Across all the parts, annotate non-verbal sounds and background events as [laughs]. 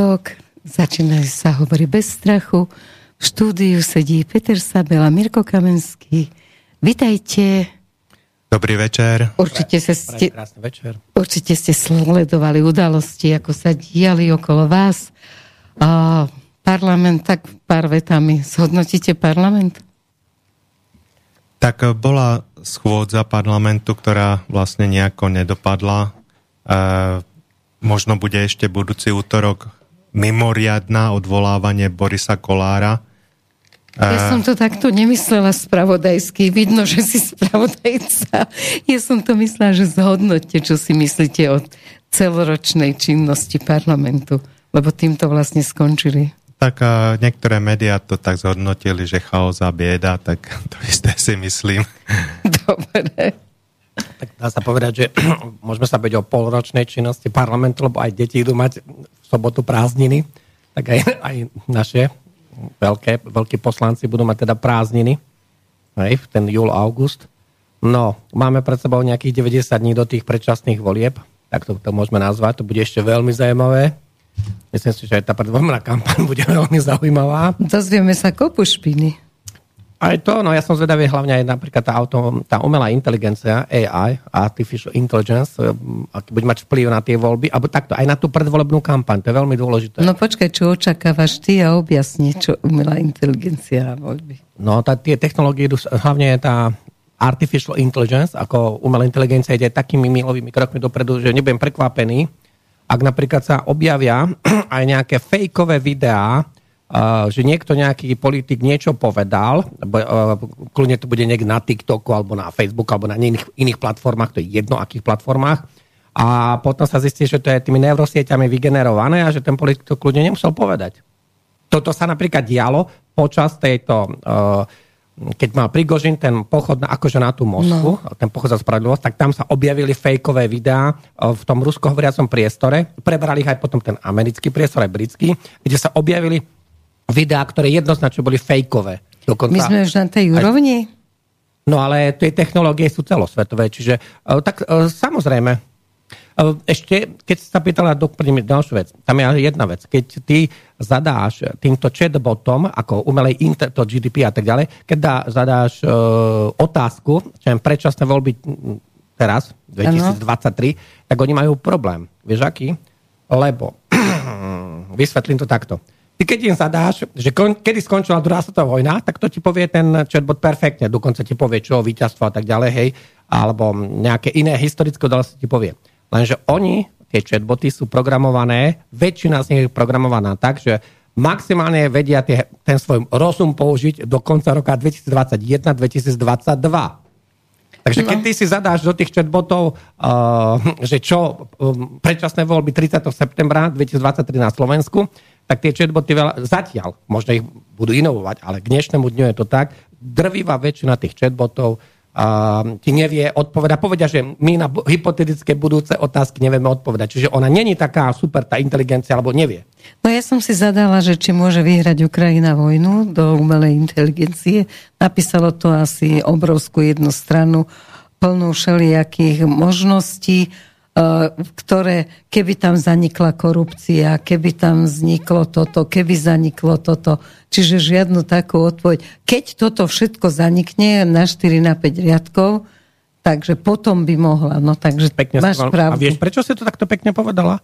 piatok, začína sa hovorí bez strachu. V štúdiu sedí Peter Sabela, Mirko Kamenský. Vitajte. Dobrý večer. Určite, sa ste, večer. určite ste sledovali udalosti, ako sa diali okolo vás. A parlament, tak pár vetami. Zhodnotíte parlament? Tak bola schôdza parlamentu, ktorá vlastne nejako nedopadla. E, možno bude ešte budúci útorok mimoriadná odvolávanie Borisa Kolára. Ja som to takto nemyslela spravodajsky. Vidno, že si spravodajca. Ja som to myslela, že zhodnote, čo si myslíte o celoročnej činnosti parlamentu. Lebo týmto vlastne skončili. Tak a niektoré médiá to tak zhodnotili, že chaos a bieda, tak [laughs] to isté si myslím. Dobre. Tak dá sa povedať, že [clears throat] môžeme sa byť o polročnej činnosti parlamentu, lebo aj deti idú mať v sobotu prázdniny, tak aj, [laughs] aj naše veľké, veľkí poslanci budú mať teda prázdniny, aj v ten júl, august. No, máme pred sebou nejakých 90 dní do tých predčasných volieb, tak to, to môžeme nazvať, to bude ešte veľmi zaujímavé. Myslím si, že aj tá predvoľná kampaň [laughs] bude veľmi zaujímavá. Dozvieme sa kopu špiny. Aj to, no ja som zvedavý hlavne aj napríklad tá, auto, tá umelá inteligencia, AI, Artificial Intelligence, um, aký bude mať vplyv na tie voľby, alebo takto, aj na tú predvolebnú kampaň, to je veľmi dôležité. No počkaj, čo očakávaš ty a objasni, čo umelá inteligencia a voľby. No tá, tie technológie hlavne tá Artificial Intelligence, ako umelá inteligencia ide takými milovými krokmi dopredu, že nebudem prekvapený, ak napríklad sa objavia [clears throat] aj nejaké fejkové videá, že niekto, nejaký politik niečo povedal, kľudne to bude niekde na TikToku alebo na Facebooku alebo na iných, iných platformách, to je jedno akých platformách, a potom sa zistí, že to je tými neurosieťami vygenerované a že ten politik to kľudne nemusel povedať. Toto sa napríklad dialo počas tejto, keď mal Prigožin ten pochod na, akože na tú Moskvu, no. ten pochod za spravodlivosť, tak tam sa objavili fejkové videá v tom ruskohovoriacom priestore. Prebrali ich aj potom ten americký priestor, aj britský, kde sa objavili videá, ktoré jednoznačne boli fejkové. Dokonca, My sme už na tej úrovni? No ale tie technológie sú celosvetové, čiže e, tak e, samozrejme, e, ešte, keď sa pýtala doplním ďalšiu vec, tam je jedna vec. Keď ty zadáš týmto chatbotom, ako umelej to GDP a tak ďalej, keď dá, zadáš uh, otázku, čo je predčasné voľby teraz, 2023, ano. tak oni majú problém. Vieš aký? Lebo, [clears throat] vysvetlím to takto ty keď im zadáš, že kon, kedy skončila druhá svetová vojna, tak to ti povie ten chatbot perfektne, dokonca ti povie, čo víťazstvo a tak ďalej, hej, alebo nejaké iné historické udalosti ti povie. Lenže oni, tie chatboty sú programované, väčšina z nich je programovaná tak, že maximálne vedia tie, ten svoj rozum použiť do konca roka 2021-2022. Takže keď no. ty si zadáš do tých chatbotov, uh, že čo um, predčasné voľby 30. septembra 2023 na Slovensku, tak tie chatboty veľa, zatiaľ, možno ich budú inovovať, ale k dnešnému dňu je to tak, drvivá väčšina tých chatbotov a ti nevie odpovedať. Povedia, že my na hypotetické budúce otázky nevieme odpovedať. Čiže ona není taká super, tá inteligencia, alebo nevie. No ja som si zadala, že či môže vyhrať Ukrajina vojnu do umelej inteligencie. Napísalo to asi obrovskú jednu stranu plnú všelijakých možností ktoré, keby tam zanikla korupcia, keby tam vzniklo toto, keby zaniklo toto. Čiže žiadnu takú odpoveď. Keď toto všetko zanikne na 4 na 5 riadkov, takže potom by mohla. No takže Pekne máš pravdu. A vieš, prečo si to takto pekne povedala?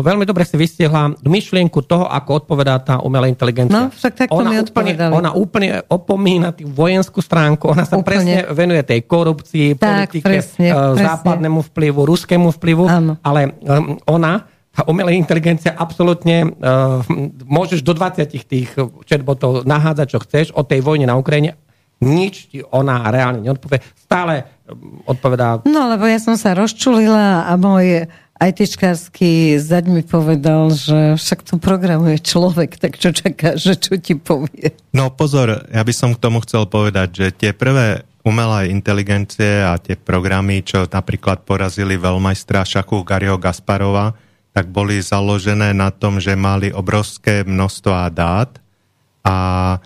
Veľmi dobre si vystihla myšlienku toho, ako odpovedá tá umelá inteligencia. No, však tak ona, mi úplne, ona úplne opomína tým vojenskú stránku, ona sa úplne. presne venuje tej korupcii, tak, politike, presne, uh, presne. západnému vplyvu, ruskému vplyvu, Áno. ale um, ona, tá umelá inteligencia, absolútne uh, môžeš do 20 tých chatbotov nahádzať, čo chceš o tej vojne na Ukrajine, nič ti ona reálne neodpovie. Stále odpovedá... No, lebo ja som sa rozčulila a môj ITčkársky zaď mi povedal, že však to programuje človek, tak čo čaká, že čo ti povie? No pozor, ja by som k tomu chcel povedať, že tie prvé umelé inteligencie a tie programy, čo napríklad porazili veľmajstra šachu Gario Gasparova, tak boli založené na tom, že mali obrovské množstvo dát a e,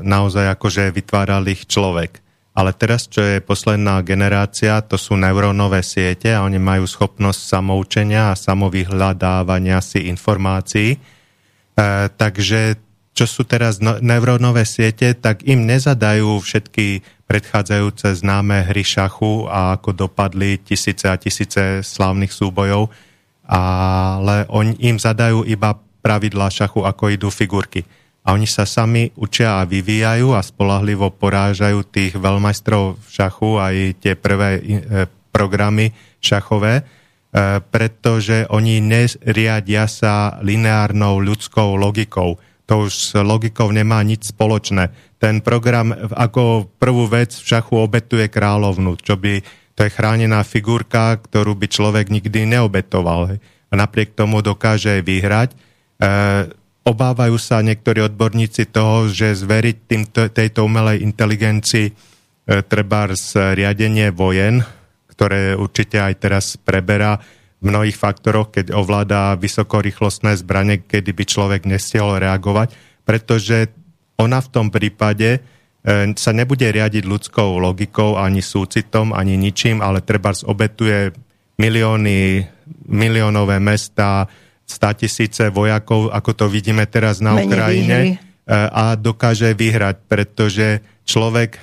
naozaj akože vytváral ich človek. Ale teraz, čo je posledná generácia, to sú neurónové siete a oni majú schopnosť samoučenia a samovyhľadávania si informácií. E, takže čo sú teraz no, neurónové siete, tak im nezadajú všetky predchádzajúce známe hry šachu a ako dopadli tisíce a tisíce slávnych súbojov, ale oni im zadajú iba pravidlá šachu, ako idú figurky a oni sa sami učia a vyvíjajú a spolahlivo porážajú tých veľmajstrov v šachu aj tie prvé e, programy šachové, e, pretože oni neriadia sa lineárnou ľudskou logikou. To už s logikou nemá nič spoločné. Ten program ako prvú vec v šachu obetuje kráľovnu, čo by to je chránená figurka, ktorú by človek nikdy neobetoval. A napriek tomu dokáže vyhrať. E, obávajú sa niektorí odborníci toho, že zveriť týmto, tejto umelej inteligencii e, treba riadenie vojen, ktoré určite aj teraz preberá v mnohých faktoroch, keď ovláda vysokorýchlostné zbranie, kedy by človek nestihol reagovať, pretože ona v tom prípade e, sa nebude riadiť ľudskou logikou, ani súcitom, ani ničím, ale treba obetuje milióny, miliónové mesta, 100 tisíce vojakov, ako to vidíme teraz na Menej Ukrajine, vyhry. E, a dokáže vyhrať, pretože človek e,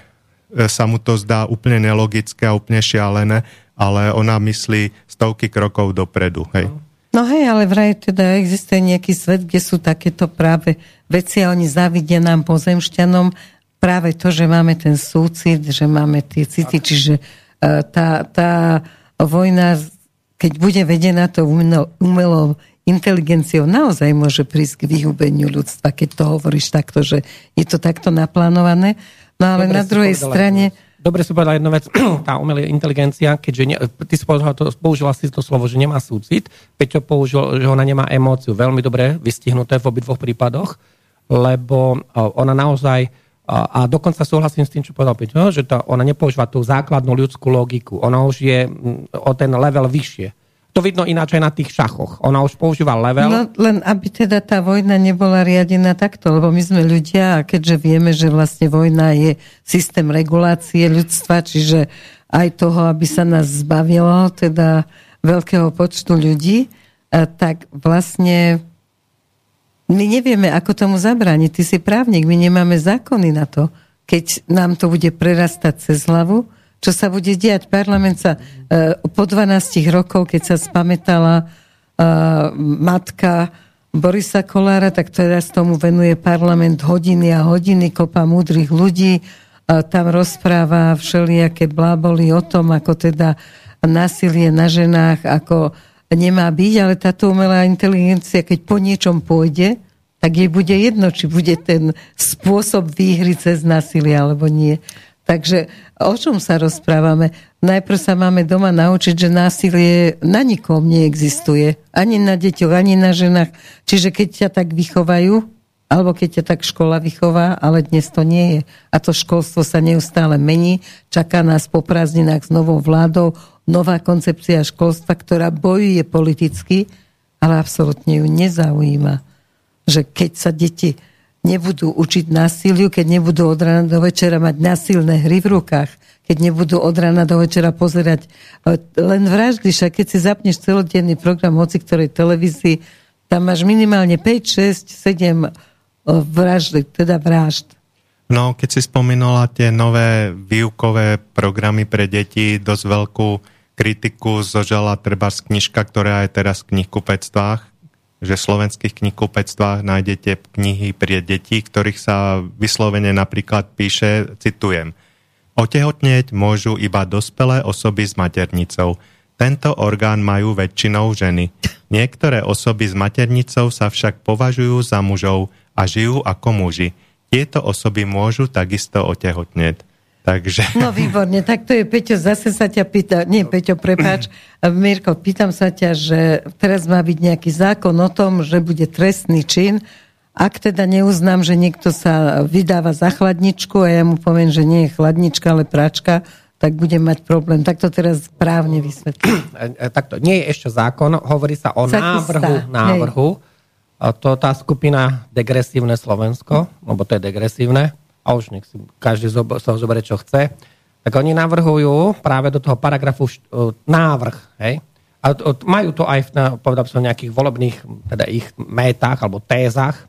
sa mu to zdá úplne nelogické a úplne šialené, ale ona myslí stovky krokov dopredu. Hej. No hej, ale vraj teda existuje nejaký svet, kde sú takéto práve veci a oni závidia nám pozemšťanom práve to, že máme ten súcit, že máme tie city, čiže uh, tá, tá vojna, keď bude vedená to umelo, umelo inteligenciou naozaj môže prísť k vyhubeniu ľudstva, keď to hovoríš takto, že je to takto naplánované. No ale Dobre na druhej strane... Dobre si povedala jednu vec, [clears throat] tá umelá inteligencia, keďže ne, ty si použila, to, použila si to slovo, že nemá súcit, Peťo použil, že ona nemá emóciu. Veľmi dobre vystihnuté v obidvoch prípadoch, lebo ona naozaj, a dokonca súhlasím s tým, čo povedal Peťo, že to, ona nepoužíva tú základnú ľudskú logiku. Ona už je o ten level vyššie to vidno ináč aj na tých šachoch. Ona už používa level. No len aby teda tá vojna nebola riadená takto, lebo my sme ľudia a keďže vieme, že vlastne vojna je systém regulácie ľudstva, čiže aj toho, aby sa nás zbavilo teda veľkého počtu ľudí, tak vlastne my nevieme, ako tomu zabrániť. Ty si právnik, my nemáme zákony na to. Keď nám to bude prerastať cez hlavu, čo sa bude diať. Parlament sa uh, po 12 rokov, keď sa spametala uh, matka Borisa Kolára, tak teraz tomu venuje parlament hodiny a hodiny, kopa múdrych ľudí, tam rozpráva všelijaké bláboli o tom, ako teda násilie na ženách, ako nemá byť, ale táto umelá inteligencia, keď po niečom pôjde, tak jej bude jedno, či bude ten spôsob výhry cez násilie alebo nie. Takže o čom sa rozprávame? Najprv sa máme doma naučiť, že násilie na nikom neexistuje. Ani na deťoch, ani na ženách. Čiže keď ťa tak vychovajú, alebo keď ťa tak škola vychová, ale dnes to nie je. A to školstvo sa neustále mení. Čaká nás po prázdninách s novou vládou nová koncepcia školstva, ktorá bojuje politicky, ale absolútne ju nezaujíma. Že keď sa deti nebudú učiť násiliu, keď nebudú od rána do večera mať násilné hry v rukách, keď nebudú od rána do večera pozerať len vraždy, však keď si zapneš celodenný program hoci ktorej televízii, tam máš minimálne 5, 6, 7 vraždy, teda vražd. No, keď si spomínala tie nové výukové programy pre deti, dosť veľkú kritiku zožala treba z knižka, ktorá je teraz v knihkupectvách, že v slovenských knihkupectvách nájdete knihy pre deti, ktorých sa vyslovene napríklad píše, citujem, Otehotnieť môžu iba dospelé osoby s maternicou. Tento orgán majú väčšinou ženy. Niektoré osoby s maternicou sa však považujú za mužov a žijú ako muži. Tieto osoby môžu takisto otehotnieť. Takže... No výborne, tak to je, Peťo, zase sa ťa pýta, nie Peťo, prepáč, Mirko, pýtam sa ťa, že teraz má byť nejaký zákon o tom, že bude trestný čin, ak teda neuznám, že niekto sa vydáva za chladničku a ja mu poviem, že nie je chladnička, ale práčka, tak budem mať problém. Tak to teraz právne vysvetlím. Takto, nie je ešte zákon, hovorí sa o sa návrhu. návrhu. To tá skupina Degresívne Slovensko, lebo to je degresívne, a už nech si každý sa zoberie, čo chce. tak oni navrhujú práve do toho paragrafu uh, návrh, hej, a majú to aj na, povedal som, nejakých volebných teda ich métach alebo tézach.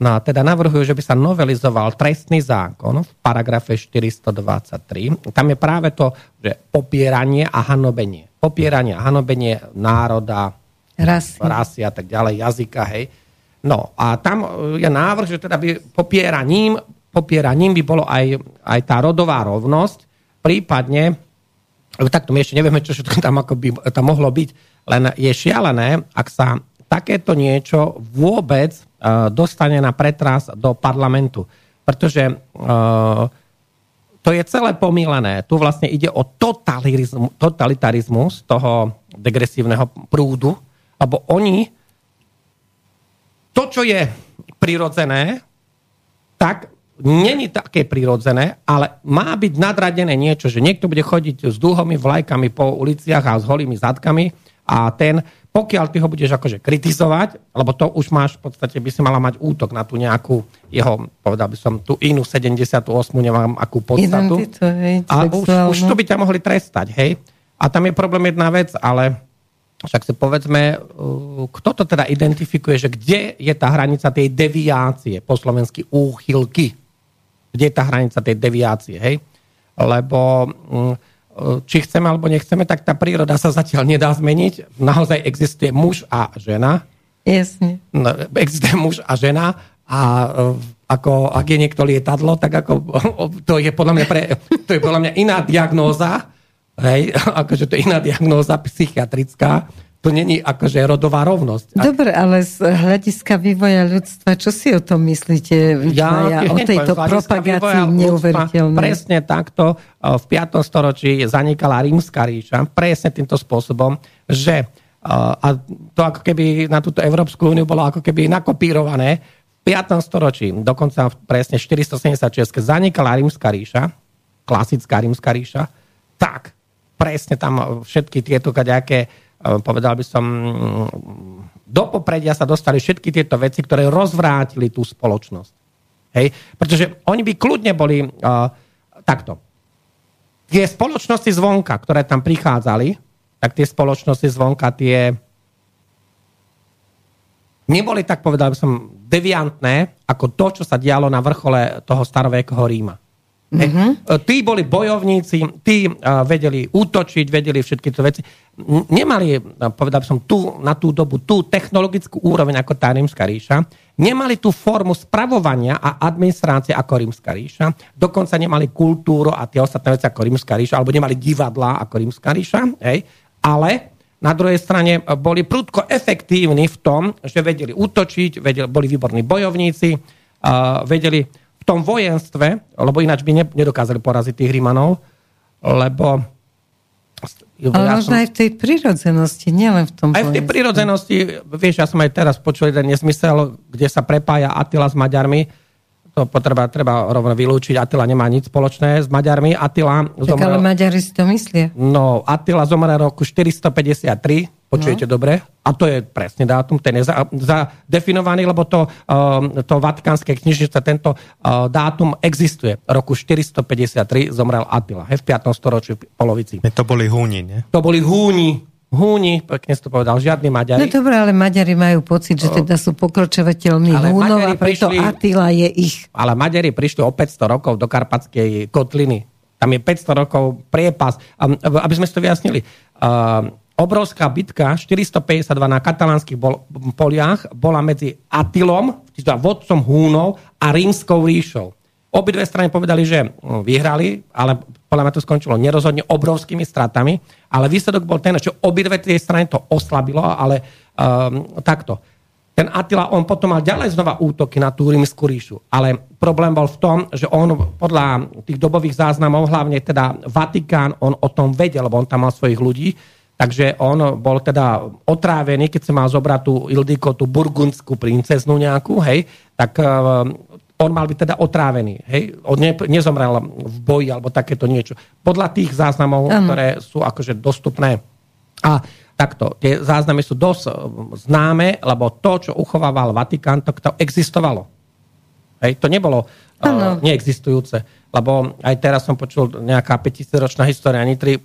No a teda navrhujú, že by sa novelizoval trestný zákon v paragrafe 423. Tam je práve to, že popieranie a hanobenie. Popieranie a hanobenie národa, rasy, rasy a tak ďalej, jazyka, hej. No a tam je návrh, že teda by popieraním, popieraním by bolo aj, aj tá rodová rovnosť, prípadne takto my ešte nevieme, čo všetko tam, ako by tam mohlo byť, len je šialené, ak sa takéto niečo vôbec uh, dostane na pretras do parlamentu. Pretože uh, to je celé pomílené. Tu vlastne ide o totalitarizmus toho degresívneho prúdu, lebo oni to, čo je prirodzené, tak není také prirodzené, ale má byť nadradené niečo, že niekto bude chodiť s dlhými vlajkami po uliciach a s holými zadkami a ten, pokiaľ ty ho budeš akože kritizovať, lebo to už máš, v podstate by si mala mať útok na tú nejakú jeho, povedal by som, tú inú 78, neviem akú podstatu. Identitu, hej, a už, už to by ťa mohli trestať, hej. A tam je problém jedna vec, ale však si povedzme, uh, kto to teda identifikuje, že kde je tá hranica tej deviácie, po slovensky úchylky kde je tá hranica tej deviácie, hej? Lebo mm, či chceme alebo nechceme, tak tá príroda sa zatiaľ nedá zmeniť. Naozaj existuje muž a žena. Jasne. No, existuje muž a žena a e, ako, ak je niekto lietadlo, tak ako, [laughs] to je podľa mňa, pre, to je podľa mňa iná diagnóza, hej, [laughs] akože to je iná diagnóza psychiatrická, to není akože rodová rovnosť. Dobre, ale z hľadiska vývoja ľudstva, čo si o tom myslíte? Ja, o [laughs] tejto propagácii neuveriteľnej. Presne takto v 5. storočí zanikala rímska ríša, presne týmto spôsobom, že a to ako keby na túto Európsku úniu bolo ako keby nakopírované v 5. storočí, dokonca presne 476, keď zanikala rímska ríša, klasická rímska ríša, tak presne tam všetky tieto kaďaké povedal by som, do popredia sa dostali všetky tieto veci, ktoré rozvrátili tú spoločnosť. Hej? Pretože oni by kľudne boli uh, takto. Tie spoločnosti zvonka, ktoré tam prichádzali, tak tie spoločnosti zvonka, tie neboli, tak povedal by som, deviantné ako to, čo sa dialo na vrchole toho starovekého Ríma. Mm-hmm. Tí boli bojovníci, tí uh, vedeli útočiť, vedeli všetky tie veci. Nemali, povedal som, tú, na tú dobu tú technologickú úroveň ako tá rímska ríša. Nemali tú formu spravovania a administrácie ako rímska ríša. Dokonca nemali kultúru a tie ostatné veci ako rímska ríša, alebo nemali divadlá ako rímska ríša. Hej. Ale na druhej strane boli prudko efektívni v tom, že vedeli útočiť, vedeli, boli výborní bojovníci, vedeli v tom vojenstve, lebo ináč by nedokázali poraziť tých Rímanov, lebo... Ale ja možno som, aj v tej prírodzenosti, nielen v tom Aj vojenstve. v tej prírodzenosti, vieš, ja som aj teraz počul jeden nesmysel, kde sa prepája Attila s Maďarmi, to potreba, treba rovno vylúčiť. Attila nemá nič spoločné s Maďarmi. Attila tak zomrel, ale Maďari si to myslia. No, Attila zomrel roku 453, Počujete no. dobre? A to je presne dátum, ten je za, zadefinovaný, lebo to, uh, to vatikánske knižnice, tento uh, dátum existuje. Roku 453 zomrel Attila, hej, v 5. storočí v polovici. To boli Húni, nie? To boli Húni, Húni, pekne si to povedal, žiadny Maďari. No dobré, ale Maďari majú pocit, že teda sú pokročovateľní Húnov a preto prišli, Attila je ich. Ale Maďari prišli o 500 rokov do Karpatskej kotliny. Tam je 500 rokov priepas. Aby sme si to vyjasnili. Obrovská bitka 452 na katalánskych poliach bola medzi Atilom, teda vodcom Húnov a Rímskou ríšou. Obidve strany povedali, že hm, vyhrali, ale podľa mňa to skončilo nerozhodne obrovskými stratami, ale výsledok bol ten, že obidve tie strany to oslabilo, ale um, takto. Ten Attila, on potom mal ďalej znova útoky na tú rímsku ríšu, ale problém bol v tom, že on podľa tých dobových záznamov, hlavne teda Vatikán, on o tom vedel, lebo on tam mal svojich ľudí, Takže on bol teda otrávený, keď sa mal zobrať tú Ildiko, tú burgundskú princeznu nejakú, hej, tak uh, on mal byť teda otrávený. Hej? On ne, nezomrel v boji alebo takéto niečo. Podľa tých záznamov, um. ktoré sú akože dostupné. A takto, tie záznamy sú dosť eh, známe, lebo to, čo uchovával Vatikán, to, to existovalo. Hej? To nebolo uh, neexistujúce. lebo aj teraz som počul nejaká 5000 ročná história Nitry,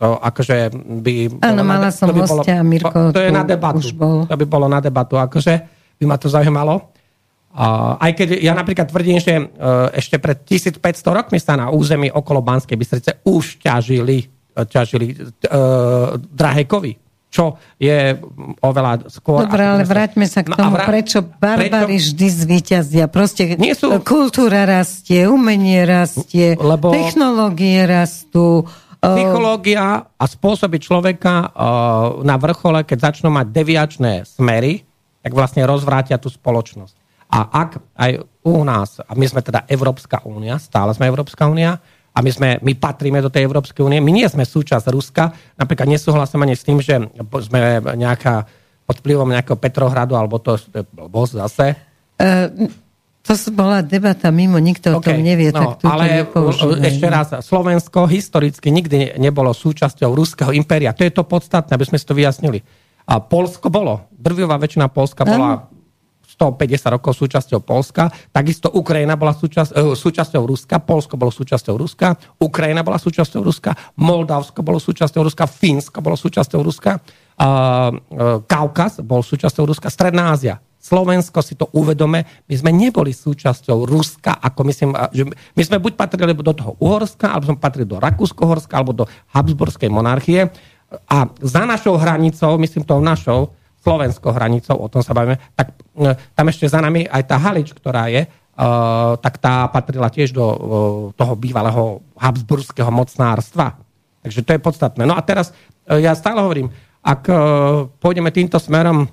to akože by... Áno, mala som by hostia, bolo, Mirko. To, to je na debatu. Bol. To by bolo na debatu, akože by ma to zaujímalo. Uh, aj keď ja napríklad tvrdím, že uh, ešte pred 1500 rokmi sa na území okolo Banskej Bystrice už ťažili, uh, ťažili uh, drahé kovy čo je oveľa skôr... Dobre, ale vráťme sa k no tomu, no vrát... prečo barbary prečo... vždy zvíťazia. Proste Nie sú... kultúra rastie, umenie rastie, Lebo... technológie rastú, Psychológia a spôsoby človeka na vrchole, keď začnú mať deviačné smery, tak vlastne rozvrátia tú spoločnosť. A ak aj u nás, a my sme teda Európska únia, stále sme Európska únia, a my, sme, my patríme do tej Európskej únie, my nie sme súčasť Ruska, napríklad nesúhlasím ani s tým, že sme nejaká pod vplyvom nejakého Petrohradu, alebo to bol zase. Uh, to bola debata mimo, nikto okay, o tom nevie, no, tak Ale ešte raz, Slovensko historicky nikdy nebolo súčasťou Ruského impéria. To je to podstatné, aby sme si to vyjasnili. A Polsko bolo. Drvivá väčšina Polska bola 150 rokov súčasťou Polska. Takisto Ukrajina bola súčasť, uh, súčasťou Ruska, Polsko bolo súčasťou Ruska, Ukrajina bola súčasťou Ruska, Moldavsko bolo súčasťou Ruska, Fínsko bolo súčasťou Ruska, uh, uh, Kaukaz bol súčasťou Ruska, Stredná Ázia Slovensko si to uvedome, my sme neboli súčasťou Ruska, ako myslím, že my sme buď patrili do toho Uhorska, alebo sme patrili do Rakúsko-Horska, alebo do Habsburskej monarchie. A za našou hranicou, myslím tou našou, slovenskou hranicou, o tom sa bavíme, tak e, tam ešte za nami aj tá Halič, ktorá je, uh, tak tá patrila tiež do uh, toho bývalého habsburského mocnárstva. Takže to je podstatné. No a teraz uh, ja stále hovorím, ak pôjdeme týmto smerom,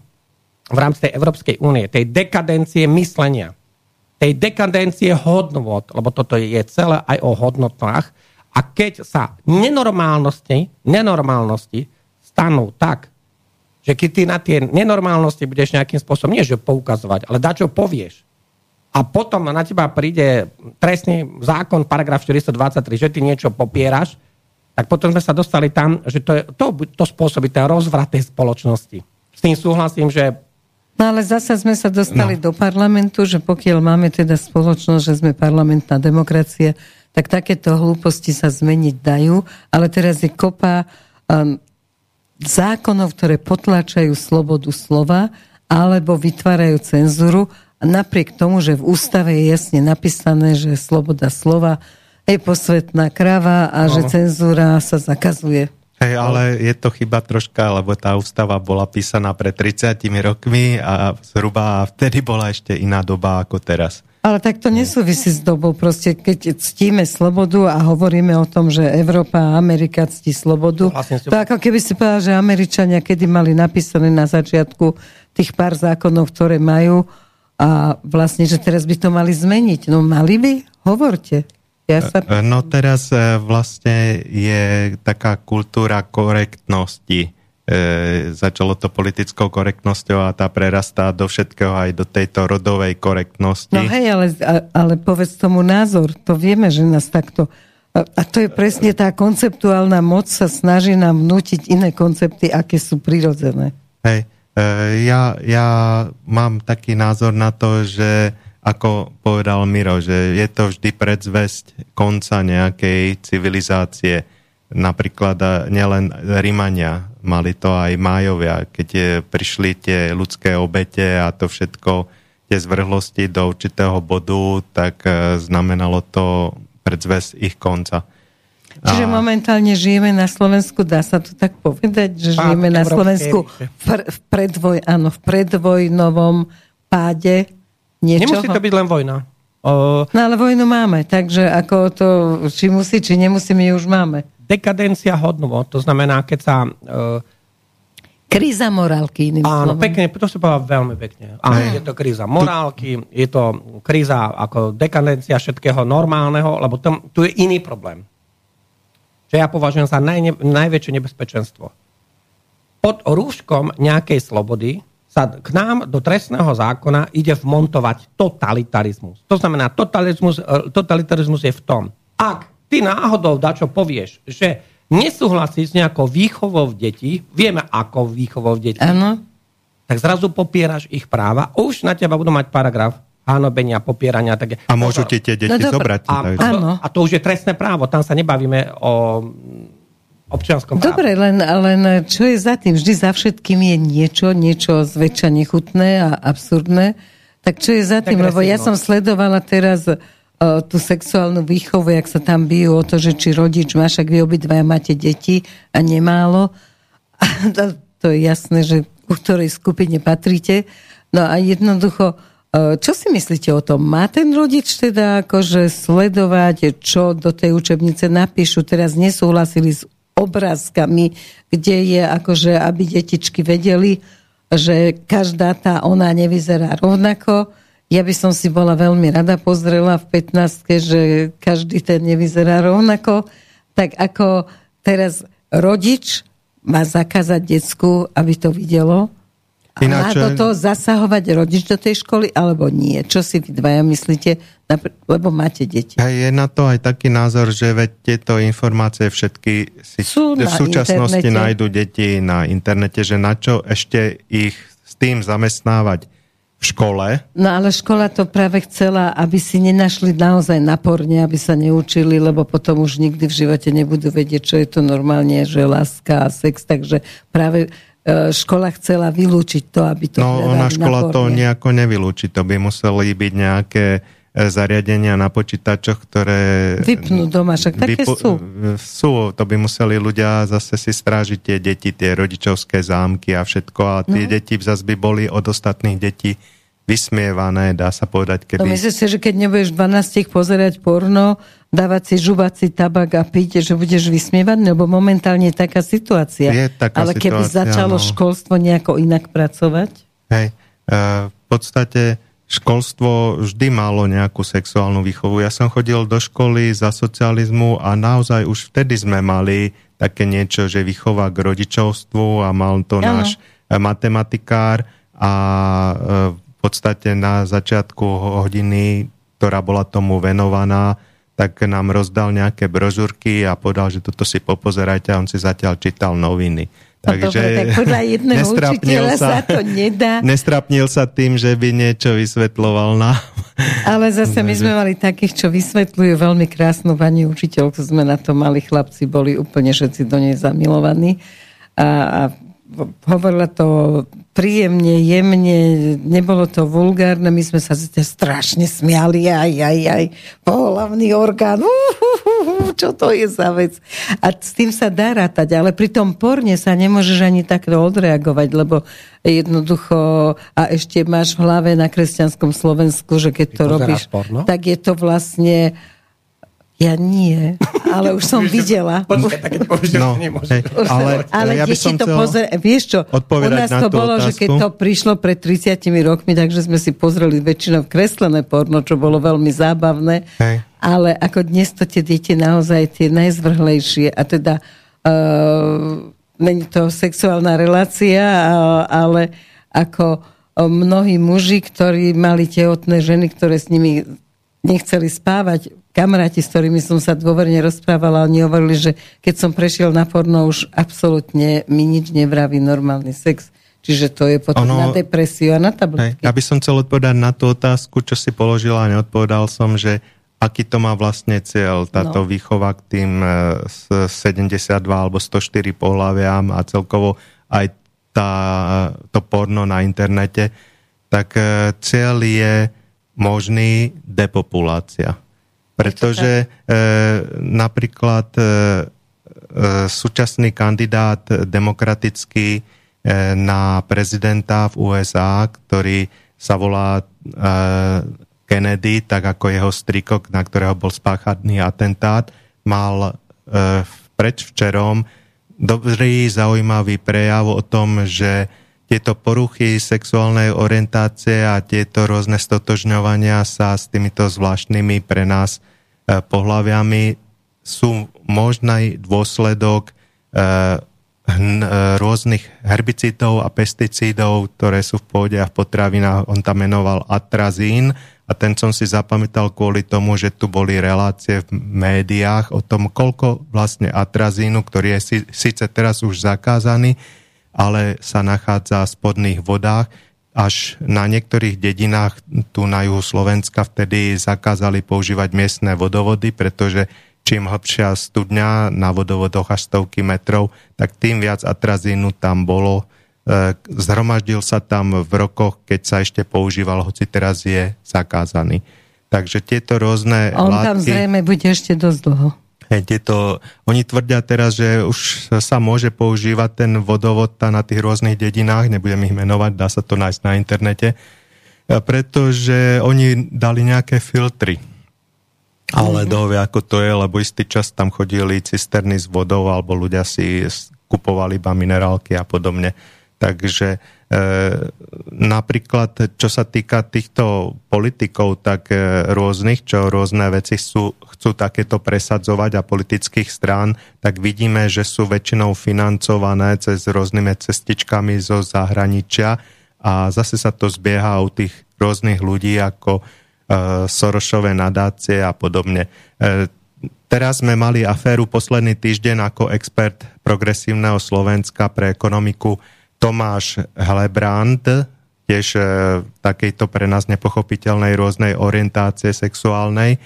v rámci tej Európskej únie, tej dekadencie myslenia, tej dekadencie hodnot, lebo toto je celé aj o hodnotách, a keď sa nenormálnosti, nenormálnosti stanú tak, že keď ty na tie nenormálnosti budeš nejakým spôsobom, nie že poukazovať, ale čo povieš, a potom na teba príde trestný zákon, paragraf 423, že ty niečo popieraš, tak potom sme sa dostali tam, že to, je, to, to spôsobí ten rozvrat tej spoločnosti. S tým súhlasím, že No ale zasa sme sa dostali no. do parlamentu, že pokiaľ máme teda spoločnosť, že sme parlamentná demokracia, tak takéto hlúposti sa zmeniť dajú, ale teraz je kopa um, zákonov, ktoré potláčajú slobodu slova alebo vytvárajú cenzuru napriek tomu, že v ústave je jasne napísané, že sloboda slova je posvetná krava a no. že cenzúra sa zakazuje. Hej, ale je to chyba troška, lebo tá ústava bola písaná pred 30 rokmi a zhruba vtedy bola ešte iná doba ako teraz. Ale tak to nesúvisí s dobou. Proste keď ctíme slobodu a hovoríme o tom, že Európa a Amerika ctí slobodu, to ako keby si povedal, že Američania kedy mali napísané na začiatku tých pár zákonov, ktoré majú a vlastne, že teraz by to mali zmeniť. No mali by? Hovorte. Ja sa... E, no teraz e, vlastne je taká kultúra korektnosti. E, začalo to politickou korektnosťou a tá prerastá do všetkého aj do tejto rodovej korektnosti. No hej, ale, ale povedz tomu názor. To vieme, že nás takto... A to je presne tá konceptuálna moc sa snaží nám vnútiť iné koncepty, aké sú prirodzené. Hej, e, ja, ja mám taký názor na to, že ako povedal Miro, že je to vždy predzvesť konca nejakej civilizácie. Napríklad nielen Rímania, mali to aj Májovia, keď je, prišli tie ľudské obete a to všetko, tie zvrhlosti do určitého bodu, tak e, znamenalo to predzvesť ich konca. Čiže a... momentálne žijeme na Slovensku, dá sa to tak povedať, že žijeme na Slovensku v, v, predvoj, áno, v predvojnovom páde niečoho. Nemusí to byť len vojna. O... No ale vojnu máme, takže ako to, či musí, či nemusí, my už máme. Dekadencia hodnovo, to znamená, keď sa... Uh... Kríza morálky, iným Áno, slovom. pekne, to sa povedal veľmi pekne. Áno, je to kríza morálky, je to kríza ako dekadencia všetkého normálneho, lebo tam, tu je iný problém. Čo ja považujem za najne, najväčšie nebezpečenstvo. Pod rúškom nejakej slobody sa k nám do trestného zákona ide vmontovať totalitarizmus. To znamená, totalitarizmus, e, totalitarizmus je v tom, ak ty náhodou dačo povieš, že nesúhlasí s nejakou výchovou detí, vieme ako výchovou detí, ano. tak zrazu popieraš ich práva, už na teba budú mať paragraf hanobenia, popierania. Tak... A môžu ti tie deti no, zobrať. A, a, a to už je trestné právo, tam sa nebavíme o občianskom práve. Dobre, len, len čo je za tým? Vždy za všetkým je niečo, niečo zväčša nechutné a absurdné. Tak čo je za tým? Lebo ja som sledovala teraz uh, tú sexuálnu výchovu, jak sa tam bijú o to, že či rodič má, však vy obidvaja máte deti a nemálo. A to, je jasné, že u ktorej skupine patríte. No a jednoducho, e, čo si myslíte o tom? Má ten rodič teda akože sledovať, čo do tej učebnice napíšu? Teraz nesúhlasili s obrázkami, kde je akože, aby detičky vedeli, že každá tá ona nevyzerá rovnako. Ja by som si bola veľmi rada pozrela v 15 že každý ten nevyzerá rovnako. Tak ako teraz rodič má zakázať decku, aby to videlo? Ináč... Má do toho zasahovať rodič do tej školy, alebo nie? Čo si vy dvaja myslíte? Lebo máte deti. A je na to aj taký názor, že veď tieto informácie všetky si Sú v súčasnosti internete. nájdu deti na internete, že na čo ešte ich s tým zamestnávať v škole. No ale škola to práve chcela, aby si nenašli naozaj naporne, aby sa neučili, lebo potom už nikdy v živote nebudú vedieť, čo je to normálne, že láska a sex, takže práve škola chcela vylúčiť to, aby to No ona škola to nejako nevylúči, to by museli byť nejaké e, zariadenia na počítačoch, ktoré... Vypnú doma, však také vypu- sú. Sú, to by museli ľudia zase si strážiť tie deti, tie rodičovské zámky a všetko a tie no. deti zase by boli od ostatných detí vysmievané, dá sa povedať. Keby... No myslíš si, že keď nebudeš 12 pozerať porno, dávať si žuvací tabak a piť, že budeš vysmievať, lebo momentálne je taká situácia. Je taká Ale keby situácia, začalo no. školstvo nejako inak pracovať? Hej, uh, v podstate školstvo vždy malo nejakú sexuálnu výchovu. Ja som chodil do školy za socializmu a naozaj už vtedy sme mali také niečo, že výchova k rodičovstvu a mal to ano. náš matematikár a uh, podstate na začiatku hodiny, ktorá bola tomu venovaná, tak nám rozdal nejaké brožúrky a povedal, že toto si popozerajte a on si zatiaľ čítal noviny. No Takže dobre, tak podľa jedného učiteľa sa, sa to nedá. Nestrapnil sa tým, že by niečo vysvetloval nám. Ale zase my sme mali takých, čo vysvetľujú veľmi krásnu pani učiteľku. Sme na to mali chlapci, boli úplne všetci do nej zamilovaní. A, a hovorila to príjemne, jemne, nebolo to vulgárne, my sme sa strašne smiali, aj, aj, aj, pohlavný orgán, uh, čo to je za vec. A s tým sa dá rátať, ale pri tom porne sa nemôžeš ani takto odreagovať, lebo jednoducho, a ešte máš v hlave na kresťanskom Slovensku, že keď to robíš, porno? tak je to vlastne ja nie, ale už som videla. no, hej, ale, ale ja by som to pozrieť, vieš čo, u nás to bolo, otázku. že keď to prišlo pred 30 rokmi, takže sme si pozreli väčšinou kreslené porno, čo bolo veľmi zábavné, hej. ale ako dnes to tie deti naozaj tie najzvrhlejšie a teda uh, není to sexuálna relácia, ale ako mnohí muži, ktorí mali tehotné ženy, ktoré s nimi nechceli spávať, kamaráti, s ktorými som sa dôverne rozprávala, oni hovorili, že keď som prešiel na porno, už absolútne mi nič nevraví normálny sex. Čiže to je potom ono, na depresiu a na tabletky. Ja by som chcel odpovedať na tú otázku, čo si položila a neodpovedal som, že aký to má vlastne cieľ, táto no. výchova k tým 72 e, alebo 104 pohľaviam a celkovo aj tá, to porno na internete, tak e, cieľ je možný depopulácia. Pretože e, napríklad e, e, súčasný kandidát demokratický e, na prezidenta v USA, ktorý sa volá e, Kennedy, tak ako jeho strikok, na ktorého bol spáchaný atentát, mal e, predvčerom dobrý, zaujímavý prejav o tom, že tieto poruchy sexuálnej orientácie a tieto rôzne stotožňovania sa s týmito zvláštnymi pre nás pohľaviami sú možný dôsledok e, e, rôznych herbicídov a pesticídov, ktoré sú v pôde a v potravinách. On tam menoval atrazín a ten som si zapamätal kvôli tomu, že tu boli relácie v médiách o tom, koľko vlastne atrazínu, ktorý je síce teraz už zakázaný, ale sa nachádza v spodných vodách až na niektorých dedinách tu na juhu Slovenska vtedy zakázali používať miestne vodovody, pretože čím hlbšia studňa na vodovodoch až stovky metrov, tak tým viac atrazínu tam bolo. E, zhromaždil sa tam v rokoch, keď sa ešte používal, hoci teraz je zakázaný. Takže tieto rôzne On látky... tam zrejme bude ešte dosť dlho. Tieto, oni tvrdia teraz, že už sa môže používať ten vodovod na tých rôznych dedinách, nebudem ich menovať, dá sa to nájsť na internete, pretože oni dali nejaké filtry. Ale mm-hmm. dovie, ako to je, lebo istý čas tam chodili cisterny s vodou, alebo ľudia si kupovali iba minerálky a podobne. Takže E, napríklad, čo sa týka týchto politikov, tak e, rôznych, čo rôzne veci sú, chcú takéto presadzovať a politických strán, tak vidíme, že sú väčšinou financované cez rôznymi cestičkami zo zahraničia a zase sa to zbieha u tých rôznych ľudí ako e, Sorošové nadácie a podobne. Teraz sme mali aféru posledný týždeň ako expert progresívneho Slovenska pre ekonomiku Tomáš Helebrand, tiež e, takejto pre nás nepochopiteľnej rôznej orientácie sexuálnej, e,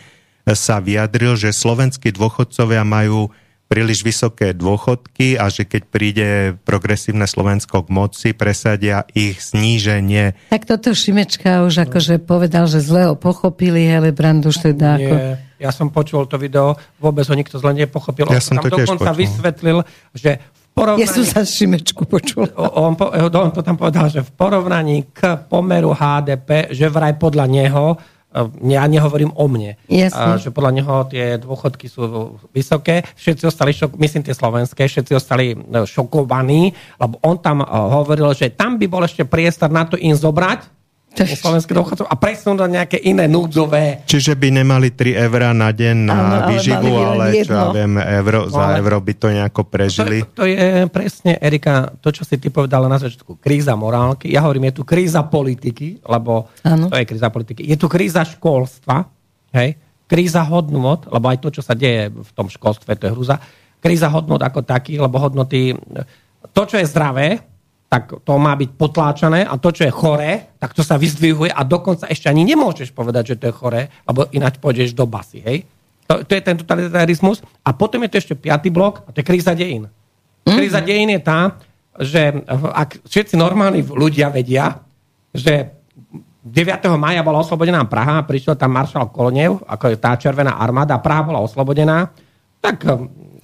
sa vyjadril, že slovenskí dôchodcovia majú príliš vysoké dôchodky a že keď príde progresívne Slovensko k moci, presadia ich zníženie. Tak toto Šimečka už akože povedal, že zle ho pochopili, ale Brand už teda ako... Ja som počul to video, vôbec ho nikto zle nepochopil. Ja som tam to dokonca počul. vysvetlil, že porovnaní... Ja som sa Šimečku počul. On, on to tam povedal, že v porovnaní k pomeru HDP, že vraj podľa neho, e, ja nehovorím o mne, Jasne. že podľa neho tie dôchodky sú vysoké, všetci ostali, šok, myslím tie slovenské, všetci ostali e, šokovaní, lebo on tam e, hovoril, že tam by bol ešte priestor na to im zobrať, slovenských dôchodcov a presunúť na nejaké iné núdzové. Čiže by nemali 3 eurá na deň na ano, výživu, ale, ale čo ja viem, euro, no, za euro by to nejako prežili. To, to je presne, Erika, to, čo si ty povedala na začiatku. Kríza morálky. Ja hovorím, je tu kríza politiky, lebo ano. to je kríza politiky. Je tu kríza školstva, hej? kríza hodnot, lebo aj to, čo sa deje v tom školstve, to je hrúza. Kríza hodnot ako taký, lebo hodnoty, to, čo je zdravé, tak to má byť potláčané a to, čo je choré, tak to sa vyzdvihuje a dokonca ešte ani nemôžeš povedať, že to je choré, lebo ináč pôjdeš do basy, hej? To, to je ten totalitarizmus. A potom je to ešte piatý blok a to je kríza dejín. Mm-hmm. Kríza dejín je tá, že ak všetci normálni ľudia vedia, že 9. maja bola oslobodená Praha, prišiel tam maršal Kolonev, ako je tá červená armáda, Praha bola oslobodená, tak...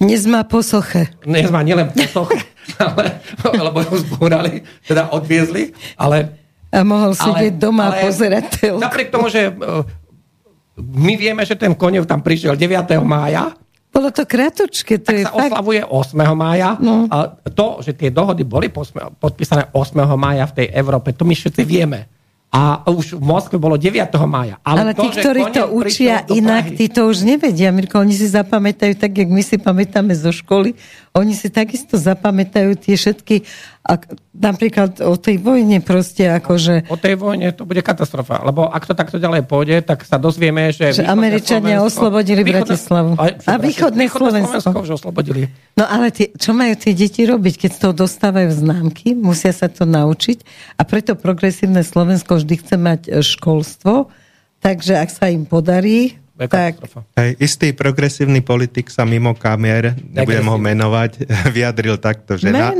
Dnes má posoche. Dnes má nielen posoche, [laughs] ale, lebo ho zbúrali, teda odviezli, ale... A mohol sedieť doma a pozerať telku. Napriek tomu, že e, my vieme, že ten konev tam prišiel 9. mája, bolo to kratočké. To tak je sa fakt... oslavuje 8. mája. No. A to, že tie dohody boli podpísané 8. mája v tej Európe, to my všetci vieme a už v Moskve bolo 9. mája. Ale, Ale to, tí, ktorí to učia inak, tí to už nevedia, Mirko. Oni si zapamätajú tak, jak my si pamätáme zo školy. Oni si takisto zapamätajú tie všetky a napríklad o tej vojne proste akože... O tej vojne to bude katastrofa, lebo ak to takto ďalej pôjde, tak sa dozvieme, že... Že Američania Slovensko, oslobodili východné, Bratislavu. A, a východné, východné Slovensko. Slovensko už oslobodili. No ale tie, čo majú tie deti robiť, keď z toho dostávajú známky, musia sa to naučiť a preto progresívne Slovensko vždy chce mať e, školstvo, takže ak sa im podarí, tak. Hej, istý progresívny politik sa mimo kamier, nebudem ho menovať, [laughs] vyjadril takto, že, na,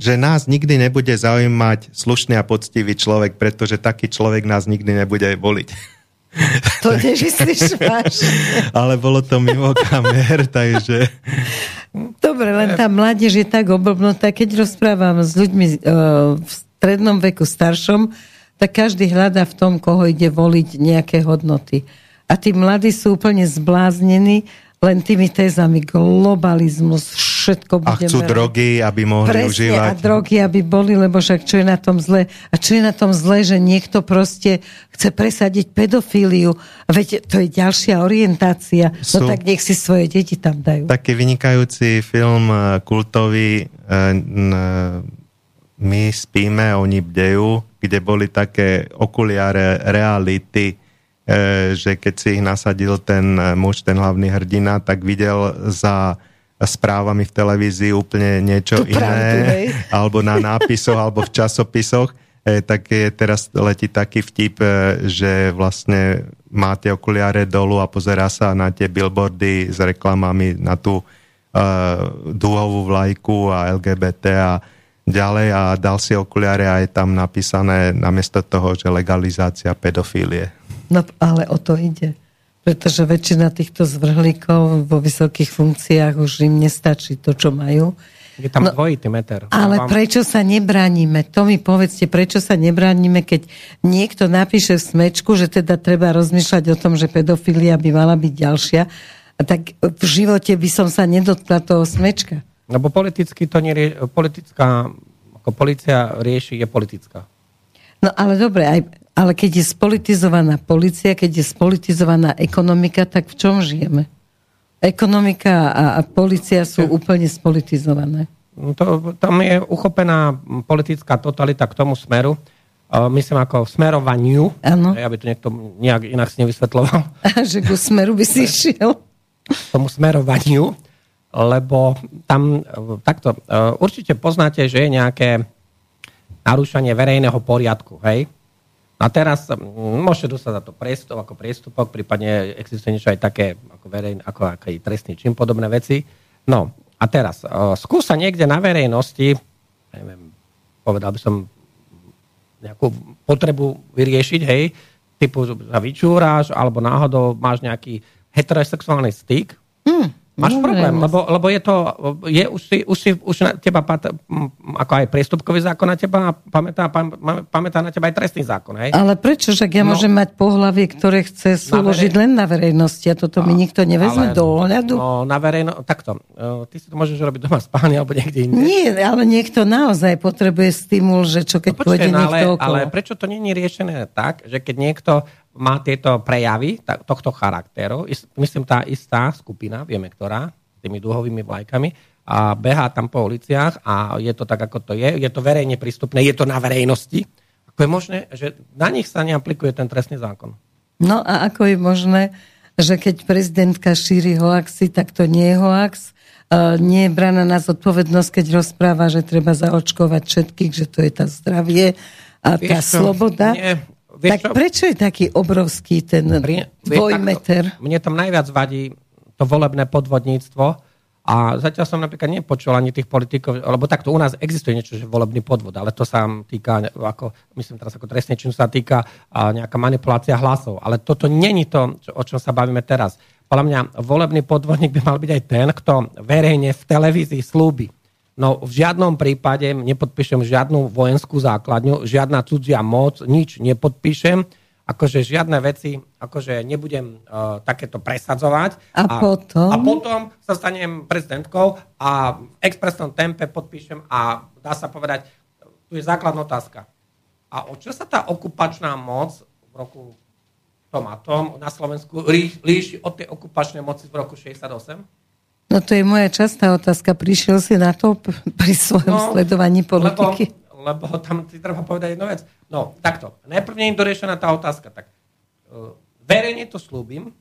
že nás nikdy nebude zaujímať slušný a poctivý človek, pretože taký človek nás nikdy nebude voliť. [laughs] To nežíš vážne. [laughs] Ale bolo to mimo kamier, takže... Dobre, len tá mládež je tak oblbnutá. Keď rozprávam s ľuďmi uh, v strednom veku staršom, tak každý hľadá v tom, koho ide voliť nejaké hodnoty. A tí mladí sú úplne zbláznení len tými tézami globalizmus, všetko budeme... A chcú drogy, aby mohli Presne, užívať. a drogy, aby boli, lebo však čo je na tom zle? A čo je na tom zle, že niekto proste chce presadiť pedofíliu? Veď to je ďalšia orientácia. No sú no tak nech si svoje deti tam dajú. Taký vynikajúci film eh, kultový eh, My spíme, oni bdejú, kde boli také okuliare reality, E, že keď si ich nasadil ten e, muž, ten hlavný hrdina, tak videl za správami v televízii úplne niečo Tú iné, pravdu, [laughs] alebo na nápisoch, alebo v časopisoch. e, tak je teraz letí taký vtip, e, že vlastne má tie okuliare dolu a pozerá sa na tie billboardy s reklamami na tú uh, dúhovú vlajku a LGBT a ďalej a dal si okuliare a je tam napísané namiesto toho, že legalizácia pedofílie. No ale o to ide. Pretože väčšina týchto zvrhlíkov vo vysokých funkciách už im nestačí to, čo majú. Je tam no, dvojitý meter. Ale vám... prečo sa nebránime? To mi povedzte, prečo sa nebránime, keď niekto napíše v smečku, že teda treba rozmýšľať o tom, že pedofilia by mala byť ďalšia. Tak v živote by som sa nedotkla toho smečka. Lebo politicky to nerie, politická, ako policia rieši, je politická. No ale dobre, aj, ale keď je spolitizovaná policia, keď je spolitizovaná ekonomika, tak v čom žijeme? Ekonomika a, a policia sú úplne spolitizované. No to, tam je uchopená politická totalita k tomu smeru, myslím ako smerovaniu, ano. aby to niekto nejak inak si nevysvetloval. [laughs] že ku smeru by si išiel. Tomu smerovaniu lebo tam takto, e, určite poznáte, že je nejaké narúšanie verejného poriadku, hej? A teraz môžete dostať za to priestup, ako priestupok, prípadne existuje niečo aj také ako, verejn, ako, ako trestný čin, podobné veci. No a teraz, uh, skúsa niekde na verejnosti, neviem, povedal by som nejakú potrebu vyriešiť, hej, typu sa vyčúraš, alebo náhodou máš nejaký heterosexuálny styk, hmm Máš no, problém, lebo, lebo je to, je, už, si, už, si, už na teba, ako aj priestupkový zákon na teba, pamätá, pamätá na teba aj trestný zákon, hej? Ale prečo, že ja no, môžem mať pohlavie, ktoré chce súložiť verej... len na verejnosti a toto no, mi nikto nevezme ale, do ohľadu? No, na verejno, takto, e, ty si to môžeš robiť doma spáne alebo niekde inde. Nie, ale niekto naozaj potrebuje stimul, že čo keď no, počkej, pôjde no, ale, niekto okolo. Ale prečo to je riešené tak, že keď niekto má tieto prejavy tohto charakteru. Myslím, tá istá skupina, vieme ktorá, s tými dúhovými vlajkami, a behá tam po uliciach a je to tak, ako to je. Je to verejne prístupné, je to na verejnosti. Ako je možné, že na nich sa neaplikuje ten trestný zákon? No a ako je možné, že keď prezidentka šíri hoaxy, tak to nie je hoax. Nie je braná na zodpovednosť, keď rozpráva, že treba zaočkovať všetkých, že to je tá zdravie a tá Vieš sloboda. Nie, Vieš, tak čo? prečo je taký obrovský ten Pri, dvojmeter? Mne tam najviac vadí to volebné podvodníctvo, a zatiaľ som napríklad nepočul ani tých politikov, lebo takto u nás existuje niečo, že volebný podvod, ale to sa týka, ako, myslím teraz ako trestne čím sa týka a nejaká manipulácia hlasov. Ale toto není to, čo, o čom sa bavíme teraz. Podľa mňa volebný podvodník by mal byť aj ten, kto verejne v televízii slúbi, No v žiadnom prípade nepodpíšem žiadnu vojenskú základňu, žiadna cudzia moc, nič nepodpíšem, akože žiadne veci, akože nebudem uh, takéto presadzovať. A, a potom? A potom sa stanem prezidentkou a v expresnom tempe podpíšem a dá sa povedať, tu je základná otázka. A o čo sa tá okupačná moc v roku tom a tom na Slovensku líši od tej okupačnej moci v roku 68? No to je moja častá otázka. Prišiel si na to pri svojom no, sledovaní politiky? Lebo, lebo tam si treba povedať jednu vec. No, takto. Najprv nie je doriešená tá otázka. Tak, uh, verejne to slúbim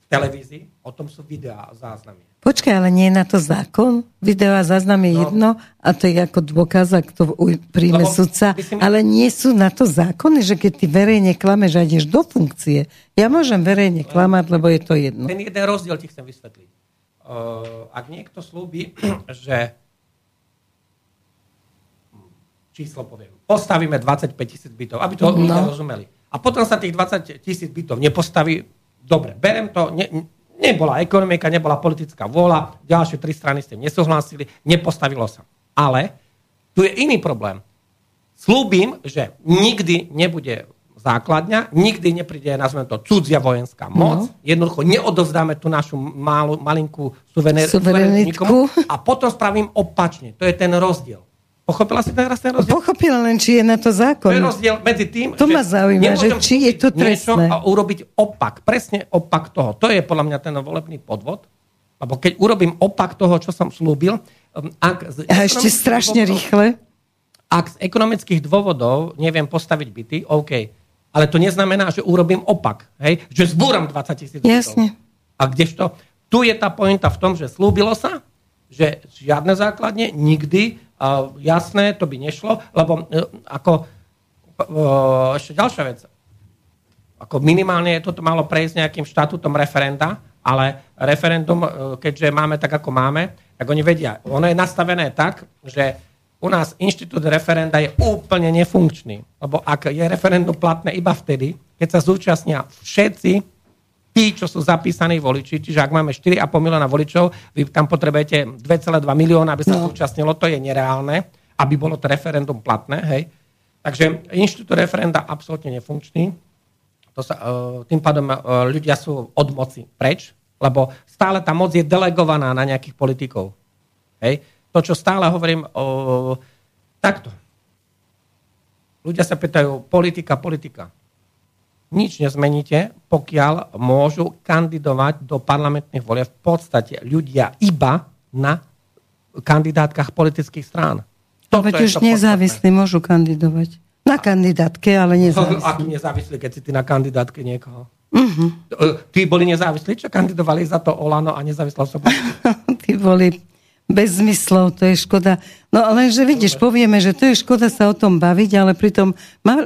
v televízii, o tom sú videá a záznamy. Počkaj, ale nie je na to zákon? Video a záznam je no, jedno a to je ako dôkaz, ak to príjme sudca. Myslím, ale nie sú na to zákony, že keď ty verejne klameš a ideš do funkcie. Ja môžem verejne klamať, lebo je to jedno. Ten jeden rozdiel ti chcem vysvetliť. Eh, ak niekto slúbi, [clears throat] že číslo poviem, postavíme 25 tisíc bytov, aby to no. ľudia rozumeli. A potom sa tých 20 tisíc bytov nepostaví, dobre, berem to, ne, nebola ekonomika, nebola politická vôľa, ďalšie tri strany s tým nesúhlasili, nepostavilo sa. Ale tu je iný problém. Slúbim, že nikdy nebude základňa, nikdy nepríde, nazveme to, cudzia vojenská moc, no. jednoducho neodovzdáme tú našu malú, malinkú suverenitku a potom spravím opačne. To je ten rozdiel. Pochopila si teraz ten rozdiel? Pochopila len, či je na to zákon. To je rozdiel medzi tým, to že ma zaujíma, že či je to trestné. a urobiť opak, presne opak toho. To je podľa mňa ten volebný podvod. Lebo keď urobím opak toho, čo som slúbil, um, ak... Z a ešte strašne dôvodov, rýchle. Ak z ekonomických dôvodov neviem postaviť byty, OK ale to neznamená, že urobím opak. Hej? Že zbúram 20 tisíc Jasne. A kdežto, tu je tá pointa v tom, že slúbilo sa, že žiadne základne, nikdy, uh, jasné, to by nešlo, lebo uh, ako ešte ďalšia vec. Ako minimálne je toto malo prejsť nejakým štatútom referenda, ale referendum, keďže máme tak, ako máme, tak oni vedia. Ono je nastavené tak, že u nás inštitút referenda je úplne nefunkčný. Lebo ak je referendum platné iba vtedy, keď sa zúčastnia všetci tí, čo sú zapísaní voliči, čiže ak máme 4,5 milióna voličov, vy tam potrebujete 2,2 milióna, aby sa no. zúčastnilo, to je nereálne, aby bolo to referendum platné. Hej. Takže inštitút referenda absolútne nefunkčný. To sa, e, tým pádom e, ľudia sú od moci preč, lebo stále tá moc je delegovaná na nejakých politikov. Hej to, čo stále hovorím o... Takto. Ľudia sa pýtajú, politika, politika. Nič nezmeníte, pokiaľ môžu kandidovať do parlamentných volieb v podstate ľudia iba na kandidátkach politických strán. To, veď už nezávislí môžu kandidovať. Na kandidátke, ale nezávislí. Aký nezávislí, keď si ty na kandidátke niekoho? Uh-huh. Tí boli nezávislí, čo kandidovali za to Olano a nezávislá osoba? [laughs] Tí boli bez zmyslov, to je škoda. No lenže vidíš, povieme, že to je škoda sa o tom baviť, ale pritom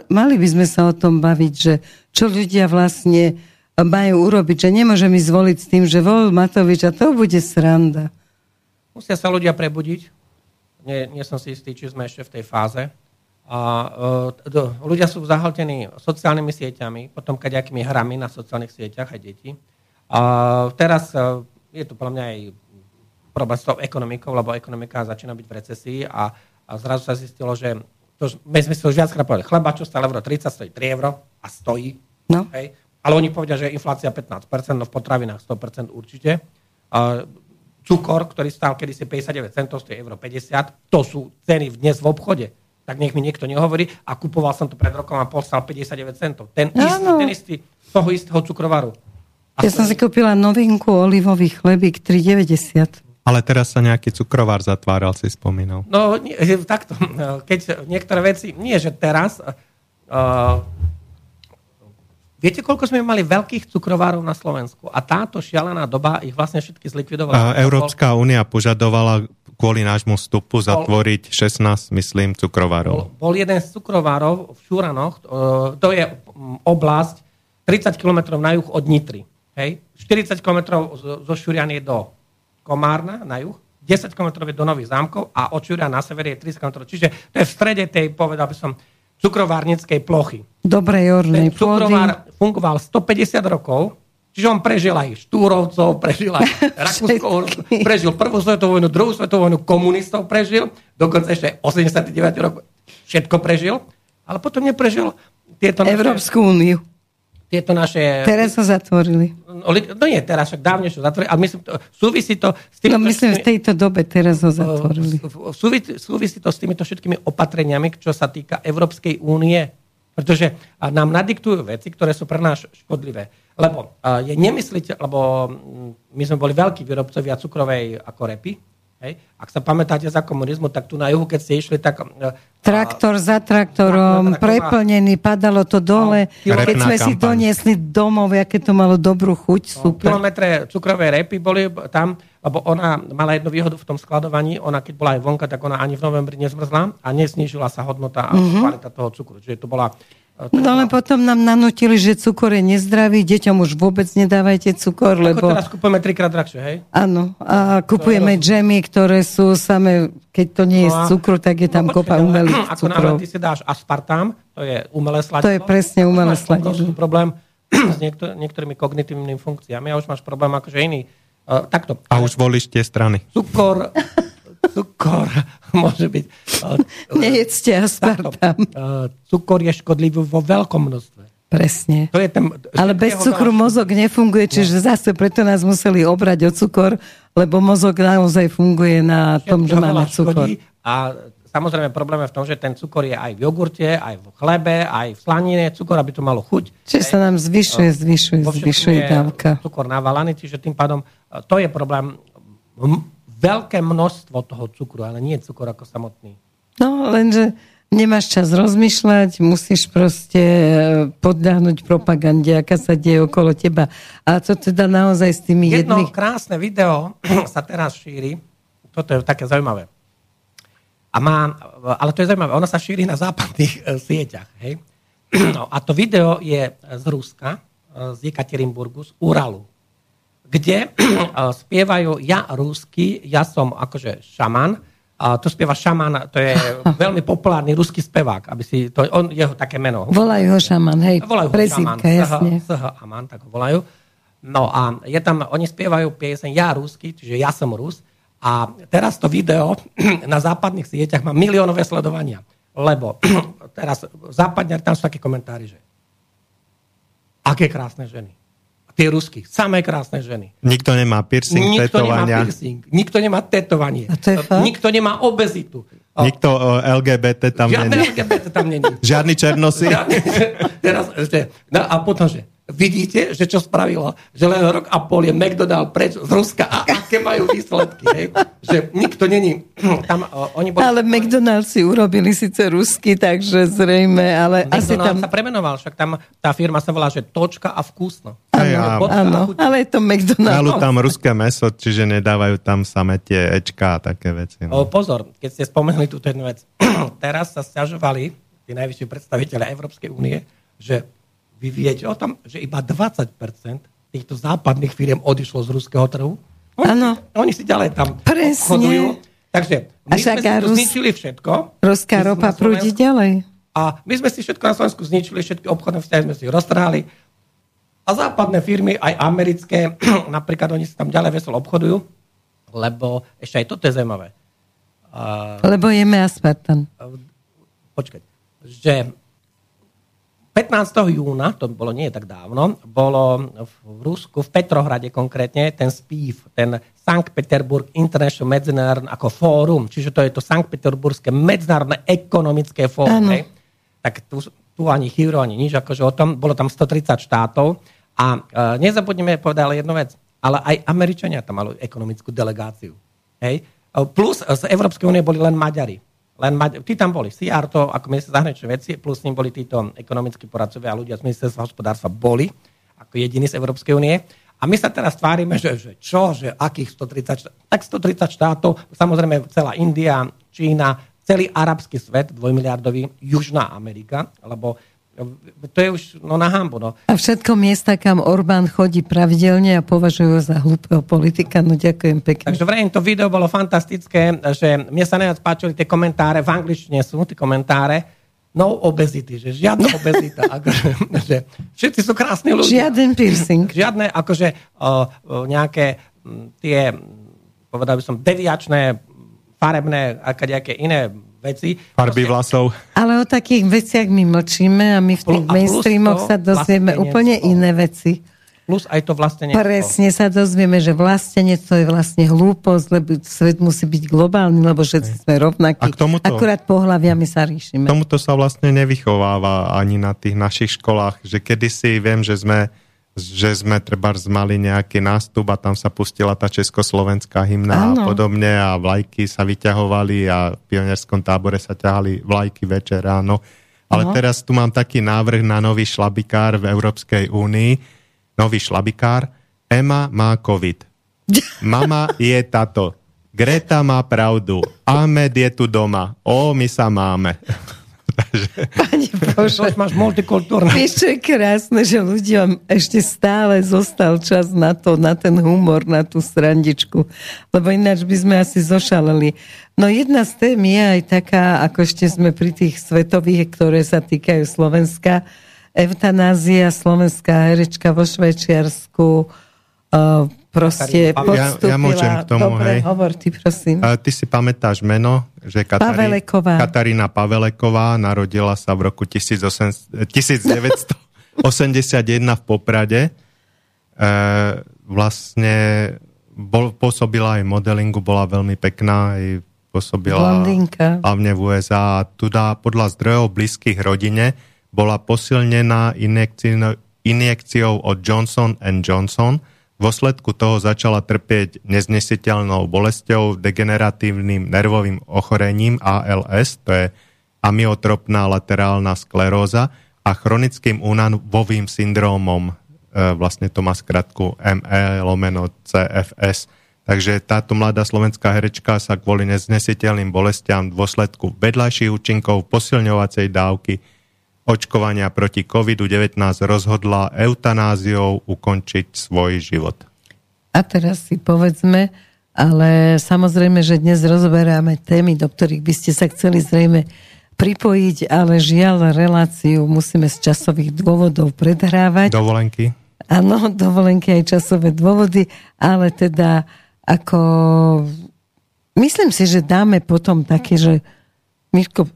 mali by sme sa o tom baviť, že čo ľudia vlastne majú urobiť, že nemôžem ísť zvoliť s tým, že vol Matovič a to bude sranda. Musia sa ľudia prebudiť. Nie, nie som si istý, či sme ešte v tej fáze. A, uh, ľudia sú zahltení sociálnymi sieťami, potom kaďakými hrami na sociálnych sieťach aj deti. A teraz uh, je to podľa mňa aj problém s tou ekonomikou, lebo ekonomika začína byť v recesii a, a zrazu sa zistilo, že to, my sme si už viackrát povedali, chleba, čo stále euro 30, stojí 3 euro a stojí. No. Hej. Ale oni povedia, že je inflácia 15%, no v potravinách 100% určite. A cukor, ktorý stál kedysi 59 centov, stojí euro 50, to sú ceny dnes v obchode. Tak nech mi niekto nehovorí. A kupoval som to pred rokom a pol stál 59 centov. Ten istý, ten istý, toho istého cukrovaru. A ja som si kúpila novinku olivový chlebík 3,90. Ale teraz sa nejaký cukrovár zatváral, si spomínal. No, nie, takto. [laughs] Keď niektoré veci, nie že teraz, uh, Viete, koľko sme mali veľkých cukrovárov na Slovensku? A táto šialená doba ich vlastne všetky zlikvidovala. Európska únia požadovala kvôli nášmu vstupu zatvoriť 16, myslím, cukrovárov. Bol, bol jeden z cukrovárov v Šúranoch, to je oblasť 30 km na juh od Nitry. Hej? 40 km zo Šurian je do Komárna na juh, 10 km do Nových zámkov a od Čúria na sever je 30 km. Čiže to je v strede tej, povedal by som, cukrovárnickej plochy. Dobrej ornej Ten cukrovár fungoval 150 rokov, čiže on prežil aj Štúrovcov, prežil aj [laughs] Rakúsko, prežil prvú svetovú vojnu, druhú svetovú vojnu, komunistov prežil, dokonca ešte 89 rokov všetko prežil, ale potom neprežil tieto... Európsku úniu tieto naše... Teraz sa zatvorili. No, nie, teraz však dávnejšie zatvorili, ale myslím, to, súvisí to s tými... No myslím, v tejto dobe teraz ho zatvorili. Súvisí, súvisí to s týmito všetkými opatreniami, čo sa týka Európskej únie. Pretože nám nadiktujú veci, ktoré sú pre nás škodlivé. Lebo je nemysliteľ, lebo my sme boli veľkí výrobcovia cukrovej ako repy, Hej. Ak sa pamätáte za komunizmu, tak tu na juhu, keď ste išli, tak... Traktor za traktorom, traktor, preplnený, padalo to dole. No, keď sme kampaň. si doniesli domov, aké to malo dobrú chuť, no, super. Kilometre cukrovej repy boli tam, lebo ona mala jednu výhodu v tom skladovaní, ona keď bola aj vonka, tak ona ani v novembri nezmrzla a nesnížila sa hodnota a mm-hmm. kvalita toho cukru. Čiže to bola No ale potom nám nanútili, že cukor je nezdravý, deťom už vôbec nedávajte cukor, Ako lebo... teraz kupujeme trikrát drahšie, hej? Áno, a kupujeme džemy, ktoré sú same, keď to nie je no z cukru, tak je tam no, kopa umelých [clears throat] Ako náhle ty si dáš aspartám, to je umelé sladidlo. To je presne umelé sladidlo. problém [clears throat] s niektor- niektorými kognitívnymi funkciami a už máš problém akože iný. Uh, takto. A už volíš tie strany. Cukor, cukor [laughs] môže byť... Nejedzte aspartam. Cukor je škodlivý vo veľkom množstve. Presne. To je ten, Ale bez cukru mozog nefunguje, čiže no. zase preto nás museli obrať o cukor, lebo mozog naozaj funguje na Všetko tom, že máme cukor. A samozrejme problém je v tom, že ten cukor je aj v jogurte, aj v chlebe, aj v slanine, cukor, aby to malo chuť. Čiže sa nám zvyšuje, zvyšuje, zvyšuje dávka. Cukor navalaný, čiže tým pádom to je problém veľké množstvo toho cukru, ale nie cukor ako samotný. No, lenže nemáš čas rozmýšľať, musíš proste e, podľahnuť propagande, aká sa deje okolo teba. A to teda naozaj s tými Jedno jedných... krásne video [clears throat] sa teraz šíri, toto je také zaujímavé. A má, ale to je zaujímavé, ona sa šíri na západných uh, sieťach. Hej? [clears throat] No, a to video je z Ruska, uh, z Jekaterinburgu, z Uralu, kde uh, [clears throat] spievajú ja rusky, ja som akože šaman, a to spieva šaman, to je [laughs] veľmi populárny ruský spevák, aby si, to on, jeho také meno. Volajú ho šaman, hej, volajú ho šaman, jasne. SH, Aman, tak ho volajú. No a je tam, oni spievajú pieseň Ja rusky, čiže ja som Rus. A teraz to video [clears throat] na západných sieťach má miliónové sledovania. Lebo [clears throat] teraz západňari, tam sú také komentári, že aké krásne ženy tie rusky. Samé krásne ženy. Nikto nemá piercing, nikto tetovania. Nemá piercing, nikto nemá tetovanie. A to je fakt? Nikto nemá obezitu. Nikto o, LGBT tam Žiadne není. LGBT tam není. Žiadny černosy. [laughs] Teraz, že, no a potom, že vidíte, že čo spravilo, že len rok a pol je McDonald preč z Ruska a aké majú výsledky. Hej? Že nikto není. [clears throat] Tam, o, oni boli... Ale McDonald's si urobili síce rusky, takže zrejme, ale asi McDonald tam... sa premenoval, však tam tá firma sa volá, že točka a vkusno. Áno, ale je to McDonald's. tam ruské meso, čiže nedávajú tam samé tie Ečka a také veci. O, No. pozor, keď ste spomenuli túto jednu vec. [clears throat] Teraz sa stiažovali tí najvyšší predstaviteľe Európskej únie, že vy viete o tom, že iba 20% týchto západných firiem odišlo z ruského trhu. Oni, Áno. Oni si ďalej tam Presne. obchodujú. Takže my A sme si tu Rus- zničili všetko. Ruská ropa prúdi ďalej. A my sme si všetko na Slovensku zničili, všetky obchodné vzťahy sme si roztrhali. A západné firmy, aj americké, [clears throat] napríklad oni sa tam ďalej veselo obchodujú, lebo ešte aj toto je zaujímavé. Uh, Lebo jeme aspartan. počkať, že 15. júna, to bolo nie tak dávno, bolo v Rusku, v Petrohrade konkrétne, ten SPIF, ten Sankt Peterburg International Medzinárodné ako fórum, čiže to je to Sankt Peterburgské medzinárodné ekonomické fórum. Hej. Tak tu, tu ani chýro, ani nič, akože o tom, bolo tam 130 štátov a e, nezabudneme povedať jednu vec, ale aj Američania tam mali ekonomickú delegáciu. Hej? E, Plus z Európskej únie boli len Maďari. Len Maďari. Tí tam boli. CR to ako minister zahraničnej veci, plus s ním boli títo ekonomickí poradcovia a ľudia z ministerstva hospodárstva boli ako jediní z Európskej únie. A my sa teraz tvárime, že, že čo, že akých 130 štátov? Tak 130 štátov, samozrejme celá India, Čína, celý arabský svet, dvojmiliardový, Južná Amerika, lebo to je už no, na hambu. No. A všetko miesta, kam Orbán chodí pravidelne a považujú za hlúpeho politika. No ďakujem pekne. Takže vrejme, to video bolo fantastické, že mne sa najviac páčili tie komentáre, v angličtine sú tie komentáre, no obezity, že žiadna [laughs] obezita, akože, že všetci sú krásni ľudia. Žiaden piercing. Žiadne akože o, o, nejaké tie, povedal by som, deviačné, farebné, aké nejaké iné veci. Farby vlasov. Ale o takých veciach my mlčíme a my v tých mainstreamoch sa dozvieme vlastenectvo. úplne iné veci. Plus aj to vlastne Presne sa dozvieme, že vlastenectvo je vlastne hlúposť, lebo svet musí byť globálny, lebo všetci sme rovnakí. A k tomuto- Akurát pohľaviami sa ríšime. Tomuto sa vlastne nevychováva ani na tých našich školách, že kedysi viem, že sme že sme treba mali nejaký nástup a tam sa pustila tá československá hymna Áno. a podobne a vlajky sa vyťahovali a v pionierskom tábore sa ťahali vlajky večer ráno. Ale No. teraz tu mám taký návrh na nový šlabikár v Európskej únii. Nový šlabikár. Ema má COVID. [laughs] Mama je tato. Greta má pravdu. Ahmed je tu doma. O, my sa máme. Pane Bože. Máš multikultúrne. Vieš, čo je krásne, že ľuďom ešte stále zostal čas na to, na ten humor, na tú srandičku. Lebo ináč by sme asi zošaleli. No jedna z tém je aj taká, ako ešte sme pri tých svetových, ktoré sa týkajú Slovenska. Eutanázia, slovenská herečka vo Švajčiarsku uh, proste Ja- ja podstúpila... môžem k tomu, Dobre, hej. hovor ty, prosím. A ty si pamätáš meno, že Katari, Paveleková. Katarína Paveleková narodila sa v roku 18, 1981 v Poprade. E, vlastne bol, pôsobila aj modelingu, bola veľmi pekná, aj pôsobila Blondínka. hlavne v USA. Tudá podľa zdrojov blízkych rodine bola posilnená injekciou, injekciou od Johnson Johnson. V dôsledku toho začala trpieť neznesiteľnou bolesťou, degeneratívnym nervovým ochorením ALS, to je amyotropná laterálna skleróza a chronickým únavovým syndrómom, e, vlastne to má skratku ME lomeno CFS. Takže táto mladá slovenská herečka sa kvôli neznesiteľným bolestiam v dôsledku vedľajších účinkov posilňovacej dávky očkovania proti COVID-19 rozhodla eutanáziou ukončiť svoj život. A teraz si povedzme, ale samozrejme, že dnes rozberáme témy, do ktorých by ste sa chceli zrejme pripojiť, ale žiaľ reláciu musíme z časových dôvodov predhrávať. Dovolenky. Áno, dovolenky aj časové dôvody, ale teda ako myslím si, že dáme potom také, že Mirko,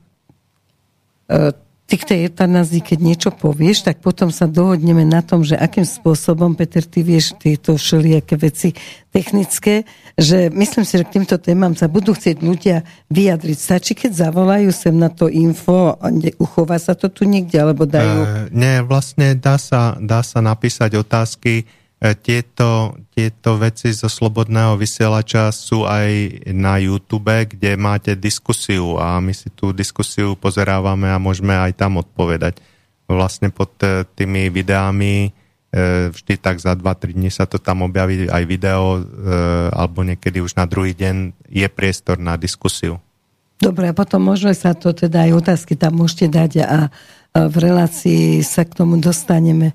e, ty k tej eutanázii, keď niečo povieš, tak potom sa dohodneme na tom, že akým spôsobom, Peter, ty vieš tieto všelijaké veci technické, že myslím si, že k týmto témam sa budú chcieť ľudia vyjadriť. Stačí, keď zavolajú sem na to info, uchová sa to tu niekde, alebo dajú... Uh, nie, vlastne dá sa, dá sa napísať otázky, E, tieto, tieto veci zo Slobodného vysielača sú aj na YouTube, kde máte diskusiu a my si tú diskusiu pozerávame a môžeme aj tam odpovedať. Vlastne pod e, tými videami e, vždy tak za 2-3 dní sa to tam objaví aj video alebo niekedy už na druhý deň je priestor na diskusiu. Dobre, a potom možno sa to teda aj otázky tam môžete dať a v relácii sa k tomu dostaneme.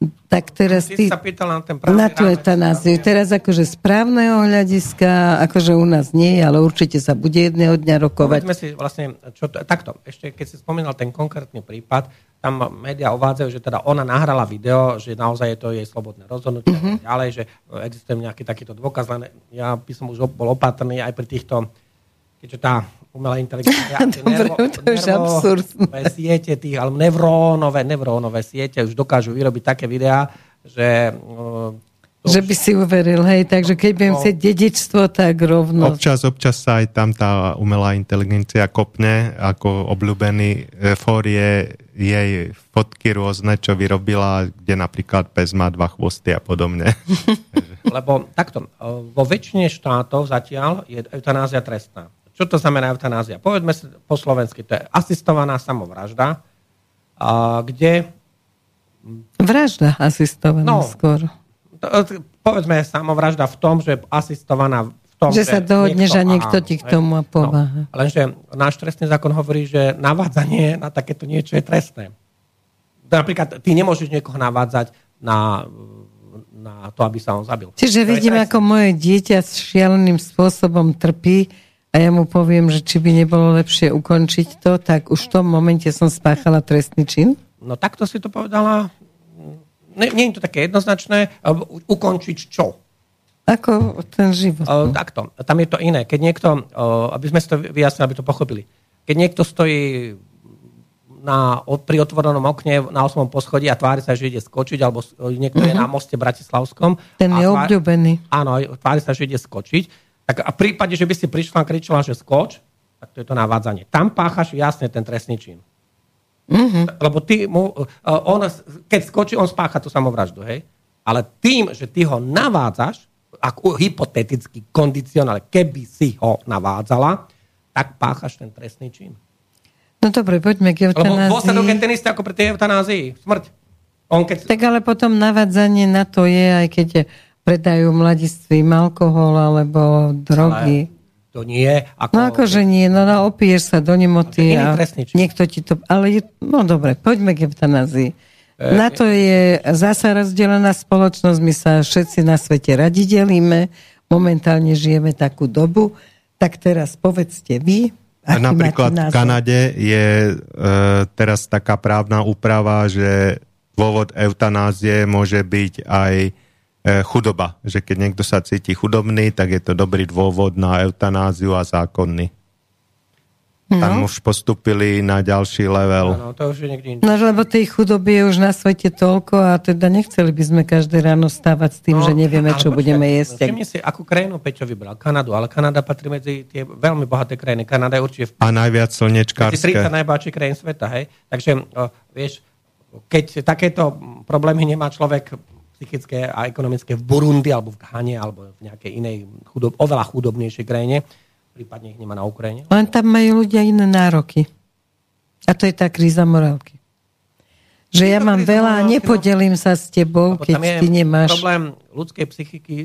Tak teraz ty, sa pýtal na ten Na tú etanáziu. Teraz akože z právneho hľadiska, akože u nás nie, ale určite sa bude jedného dňa rokovať. Povedzme si vlastne, čo to, takto, ešte keď si spomínal ten konkrétny prípad, tam médiá uvádzajú, že teda ona nahrala video, že naozaj je to jej slobodné rozhodnutie uh-huh. ďalej, že existuje nejaký takýto dôkaz, len ja by som už bol opatrný aj pri týchto, keďže tá umelá inteligencia. [laughs] Dobre, nervo, to je absurdné. siete tých, alebo nevrónové, nevrónové siete už dokážu vyrobiť také videá, že... Uh, že by si uveril, hej, takže keď budem chcieť dedičstvo, tak rovno. Občas, občas sa aj tam tá umelá inteligencia kopne, ako obľúbený e, fór je jej fotky rôzne, čo vyrobila, kde napríklad pes má dva chvosty a podobne. [laughs] Lebo takto, e, vo väčšine štátov zatiaľ je eutanázia trestná. Čo to znamená eutanázia? Povedme si po slovensky, to je asistovaná samovražda, a kde... Vražda asistovaná no, skôr. To, povedzme samovražda v tom, že asistovaná v tom, že, že sa dohodne, že niekto ti k tomu pomáha. No, lenže náš trestný zákon hovorí, že navádzanie na takéto niečo je trestné. Napríklad ty nemôžeš niekoho navádzať na na to, aby sa on zabil. Čiže vidím, ako moje dieťa s šialeným spôsobom trpí, a ja mu poviem, že či by nebolo lepšie ukončiť to, tak už v tom momente som spáchala trestný čin? No takto si to povedala. Nie, nie je to také jednoznačné. Ukončiť čo? Ako ten život. No? takto. Tam je to iné. Keď niekto, aby sme to vyjasnili, aby to pochopili. Keď niekto stojí na, pri otvorenom okne na 8. poschodí a tvári sa, že ide skočiť, alebo niekto uh-huh. je mhm. na moste Bratislavskom. Ten je obľúbený. Áno, tvári sa, že ide skočiť tak a v prípade, že by si prišla a kričala, že skoč, tak to je to navádzanie. Tam páchaš jasne ten trestný čin. Mm-hmm. Lebo ty mu, uh, on, keď skočí, on spácha tú samovraždu, hej? Ale tým, že ty ho navádzaš, ako hypoteticky, kondicionálne, keby si ho navádzala, tak páchaš ten trestný čin. No dobre, poďme k eutanázii. Lebo dôsledok je ten istý ako pri tej eutanázii. Smrť. On keď... Tak ale potom navádzanie na to je, aj keď je predajú mladistvím alkohol alebo drogy. Ale to nie. Ako... No akože nie, no, no opiješ sa do nemoty a niekto ti to... Ale je... no dobre, poďme k eutanázii. E, na to je zasa rozdelená spoločnosť, my sa všetci na svete radi delíme, momentálne žijeme takú dobu, tak teraz povedzte vy, Napríklad v Kanade je e, teraz taká právna úprava, že dôvod eutanázie môže byť aj chudoba. Že keď niekto sa cíti chudobný, tak je to dobrý dôvod na eutanáziu a zákonný. No. Tam už postupili na ďalší level. No, to už je niekde No, lebo tej chudoby je už na svete toľko a teda nechceli by sme každé ráno stávať s tým, no, že nevieme, čo počkej, budeme jesť. Všimni si, akú krajinu Peťo vybral? Kanadu, ale Kanada patrí medzi tie veľmi bohaté krajiny. Kanada je určite... V... A najviac slnečkárske. 30 najbohatších krajín sveta, hej? Takže, o, vieš, keď takéto problémy nemá človek psychické a ekonomické v Burundi alebo v Ghane alebo v nejakej inej chudob, oveľa chudobnejšej krajine, prípadne ich nemá na Ukrajine. Len tam majú ľudia iné nároky. A to je tá kríza morálky. Že ja mám veľa a no. nepodelím sa s tebou, keď ty nemáš. Problém ľudskej psychiky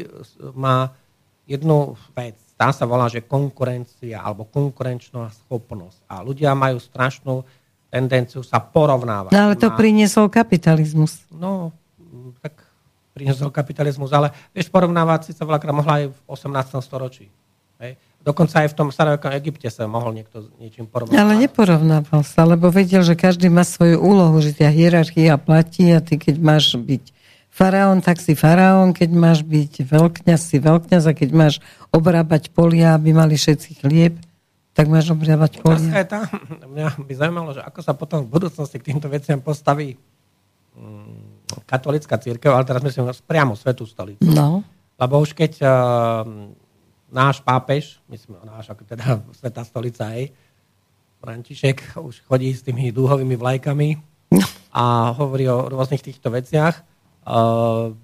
má jednu vec. Tá sa volá, že konkurencia alebo konkurenčná schopnosť. A ľudia majú strašnú tendenciu sa porovnávať. No ale to priniesol kapitalizmus. No, tak priniesol kapitalizmus, ale vieš, porovnávať si sa veľakrát mohla aj v 18. storočí. Hej? Dokonca aj v tom starovekom Egypte sa mohol niekto niečím porovnávať. Ale neporovnával sa, lebo vedel, že každý má svoju úlohu, že tá hierarchia platí a ty keď máš byť faraón, tak si faraón, keď máš byť veľkňaz, si veľkňaz a keď máš obrábať polia, aby mali všetci chlieb, tak máš obrábať polia. je tá, [laughs] mňa by zaujímalo, že ako sa potom v budúcnosti k týmto veciam postaví mm, katolická církev, ale teraz myslím priamo Svetú stolicu. No. Lebo už keď uh, náš pápež, myslím, náš ako teda [laughs] Svetá stolica aj, František už chodí s tými dúhovými vlajkami no. a hovorí o rôznych týchto veciach, Uh,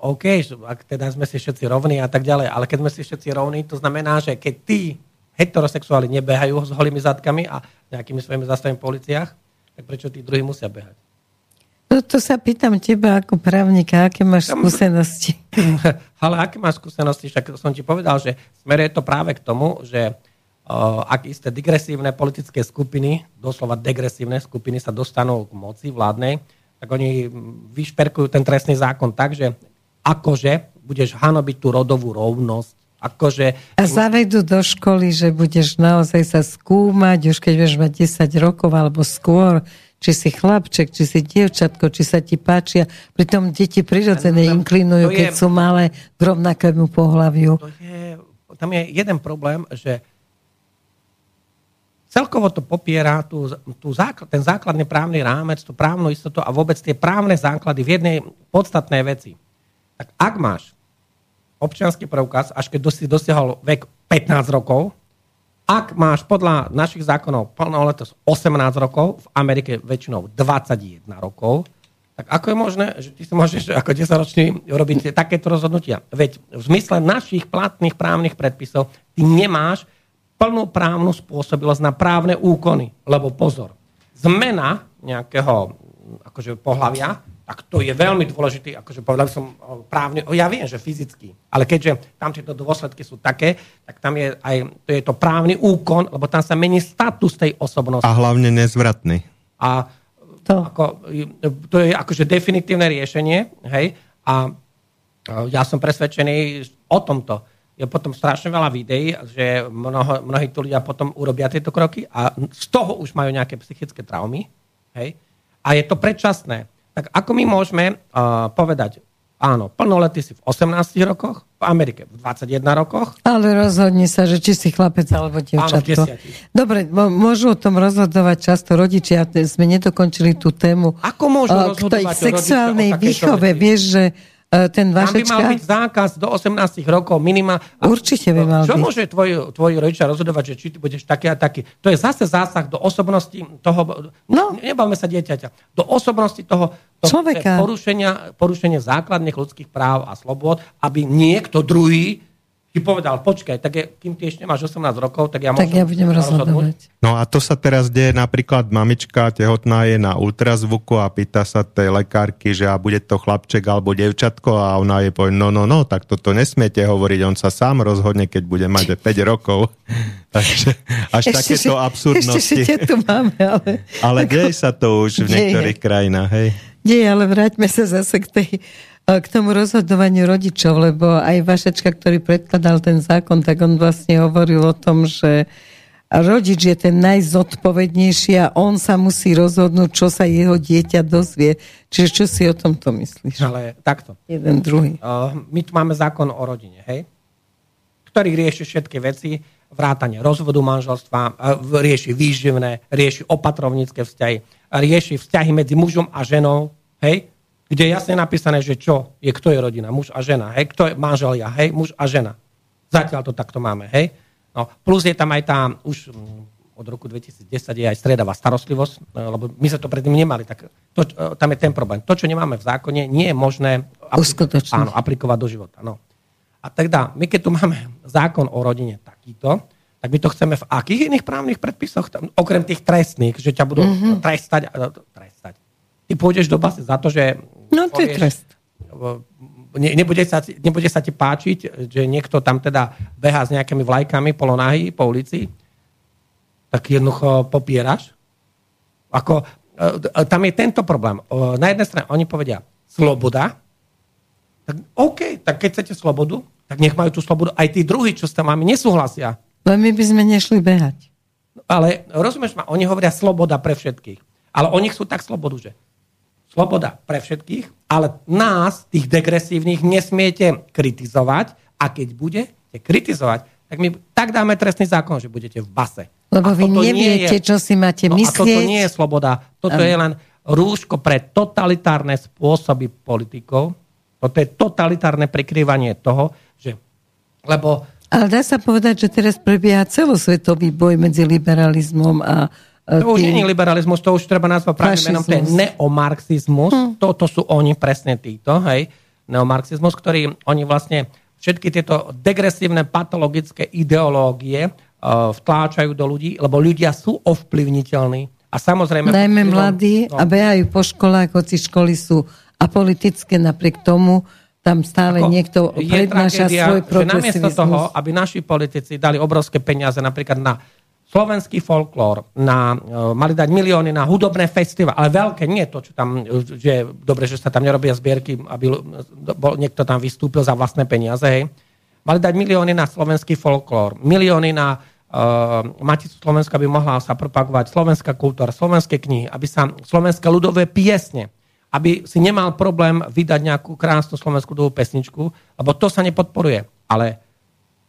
OK, ak teda sme si všetci rovní a tak ďalej, ale keď sme si všetci rovní, to znamená, že keď tí heterosexuáli nebehajú s holými zadkami a nejakými svojimi zastavami po uliciach, tak prečo tí druhí musia behať? No to sa pýtam teba ako právnika, aké máš skúsenosti? [laughs] ale aké máš skúsenosti? Však som ti povedal, že smeruje to práve k tomu, že uh, ak isté digresívne politické skupiny, doslova degresívne skupiny sa dostanú k moci vládnej, tak oni vyšperkujú ten trestný zákon tak, že akože budeš hanobiť tú rodovú rovnosť, akože... A zavedú do školy, že budeš naozaj sa skúmať, už keď budeš mať 10 rokov alebo skôr, či si chlapček, či si dievčatko, či sa ti páčia. Pritom deti prirodzene inklinujú, keď sú malé k rovnakému pohľaviu. tam je jeden problém, že celkovo to popiera tú, tú základ, ten základný právny rámec, tú právnu istotu a vôbec tie právne základy v jednej podstatnej veci. Tak ak máš občianský preukaz, až keď si dosiahol vek 15 rokov, ak máš podľa našich zákonov plnoletosť 18 rokov, v Amerike väčšinou 21 rokov, tak ako je možné, že ty si môžeš ako 10-ročný robiť takéto rozhodnutia? Veď v zmysle našich platných právnych predpisov ty nemáš plnú právnu spôsobilosť na právne úkony. Lebo pozor, zmena nejakého akože pohľavia, tak to je veľmi dôležitý, akože povedal som právne, ja viem, že fyzicky, ale keďže tam tieto dôsledky sú také, tak tam je aj, to je to právny úkon, lebo tam sa mení status tej osobnosti. A hlavne nezvratný. A to, ako, to je akože definitívne riešenie, hej, a ja som presvedčený o tomto je potom strašne veľa videí, že mnoho, mnohí tu ľudia potom urobia tieto kroky a z toho už majú nejaké psychické traumy. Hej? A je to predčasné. Tak ako my môžeme uh, povedať, áno, plnoletý si v 18 rokoch, v Amerike v 21 rokoch. Ale rozhodni sa, že či si chlapec alebo dievčatko. Dobre, môžu o tom rozhodovať často rodičia. Sme nedokončili tú tému. Ako môžu rozhodovať k sexuálnej výchove. Vieš, že ten Vašečka... Tam by mal byť zákaz do 18 rokov minima. Určite by mal Čo byť. môže tvoj, tvoji rodičia rozhodovať, že či ty budeš taký a taký? To je zase zásah do osobnosti toho... No. Nebavme sa dieťaťa. Do osobnosti toho, toho Človeka. Porušenia, porušenie základných ľudských práv a slobod, aby niekto druhý ti povedal, počkaj, tak je, kým ty ešte nemáš 18 rokov, tak ja tak ja budem rozhodnúť. No a to sa teraz deje napríklad mamička tehotná je na ultrazvuku a pýta sa tej lekárky, že a bude to chlapček alebo devčatko a ona je povie, no, no, no, tak toto nesmiete hovoriť, on sa sám rozhodne, keď bude mať [laughs] 5 rokov. [laughs] Takže až ešte takéto si, absurdnosti. Ešte tu máme, ale... Ale deje sa to už v niektorých deje. krajinách, hej? Deje, ale vráťme sa zase k tej k tomu rozhodovaniu rodičov, lebo aj Vašečka, ktorý predkladal ten zákon, tak on vlastne hovoril o tom, že rodič je ten najzodpovednejší a on sa musí rozhodnúť, čo sa jeho dieťa dozvie. Čiže čo si o tomto myslíš? Ale takto. Jeden, druhý. Uh, my tu máme zákon o rodine, hej? ktorý rieši všetky veci, vrátanie rozvodu manželstva, uh, rieši výživné, rieši opatrovnícke vzťahy, rieši vzťahy medzi mužom a ženou, hej? Kde je jasne napísané, že čo je, kto je rodina, muž a žena, hej, kto je manželia, hej, muž a žena. Zatiaľ to takto máme, hej. No, plus je tam aj tá, už mm, od roku 2010 je aj stredavá starostlivosť, no, lebo my sa to predtým nemali, tak to, e, tam je ten problém. To, čo nemáme v zákone, nie je možné aplik- áno, aplikovať do života. No. A teda, my keď tu máme zákon o rodine takýto, tak my to chceme v akých iných právnych predpisoch, tam, okrem tých trestných, že ťa budú mm-hmm. trestať. Ty pôjdeš do basy za to, že No to je trest. ne, nebude, sa, nebude sa ti páčiť, že niekto tam teda behá s nejakými vlajkami polonahy po ulici, tak jednoducho popieraš. Ako, e, tam je tento problém. Na jednej strane oni povedia sloboda, tak OK, tak keď chcete slobodu, tak nech majú tú slobodu. Aj tí druhí, čo s tam máme, nesúhlasia. Ale my by sme nešli behať. Ale rozumieš ma, oni hovoria sloboda pre všetkých. Ale oni chcú tak slobodu, že sloboda pre všetkých, ale nás, tých degresívnych, nesmiete kritizovať a keď budete kritizovať, tak my tak dáme trestný zákon, že budete v base. Lebo vy neviete, je, čo si máte no myslieť. A toto nie je sloboda. Toto um. je len rúško pre totalitárne spôsoby politikov. Toto je totalitárne prikrývanie toho, že... Lebo... Ale dá sa povedať, že teraz prebieha celosvetový boj medzi liberalizmom a to už nie je liberalizmus, to už treba nazvať pravým menom, to je neomarxizmus. Hm. Toto sú oni presne títo, hej, neomarxizmus, ktorý oni vlastne všetky tieto degresívne patologické ideológie uh, vtláčajú do ľudí, lebo ľudia sú ovplyvniteľní. A samozrejme... Najmä mladí no. a behajú po školách, hoci školy sú apolitické, napriek tomu tam stále Ako niekto prednáša svoj progresivizmus. Namiesto toho, aby naši politici dali obrovské peniaze napríklad na slovenský folklór, na, uh, mali dať milióny na hudobné festivaly, ale veľké, nie to, čo tam, že dobre, že sa tam nerobia zbierky, aby bol, niekto tam vystúpil za vlastné peniaze, hej. Mali dať milióny na slovenský folklór, milióny na uh, Maticu Slovenska by mohla sa propagovať slovenská kultúra, slovenské knihy, aby sa slovenské ľudové piesne, aby si nemal problém vydať nejakú krásnu slovenskú ľudovú pesničku, lebo to sa nepodporuje. Ale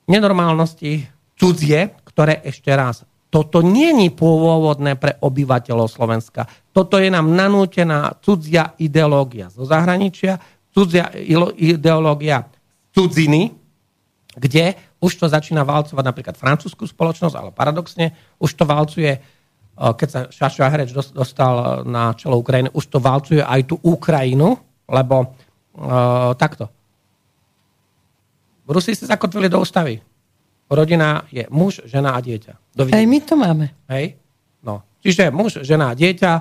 nenormálnosti cudzie, ktoré ešte raz toto není pôvodné pre obyvateľov Slovenska. Toto je nám nanútená cudzia ideológia zo zahraničia, cudzia ideológia cudziny, kde už to začína valcovať napríklad francúzskú spoločnosť, ale paradoxne už to valcuje, e, keď sa Šašo Ahreč dostal na čelo Ukrajiny, už to valcuje aj tú Ukrajinu, lebo uh, takto. Rusi sa zakotvili do ústavy rodina je muž, žena a dieťa. Dovidenia. Aj my to máme. Hej? No. Čiže muž, žena dieťa.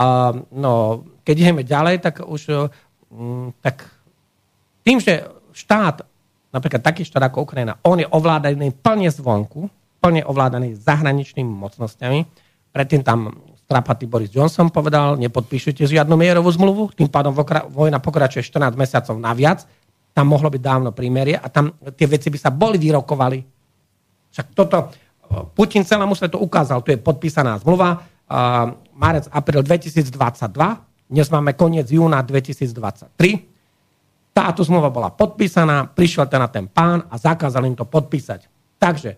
A, no, keď ideme ďalej, tak už m, tak tým, že štát, napríklad taký štát ako Ukrajina, on je ovládaný plne zvonku, plne ovládaný zahraničnými mocnosťami. Predtým tam strapatý Boris Johnson povedal, nepodpíšete žiadnu mierovú zmluvu, tým pádom vojna pokračuje 14 mesiacov naviac, tam mohlo byť dávno prímerie a tam tie veci by sa boli vyrokovali však toto, Putin celému svetu ukázal, tu je podpísaná zmluva, marec, apríl 2022, dnes máme koniec júna 2023. Táto zmluva bola podpísaná, prišiel ten na ten pán a zakázal im to podpísať. Takže,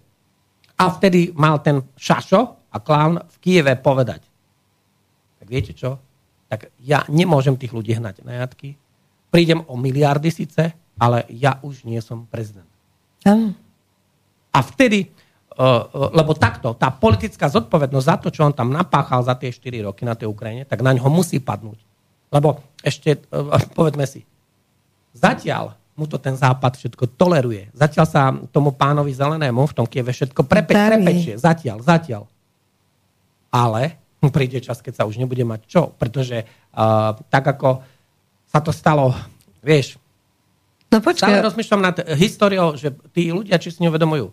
a vtedy mal ten Šašo a klán v Kieve povedať, tak viete čo, tak ja nemôžem tých ľudí hnať na jatky, prídem o miliardy síce, ale ja už nie som prezident. Ano. A vtedy, lebo takto, tá politická zodpovednosť za to, čo on tam napáchal za tie 4 roky na tej Ukrajine, tak na ňo musí padnúť. Lebo ešte, [laughs] povedzme si, zatiaľ mu to ten západ všetko toleruje. Zatiaľ sa tomu pánovi zelenému v tom Kieve všetko prepe, prepečie. Zatiaľ, zatiaľ. Ale príde čas, keď sa už nebude mať čo. Pretože uh, tak ako sa to stalo, vieš, No počkaj. Stále rozmýšľam nad históriou, že tí ľudia, či si neuvedomujú,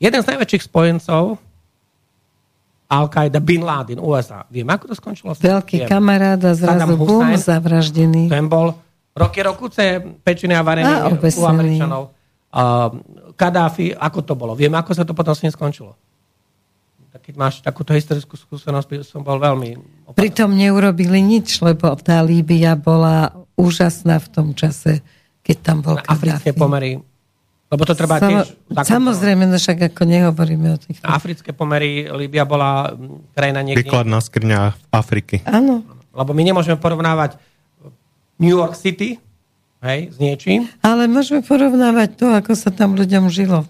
jeden z najväčších spojencov Al-Qaida, Bin Laden, USA. Vieme, ako to skončilo? Veľký Viem. kamarát a zrazu bum, zavraždený. Ten bol roky rokuce pečený a varený a, u Američanov. Uh, Kadáfi, ako to bolo? Vieme, ako sa to potom s ním skončilo? Keď máš takúto historickú skúsenosť, som bol veľmi... Opatrný. Pritom neurobili nič, lebo tá Líbia bola úžasná v tom čase, keď tam bol Na africké pomery lebo to treba Samo, tiež... Samozrejme, no však ako nehovoríme o tých... Africké pomery, Líbia bola krajina niekde... Výkladná skrňa Afriky. Áno. Lebo my nemôžeme porovnávať New York City hej, s niečím. Ale môžeme porovnávať to, ako sa tam ľuďom žilo.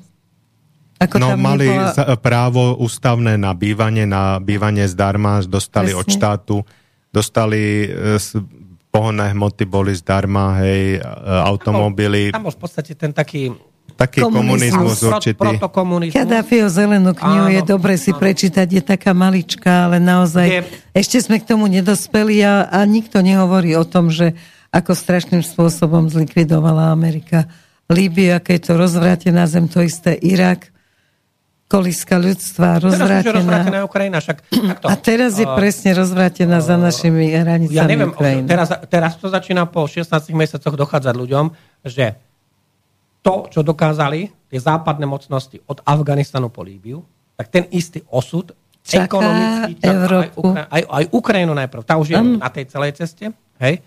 Ako no, tam mali nebola... právo ústavné na bývanie, na bývanie zdarma, dostali Presne. od štátu, dostali e, pohonné hmoty boli zdarma, hej, e, automobily. Tam bol v podstate ten taký taký komunizmus, komunizmus určitý. Protokomunizmus. Zelenú knihu áno, je dobre si áno. prečítať, je taká maličká, ale naozaj je. ešte sme k tomu nedospeli a, a nikto nehovorí o tom, že ako strašným spôsobom zlikvidovala Amerika Líbiu, aké je to rozvrátená zem, to isté Irak, koliska ľudstva, rozvrátená. Ukrajina, však takto. A teraz je uh, presne rozvrátená uh, za našimi hranicami Ja neviem, Ukrajiny. teraz, teraz to začína po 16 mesiacoch dochádzať ľuďom, že to, čo dokázali tie západné mocnosti od Afganistanu po Líbiu, tak ten istý osud Čaká ekonomický, Európu. Aj, Ukra- aj, aj Ukrajinu najprv. Tá už je um. na tej celej ceste. Hej?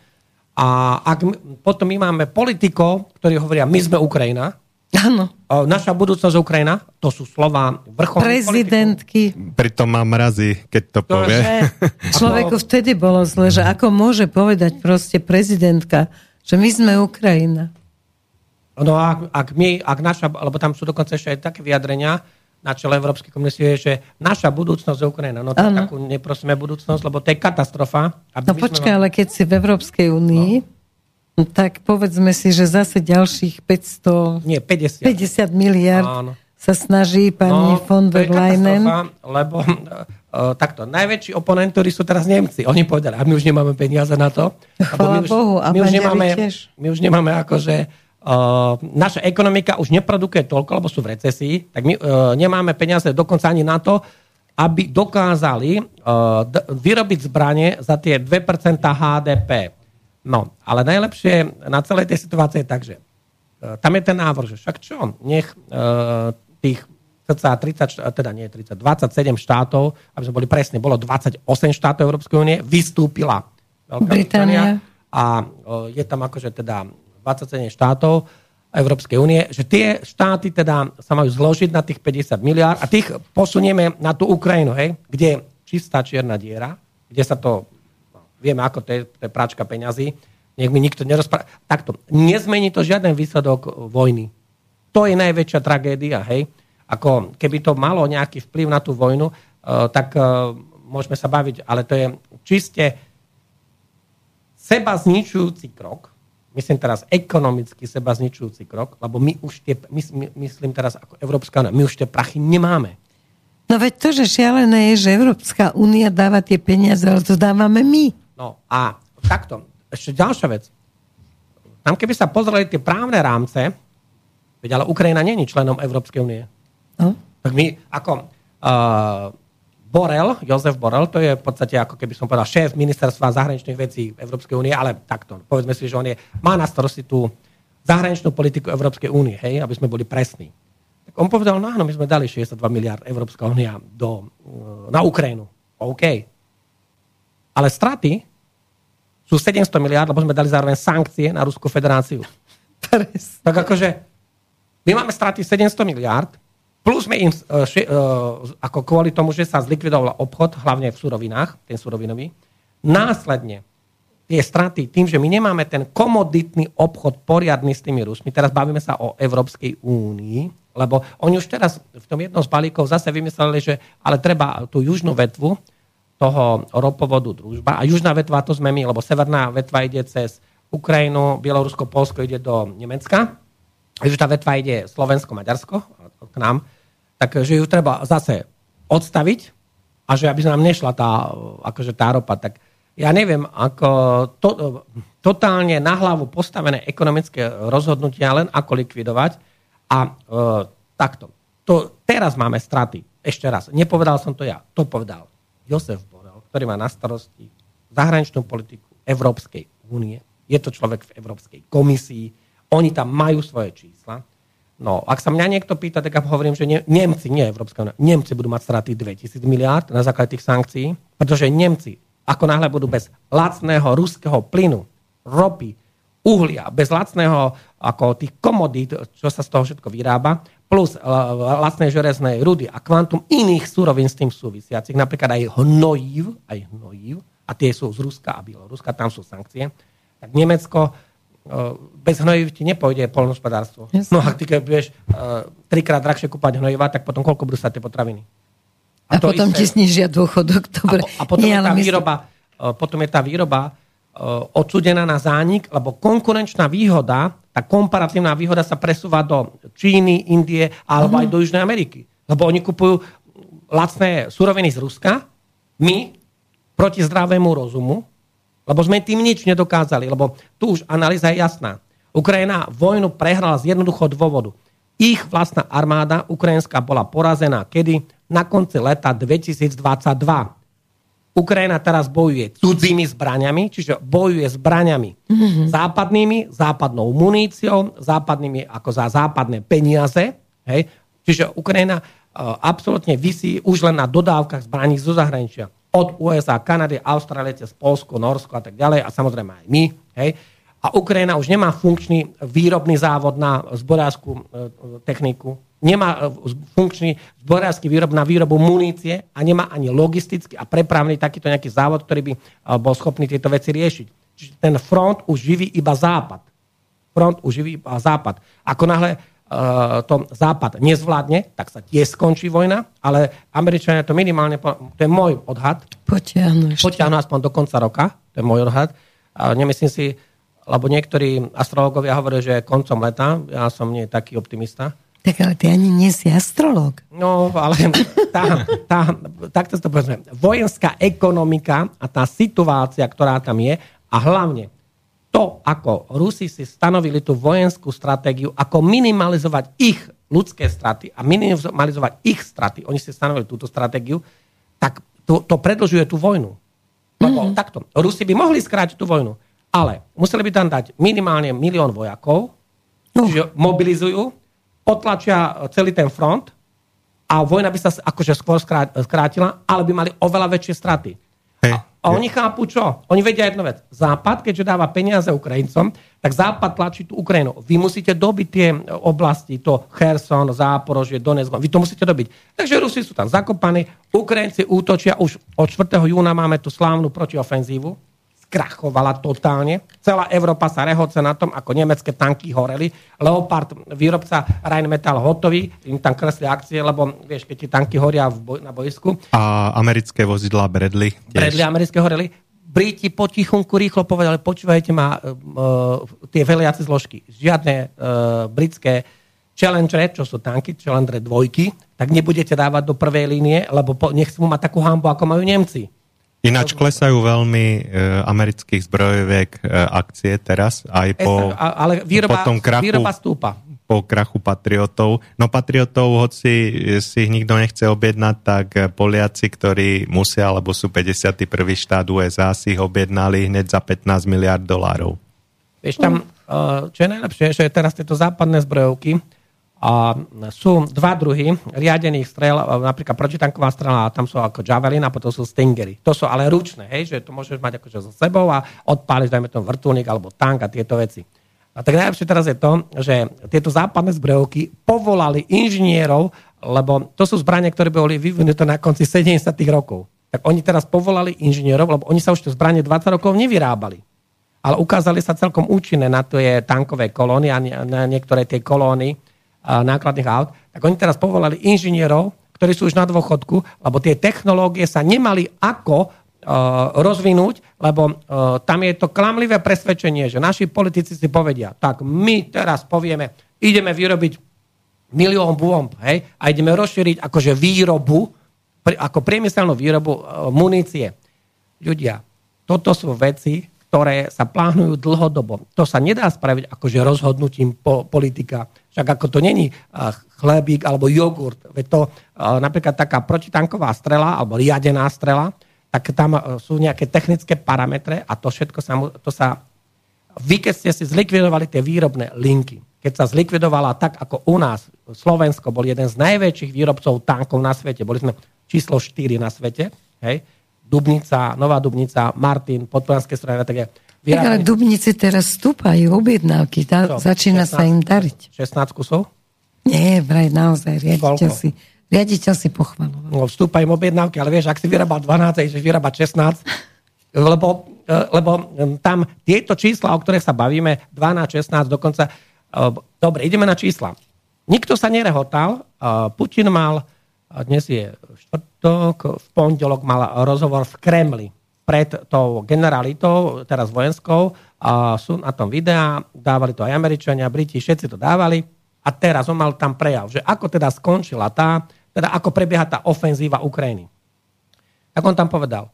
A ak my, potom my máme politikov, ktorí hovoria, my sme Ukrajina, Áno. Naša budúcnosť Ukrajina, to sú slova vrcholných Prezidentky. Politikov. Pritom má mrazí, keď to, to povie. Že, [laughs] človeku vtedy bolo zle, že ako môže povedať proste prezidentka, že my sme Ukrajina. No a ak, my, ak naša, lebo tam sú dokonca ešte aj také vyjadrenia, na čele Európskej komisie, že naša budúcnosť je Ukrajina. No tak takú neprosíme budúcnosť, lebo to je katastrofa. Aby no počkaj, ale keď si v Európskej únii, no. tak povedzme si, že zase ďalších 500... Nie, 50. 50 miliard Áno. sa snaží pani no, von der Leyen. Lebo uh, [laughs] takto, najväčší oponent, ktorí sú teraz Nemci, oni povedali, a my už nemáme peniaze na to. Chvala my už, Bohu, a my už nemáme, tiež. My už nemáme akože naša ekonomika už neprodukuje toľko, lebo sú v recesii, tak my uh, nemáme peniaze dokonca ani na to, aby dokázali d- vyrobiť zbranie za tie 2% HDP. No, ale najlepšie na celej tej situácii je tak, že uh, tam je ten návrh, že však čo, nech tých cca 30, teda nie 30, 27 štátov, aby sme boli presní, bolo 28 štátov Európskej únie, vystúpila Veľká Británia. A uh, je tam akože teda 27 štátov Európskej únie, že tie štáty teda sa majú zložiť na tých 50 miliard a tých posunieme na tú Ukrajinu, hej, kde je čistá čierna diera, kde sa to, no, vieme ako to je, to je práčka peňazí, nech mi nikto nerozpráva. Takto, nezmení to žiaden výsledok vojny. To je najväčšia tragédia, hej. Ako keby to malo nejaký vplyv na tú vojnu, uh, tak uh, môžeme sa baviť, ale to je čiste seba zničujúci krok, myslím teraz ekonomicky seba zničujúci krok, lebo my už tie, my, my, myslím teraz ako Európska únia, my už tie prachy nemáme. No veď to, že šialené je, že Európska únia dáva tie peniaze, ale to dávame my. No a takto, ešte ďalšia vec. Tam keby sa pozreli tie právne rámce, veď ale Ukrajina není členom Európskej únie. No. Tak my ako uh, Borel, Jozef Borel, to je v podstate ako keby som povedal šéf ministerstva zahraničných vecí Európskej únie, ale takto, povedzme si, že on je, má na starosti tú zahraničnú politiku Európskej únie, hej, aby sme boli presní. Tak on povedal, no áno, my sme dali 62 miliard Európska únia do, eh, na Ukrajinu. OK. Ale straty sú 700 miliard, lebo sme dali zároveň sankcie na Ruskú federáciu. [laughs] tak akože, my máme straty 700 miliard, Plus sme im, uh, še, uh, ako kvôli tomu, že sa zlikvidoval obchod, hlavne v surovinách, ten surovinový, následne tie straty tým, že my nemáme ten komoditný obchod poriadny s tými Rusmi, teraz bavíme sa o Európskej únii, lebo oni už teraz v tom jednom z balíkov zase vymysleli, že ale treba tú južnú vetvu toho ropovodu družba a južná vetva to sme my, lebo severná vetva ide cez Ukrajinu, Bielorusko, Polsko ide do Nemecka, južná vetva ide Slovensko, Maďarsko, k nám, takže ju treba zase odstaviť a že aby nám nešla tá, akože tá ropa, tak ja neviem, ako to, totálne na hlavu postavené ekonomické rozhodnutia len ako likvidovať a e, takto. To, teraz máme straty. Ešte raz, nepovedal som to ja, to povedal Josef Borel, ktorý má na starosti zahraničnú politiku Európskej únie. Je to človek v Európskej komisii. Oni tam majú svoje čísla. No, ak sa mňa niekto pýta, tak ja hovorím, že Nemci, nie Európska únia, Nemci budú mať straty 2000 miliárd na základe tých sankcií, pretože Nemci, ako náhle budú bez lacného ruského plynu, ropy, uhlia, bez lacného ako tých komodít, čo sa z toho všetko vyrába, plus lacnej železnej rudy a kvantum iných súrovín s tým súvisiacich, napríklad aj hnojív, aj hnojív, a tie sú z Ruska a Bieloruska, tam sú sankcie, tak Nemecko bez hnojiv ti nepôjde polnospodárstvo. No a ty keď budeš uh, trikrát drahšie kúpať hnojiva, tak potom koľko budú stať tie potraviny? A, a potom isté, ti znižia dôchodok. Dobre. A, a potom, Nie, je tá výroba, uh, potom je tá výroba uh, odsudená na zánik, lebo konkurenčná výhoda, tá komparatívna výhoda sa presúva do Číny, Indie alebo uh-huh. aj do Južnej Ameriky. Lebo oni kupujú lacné suroviny z Ruska, my proti zdravému rozumu Lebo sme tým nič nedokázali, lebo tu už analýza je jasná. Ukrajina vojnu prehrala z jednoduchého dôvodu. Ich vlastná armáda ukrajinská bola porazená kedy? Na konci leta 2022. Ukrajina teraz bojuje cudzími zbraniami, čiže bojuje zbraniami mm-hmm. západnými, západnou muníciou, západnými ako za západné peniaze. Hej? Čiže Ukrajina uh, absolútne vysí už len na dodávkach zbraní zo zahraničia. Od USA, Kanady, Austrálie, cez Polsko, Norsko a tak ďalej a samozrejme aj my. Hej? A Ukrajina už nemá funkčný výrobný závod na zborárskú e, techniku, nemá e, funkčný zborársky výrob na výrobu munície a nemá ani logistický a prepravný takýto nejaký závod, ktorý by e, bol schopný tieto veci riešiť. Čiže ten front už živí iba západ. Front už živí iba západ. Ako náhle to západ nezvládne, tak sa tiež skončí vojna, ale Američania to minimálne, to je môj odhad, potiahnu, potiahnu aspoň do konca roka, to je môj odhad. A nemyslím si, lebo niektorí astrologovia hovoria, že koncom leta, ja som nie taký optimista. Tak ale ty ani nie si astrolog. No, ale tá, tá, takto to povedzme. Vojenská ekonomika a tá situácia, ktorá tam je a hlavne to, ako Rusi si stanovili tú vojenskú stratégiu, ako minimalizovať ich ľudské straty a minimalizovať ich straty, oni si stanovili túto stratégiu, tak to, to predlžuje tú vojnu. Lebo mm-hmm. takto, Rusi by mohli skrátiť tú vojnu, ale museli by tam dať minimálne milión vojakov, uh. čiže mobilizujú, potlačia celý ten front a vojna by sa akože skôr skrátila, ale by mali oveľa väčšie straty. A oni chápu čo? Oni vedia jednu vec. Západ, keďže dáva peniaze Ukrajincom, tak Západ tlačí tú Ukrajinu. Vy musíte dobiť tie oblasti, to Kherson, Záporožie, Donetsk, vy to musíte dobiť. Takže Rusi sú tam zakopaní, Ukrajinci útočia, už od 4. júna máme tú slávnu protiofenzívu, krachovala totálne. Celá Európa sa rehoce na tom, ako nemecké tanky horeli. Leopard, výrobca Rheinmetall hotový, im tam kresli akcie, lebo vieš, keď tie tanky horia v boj, na bojsku. A americké vozidlá Bradley. Tiež. Bradley americké horeli. Briti potichunku rýchlo povedali, počúvajte ma, uh, tie veliace zložky, žiadne uh, britské Challenger, čo sú tanky, Challenger dvojky, tak nebudete dávať do prvej línie, lebo po, nechcú mať takú hambu, ako majú Nemci. Ináč klesajú veľmi e, amerických zbrojoviek e, akcie teraz, aj po, ale výroba, po tom krachu, výroba stúpa. Po krachu patriotov. No patriotov, hoci si ich nikto nechce objednať, tak Poliaci, ktorí musia, alebo sú 51. štát USA, si ich objednali hneď za 15 miliard dolárov. Vieš, tam, e, čo je najlepšie, že teraz tieto západné zbrojovky, a sú dva druhy riadených strel, napríklad protitanková strela, tam sú ako Javelin a potom sú Stingery. To sú ale ručné, hej, že to môžeš mať akože so sebou a odpáliš, dajme tomu vrtulník alebo tank a tieto veci. A tak najlepšie teraz je to, že tieto západné zbrojovky povolali inžinierov, lebo to sú zbranie, ktoré boli vyvinuté na konci 70. rokov. Tak oni teraz povolali inžinierov, lebo oni sa už to zbranie 20 rokov nevyrábali. Ale ukázali sa celkom účinné na tie tankové kolóny a na niektoré tie kolóny, nákladných aut, tak oni teraz povolali inžinierov, ktorí sú už na dôchodku, lebo tie technológie sa nemali ako rozvinúť, lebo tam je to klamlivé presvedčenie, že naši politici si povedia, tak my teraz povieme, ideme vyrobiť milión bomb, hej, a ideme rozšíriť akože výrobu, ako priemyselnú výrobu munície. Ľudia, toto sú veci, ktoré sa plánujú dlhodobo. To sa nedá spraviť akože rozhodnutím po, politika. Však ako to není chlebík alebo jogurt. Veď to napríklad taká protitanková strela alebo riadená strela, tak tam sú nejaké technické parametre a to všetko sa, to sa vy keď ste si zlikvidovali tie výrobné linky, keď sa zlikvidovala tak, ako u nás, Slovensko bol jeden z najväčších výrobcov tankov na svete, boli sme číslo 4 na svete, hej, Dubnica, Nová Dubnica, Martin, podporanské strany a tak ďalej. Tak ale Dubnici teraz stúpajú objednávky, tá, Čo, začína 16, sa im dariť. 16 kusov? Nie, vraj naozaj, riaditeľ si, riaditeľ si pochvaloval. No, vstúpajú objednávky, ale vieš, ak si vyrábal 12, že vyrábať 16, lebo, e, lebo tam tieto čísla, o ktorých sa bavíme, 12, 16, dokonca, e, dobre, ideme na čísla. Nikto sa nerehotal, e, Putin mal dnes je štvrtok, v pondelok mal rozhovor v Kremli pred tou generalitou, teraz vojenskou, a sú na tom videá, dávali to aj Američania, Briti, všetci to dávali. A teraz on mal tam prejav, že ako teda skončila tá, teda ako prebieha tá ofenzíva Ukrajiny. Tak on tam povedal,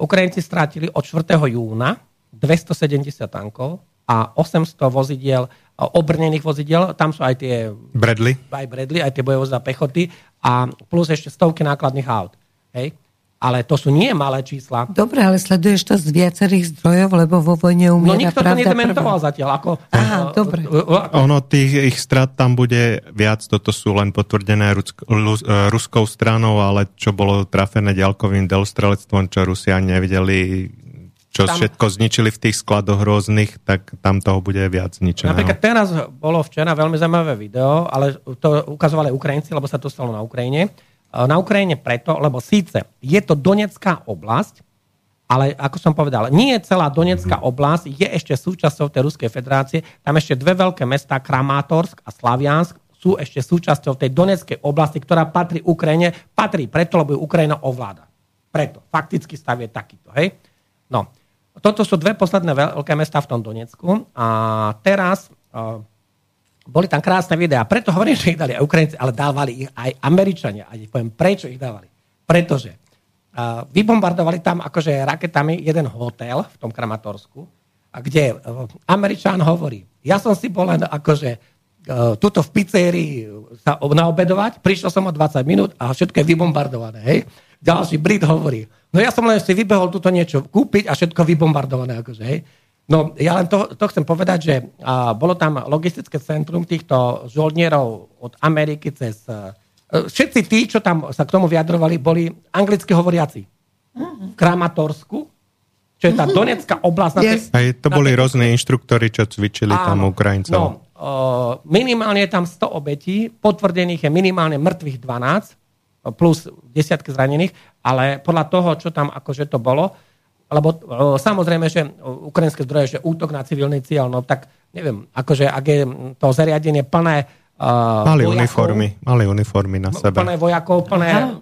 Ukrajinci strátili od 4. júna 270 tankov a 800 vozidiel, obrnených vozidiel, tam sú aj tie... Bradley. Aj Bradley, aj tie bojovozá pechoty a plus ešte stovky nákladných aut. Hej? Ale to sú nie malé čísla. Dobre, ale sleduješ to z viacerých zdrojov, lebo vo vojne umiera No nikto to nedementoval prvá. zatiaľ. Ako, Aha, ako- dobre. ako- Ono, tých ich strat tam bude viac, toto sú len potvrdené rusk, lu, e, ruskou stranou, ale čo bolo trafené ďalkovým delstrelectvom, čo Rusia nevideli, čo Tam- všetko zničili v tých skladoch rôznych, tak tam toho bude viac zničeného. Napríklad teraz bolo včera veľmi zaujímavé video, ale to ukazovali Ukrajinci, lebo sa to stalo na Ukrajine. E, Na Ukrajine preto, lebo síce je to Donetská oblasť, ale ako som povedal, nie je celá Donetská oblasť, je ešte súčasťou tej Ruskej federácie. Tam ešte dve veľké mestá, Kramatorsk a Slaviansk, sú ešte súčasťou tej Donetskej oblasti, ktorá patrí Ukrajine. Patrí preto, lebo ju Ukrajina ovláda. Preto. Faktický stav je takýto. Hej? No. Toto sú dve posledné veľké mesta v tom Donecku. A teraz uh, boli tam krásne videá. Preto hovorím, že ich dali aj Ukrajinci, ale dávali ich aj Američania. A poviem, prečo ich dávali. Pretože uh, vybombardovali tam akože raketami jeden hotel v tom Kramatorsku, kde uh, Američan hovorí, ja som si bol len akože tuto v pizzerii sa ob- naobedovať, prišiel som o 20 minút a všetko je vybombardované. Hej? Ďalší Brit hovorí, no ja som len si vybehol tuto niečo kúpiť a všetko vybombardované. Akože, hej? No ja len to, to chcem povedať, že a, bolo tam logistické centrum týchto žoldnierov od Ameriky cez... A, všetci tí, čo tam sa k tomu vyjadrovali, boli anglicky hovoriaci. V Kramatorsku, čo je tá Donetská oblasť. Na tej, Yes. Aj to na boli tej- rôzne inštruktori, čo cvičili tam Ukrajincov. No, o, minimálne je tam 100 obetí, potvrdených je minimálne mŕtvych 12, plus desiatky zranených, ale podľa toho, čo tam akože to bolo, lebo o, samozrejme, že ukrajinské zdroje, že útok na civilný cieľ, no tak neviem, akože ak je to zariadenie plné uh, Mali vojakov, uniformy, mali uniformy na sebe. plné vojakov, plné Aha.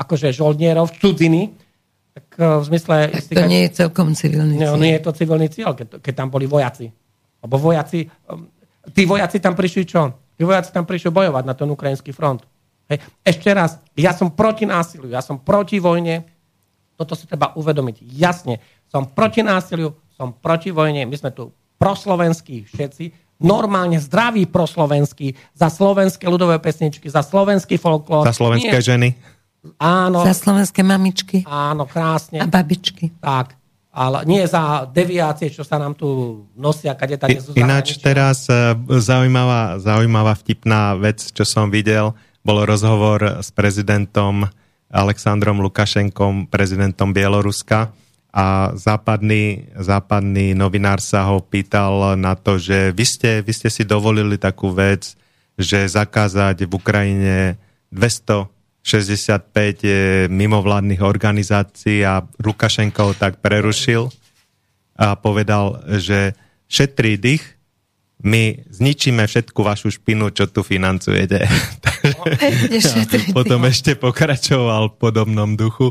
akože žoldnierov, cudziny, tak uh, v zmysle... Tak to aj- nie je celkom civilný No, cieľ. nie je to civilný cieľ, keď, keď tam boli vojaci. Lebo vojaci, um, tí vojaci tam prišli čo? Tí vojaci tam prišli bojovať na ten ukrajinský front. Hej. Ešte raz, ja som proti násiliu, ja som proti vojne, toto si treba uvedomiť. Jasne, som proti násiliu, som proti vojne, my sme tu proslovenskí všetci, normálne zdraví proslovenskí, za slovenské ľudové pesničky, za slovenský folklór. Za slovenské Nie, ženy. Áno, Za slovenské mamičky áno, krásne. a babičky. Tak, ale nie za deviácie, čo sa nám tu nosia, kade tady I- Ináč teraz e, zaujímavá, zaujímavá vtipná vec, čo som videl, bol rozhovor s prezidentom Aleksandrom Lukašenkom, prezidentom Bieloruska a západný, západný novinár sa ho pýtal na to, že vy ste, vy ste si dovolili takú vec, že zakázať v Ukrajine 265 eh, mimovládnych organizácií a Lukašenko ho tak prerušil a povedal, že šetrí dých, my zničíme všetku vašu špinu, čo tu financujete. [laughs] Potom ešte pokračoval v podobnom duchu.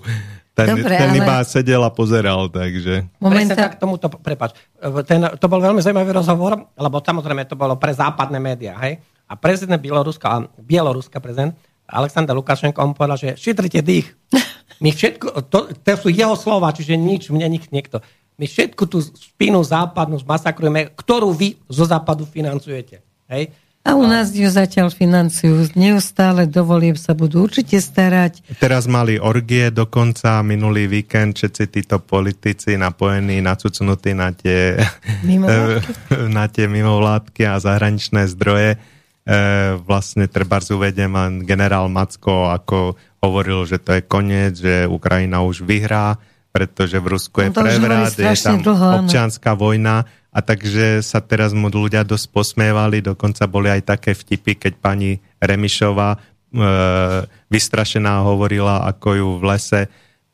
Ten, Dobre, ten ale- iba sedel a pozeral, takže... Momentá... tak tomuto, prepač, ten, to bol veľmi zaujímavý rozhovor, lebo samozrejme to bolo pre západné médiá, hej? A prezident Bieloruska, Bieloruska prezident Aleksandr Lukašenko, on povedal, že šetrite dých. [laughs] My všetko, to, to sú jeho slova, čiže nič, mne nik, niekto. My všetku tú špinu západnú zmasakrujeme, ktorú vy zo západu financujete. Hej? A u nás ju zatiaľ financiu. Neustále dovolieb sa budú určite starať. Teraz mali orgie dokonca minulý víkend, všetci títo politici napojení, nacucnutí na tie, Mimovládky? [laughs] na tie mimovládky a zahraničné zdroje. E, vlastne treba uvedem len generál Macko, ako hovoril, že to je koniec, že Ukrajina už vyhrá, pretože v Rusku je No prevrat, je tam dlho, občianská vojna a takže sa teraz mu ľudia dosť posmievali, dokonca boli aj také vtipy, keď pani Remišová e, vystrašená hovorila, ako ju v lese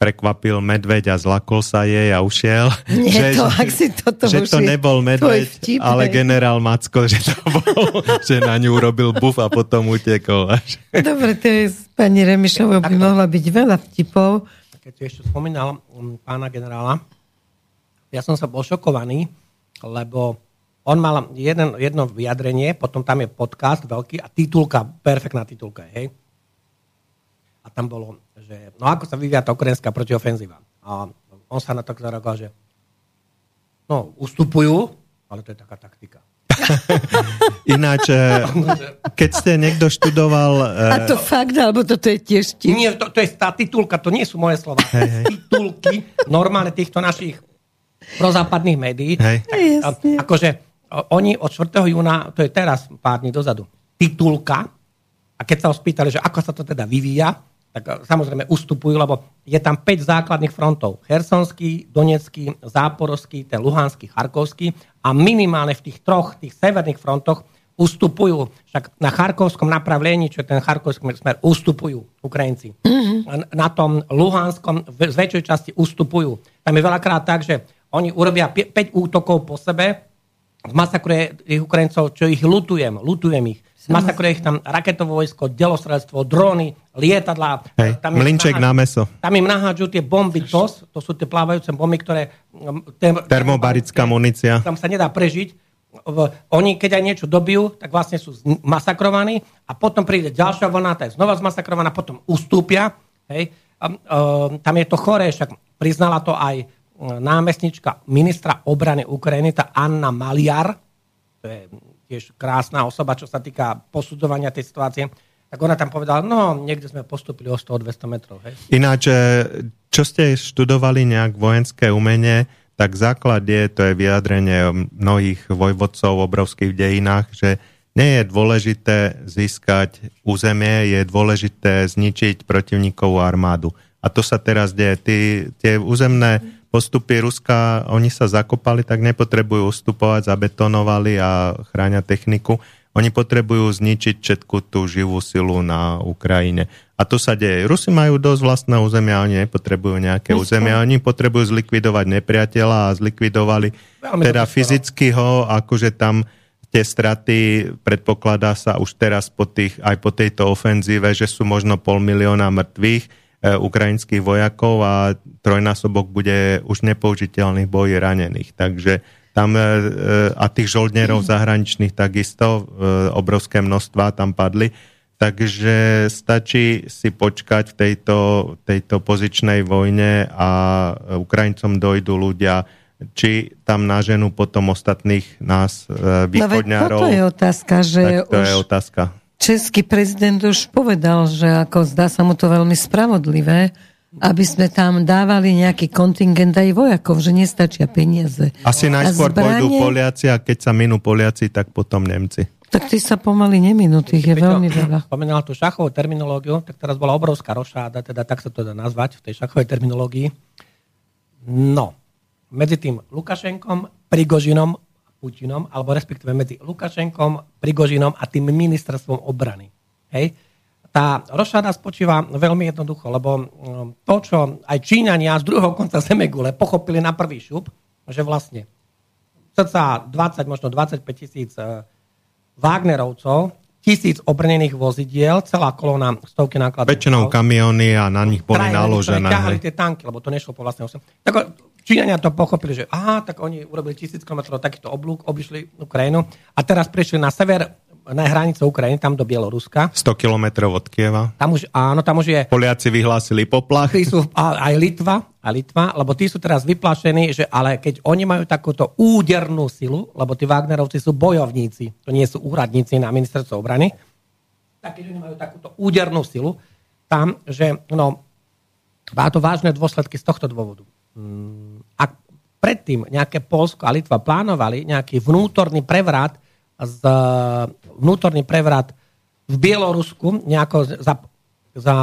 prekvapil medveď a zlakol sa jej a ušiel. Nie, [laughs] to, ak si toto že to nebol medveď, vtip, ale generál Macko, že to bol, [laughs] že na ňu urobil buf a potom utekol. Dobre, to je pani Remišovou by mohla byť veľa vtipov. Keď si ešte spomínal um, pána generála, ja som sa bol šokovaný, lebo on mal jeden, jedno vyjadrenie, potom tam je podcast veľký a titulka, perfektná titulka, hej. A tam bolo, že no ako sa vyvíja tá ukrajinská protiofenzíva. A on sa na to zareagoval, že no, ustupujú, ale to je taká taktika. [laughs] Ináč, eh, keď ste niekto študoval... A to fakt, alebo toto je tiež tiež? Nie, to, to je tá titulka, to nie sú moje slova. Hej, hej. Titulky normálne týchto našich prozápadných médií. Hej. Tak, a, akože oni od 4. júna, to je teraz pár dní dozadu, titulka, a keď sa ho spýtali, že ako sa to teda vyvíja, tak e, samozrejme ustupujú, lebo je tam 5 základných frontov. Hersonský, Donecký, Záporovský, ten Luhanský, Charkovský a minimálne v tých troch, tých severných frontoch ustupujú. Však na Charkovskom napravlení, čo je ten Charkovský smer, ustupujú Ukrajinci. Mm-hmm. Na tom Luhanskom z väčšej časti ustupujú. Tam je veľakrát tak, že oni urobia 5 útokov po sebe, zmasakruje ich Ukrajincov, čo ich lutujem, lutujem ich. Masakruje ich tam raketové vojsko, delostrelstvo, drony, lietadlá. Hej, tam mlinček na meso. Tam im nahádžu tie bomby TOS, to sú tie plávajúce bomby, ktoré... Ter, Termobarická munícia. Tam sa nedá prežiť. Oni, keď aj niečo dobijú, tak vlastne sú masakrovaní a potom príde ďalšia vlna, tá je znova zmasakrovaná, potom ustúpia. Hej. A, a, tam je to choré, však priznala to aj námestnička ministra obrany Ukrajiny, tá Anna Maliar, to je tiež krásna osoba, čo sa týka posudzovania tej situácie, tak ona tam povedala, no, niekde sme postupili o 100-200 metrov. Hej. Ináč, čo ste študovali nejak vojenské umenie, tak základ je, to je vyjadrenie mnohých vojvodcov v obrovských dejinách, že nie je dôležité získať územie, je dôležité zničiť protivníkovú armádu. A to sa teraz deje. Tí, tie územné postupy Ruska, oni sa zakopali, tak nepotrebujú ustupovať, zabetonovali a chráňa techniku. Oni potrebujú zničiť všetku tú živú silu na Ukrajine. A to sa deje. Rusi majú dosť vlastné územia, oni nepotrebujú nejaké Rusko. územia, oni potrebujú zlikvidovať nepriateľa a zlikvidovali Veľmi teda fyzicky ho, akože tam tie straty predpokladá sa už teraz po tých, aj po tejto ofenzíve, že sú možno pol milióna mŕtvych ukrajinských vojakov a trojnásobok bude už nepoužiteľných bojí ranených. Takže tam e, a tých žoldnerov zahraničných takisto e, obrovské množstva tam padli. Takže stačí si počkať v tejto, tejto pozičnej vojne a Ukrajincom dojdú ľudia, či tam naženú potom ostatných nás východňárov. No, to je otázka, že tak to už... je otázka český prezident už povedal, že ako zdá sa mu to veľmi spravodlivé, aby sme tam dávali nejaký kontingent aj vojakov, že nestačia peniaze. Asi najskôr zbranie... pôjdu Poliaci a keď sa minú Poliaci, tak potom Nemci. Tak ty sa pomaly neminú, tých je veľmi veľa. Spomínala tú šachovú terminológiu, tak teraz bola obrovská rošáda, teda tak sa to dá nazvať v tej šachovej terminológii. No, medzi tým Lukašenkom, Prigožinom Putinom, alebo respektíve medzi Lukašenkom, Prigožinom a tým ministerstvom obrany. Hej? Tá rošada spočíva veľmi jednoducho, lebo um, to, čo aj Číňania z druhého konca Zemegule pochopili na prvý šup, že vlastne cca 20, možno 25 tisíc uh, Wagnerovcov, tisíc obrnených vozidiel, celá kolóna stovky nákladov. Väčšinou kamiony a na nich boli naložené. Ťahali tie tanky, lebo to nešlo po vlastne Tak Číňania to pochopili, že aha, tak oni urobili tisíc kilometrov takýto oblúk, obišli Ukrajinu a teraz prišli na sever na hranice Ukrajiny, tam do Bieloruska. 100 kilometrov od Kieva. Tam už, áno, tam už je... Poliaci vyhlásili poplach. Tí sú, aj Litva, a Litva, lebo tí sú teraz vyplašení, že ale keď oni majú takúto údernú silu, lebo tí Wagnerovci sú bojovníci, to nie sú úradníci na ministerstvo obrany, tak keď oni majú takúto údernú silu, tam, že no, má to vážne dôsledky z tohto dôvodu. Mm, ak predtým nejaké Polsko a Litva plánovali nejaký vnútorný prevrat z, vnútorný prevrat v Bielorusku nejako za, za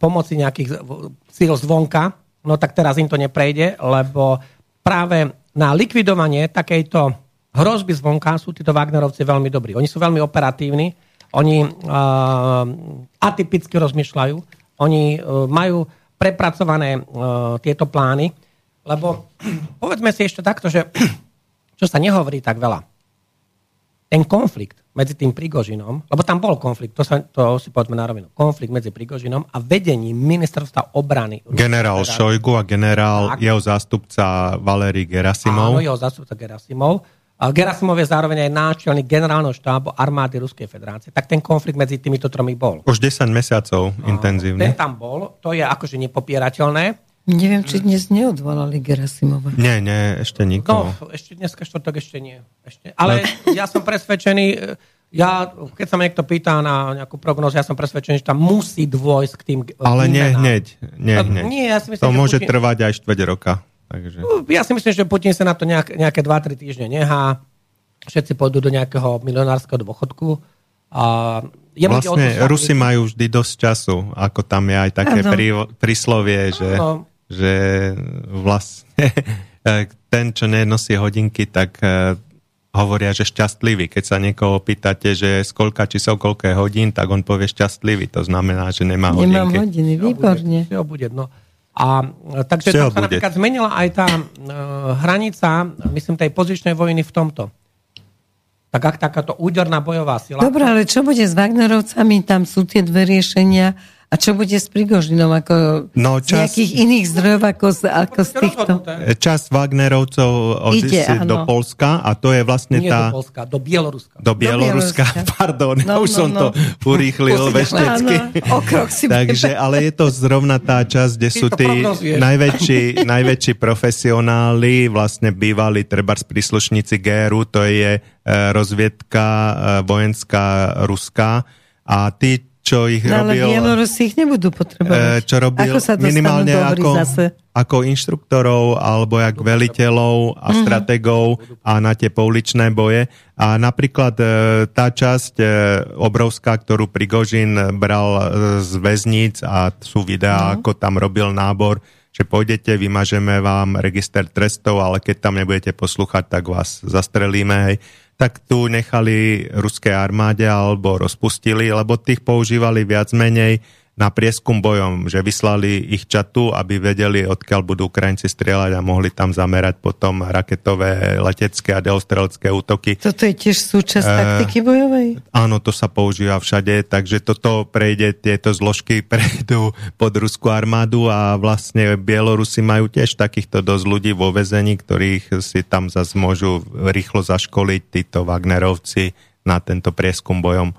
pomoci nejakých síl zvonka, no tak teraz im to neprejde, lebo práve na likvidovanie takejto hrozby zvonka sú títo Wagnerovci veľmi dobrí. Oni sú veľmi operatívni, oni uh, atypicky rozmýšľajú, oni uh, majú prepracované uh, tieto plány lebo [clears throat] povedzme si ešte takto, že [clears throat] čo sa nehovorí tak veľa. Ten konflikt medzi tým Prigožinom, lebo tam bol konflikt, to, sa, to si povedzme na rovinu, konflikt medzi Prigožinom a vedením ministerstva obrany. Generál Šojgu a generál, tak. jeho zástupca Valery Gerasimov. Áno, jeho zástupca Gerasimov. Gerasimov je zároveň aj náčelník generálneho štábu armády Ruskej federácie. Tak ten konflikt medzi týmito tromi bol. Už 10 mesiacov intenzívne. Ten tam bol, to je akože nepopierateľné. Neviem, či dnes neodvolali Gerasimova. Nie, nie, ešte nikoho. No, ešte dneska štvrtok ešte nie. Ešte. Ale ja som presvedčený, e, ja, keď sa ma niekto pýta na nejakú prognozu, ja som presvedčený, že tam musí dôjsť k tým Ale nie hneď. Nie, hneď. Nie, ja si myslím, to že môže Putin- trvať aj štvrť roka. Takže... Ja si myslím, že Putin sa na to nejak, nejaké 2-3 týždne nehá. Všetci pôjdu do nejakého milionárskeho dôchodku. A to, Vlastne Rusi majú vždy dosť času, ako tam je aj také prí, príslovie, že, Áno. Že vlastne [laughs] ten, čo nenosí hodinky, tak eh, hovoria, že šťastlivý. Keď sa niekoho opýtate, že z koľka čísel, koľko je hodín, tak on povie šťastlivý. To znamená, že nemá Nemám hodinky. hodiny, výborne. Všetko bude, no. A e, takže tam sa bude. napríklad zmenila aj tá uh, hranica, myslím, tej pozičnej vojny v tomto. Tak ak takáto úderná bojová sila... Dobre, ale čo bude s Wagnerovcami? Tam sú tie dve riešenia. A čo bude s Prigožinom? Ako No, z čas- nejakých iných zdrojov ako z, ako z týchto? Rozhodnuté. Časť Wagnerovcov Ide, odísť do. Polska a to je vlastne Nie tá... do Polska, do Bieloruska. Do Bieloruska, Bieloruska. [laughs] pardon, No, už no, som no. to urýchlil veštec. Áno, o krok si [laughs] Takže, ale je to zrovna tá časť, kde sú to tí najväčší, [laughs] najväčší profesionáli, vlastne bývali trebárs príslušníci GRU, to je e, rozviedka e, vojenská ruská a tí, čo ich No, ale robil... Bielorusi ich nebudú potrebovať. čo robil ako sa minimálne ako, zase? ako inštruktorov alebo jak veliteľov a Mhm. strategov a na tie pouličné boje. A napríklad e, tá časť e, obrovská, ktorú Prigožin bral z väzníc a sú videá, No. ako tam robil nábor, že pôjdete, vymažeme vám register trestov, ale keď tam nebudete poslúchať, tak vás zastrelíme. Hej tak tu nechali ruskej armáde alebo rozpustili, lebo tých používali viac menej na prieskum bojom, že vyslali ich čatu, aby vedeli, odkiaľ budú Ukrajinci strieľať a mohli tam zamerať potom raketové, letecké a deostrelské útoky. Toto je tiež súčasť Eh, taktiky bojovej? Áno, to sa používa všade, takže toto prejde, tieto zložky [laughs] prejdú pod ruskú armádu a vlastne Bielorusi majú tiež takýchto dosť ľudí vo vezení, ktorých si tam zase môžu rýchlo zaškoliť títo Wagnerovci na tento prieskum bojom.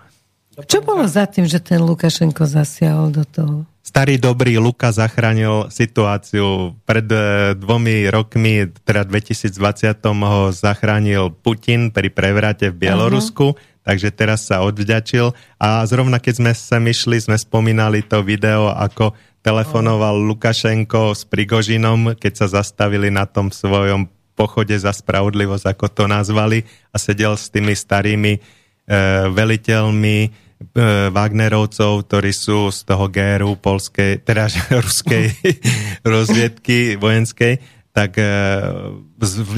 Čo bolo za tým, že ten Lukašenko zasiahol do toho? Starý dobrý Luka zachránil situáciu. Pred e, dvomi rokmi, teda 2020 ho zachránil Putin pri prevrate v Bielorusku, takže teraz sa odvďačil. A zrovna keď sme sem išli, sme spomínali to video, ako telefonoval Lukašenko s Prigožinom, keď sa zastavili na tom svojom pochode za spravodlivosť, ako to nazvali, a sedel s tými starými e, veliteľmi Wagnerovcov, ktorí sú z toho GRU polskej, teda [laughs] ruskej [laughs] rozviedky vojenskej, tak e,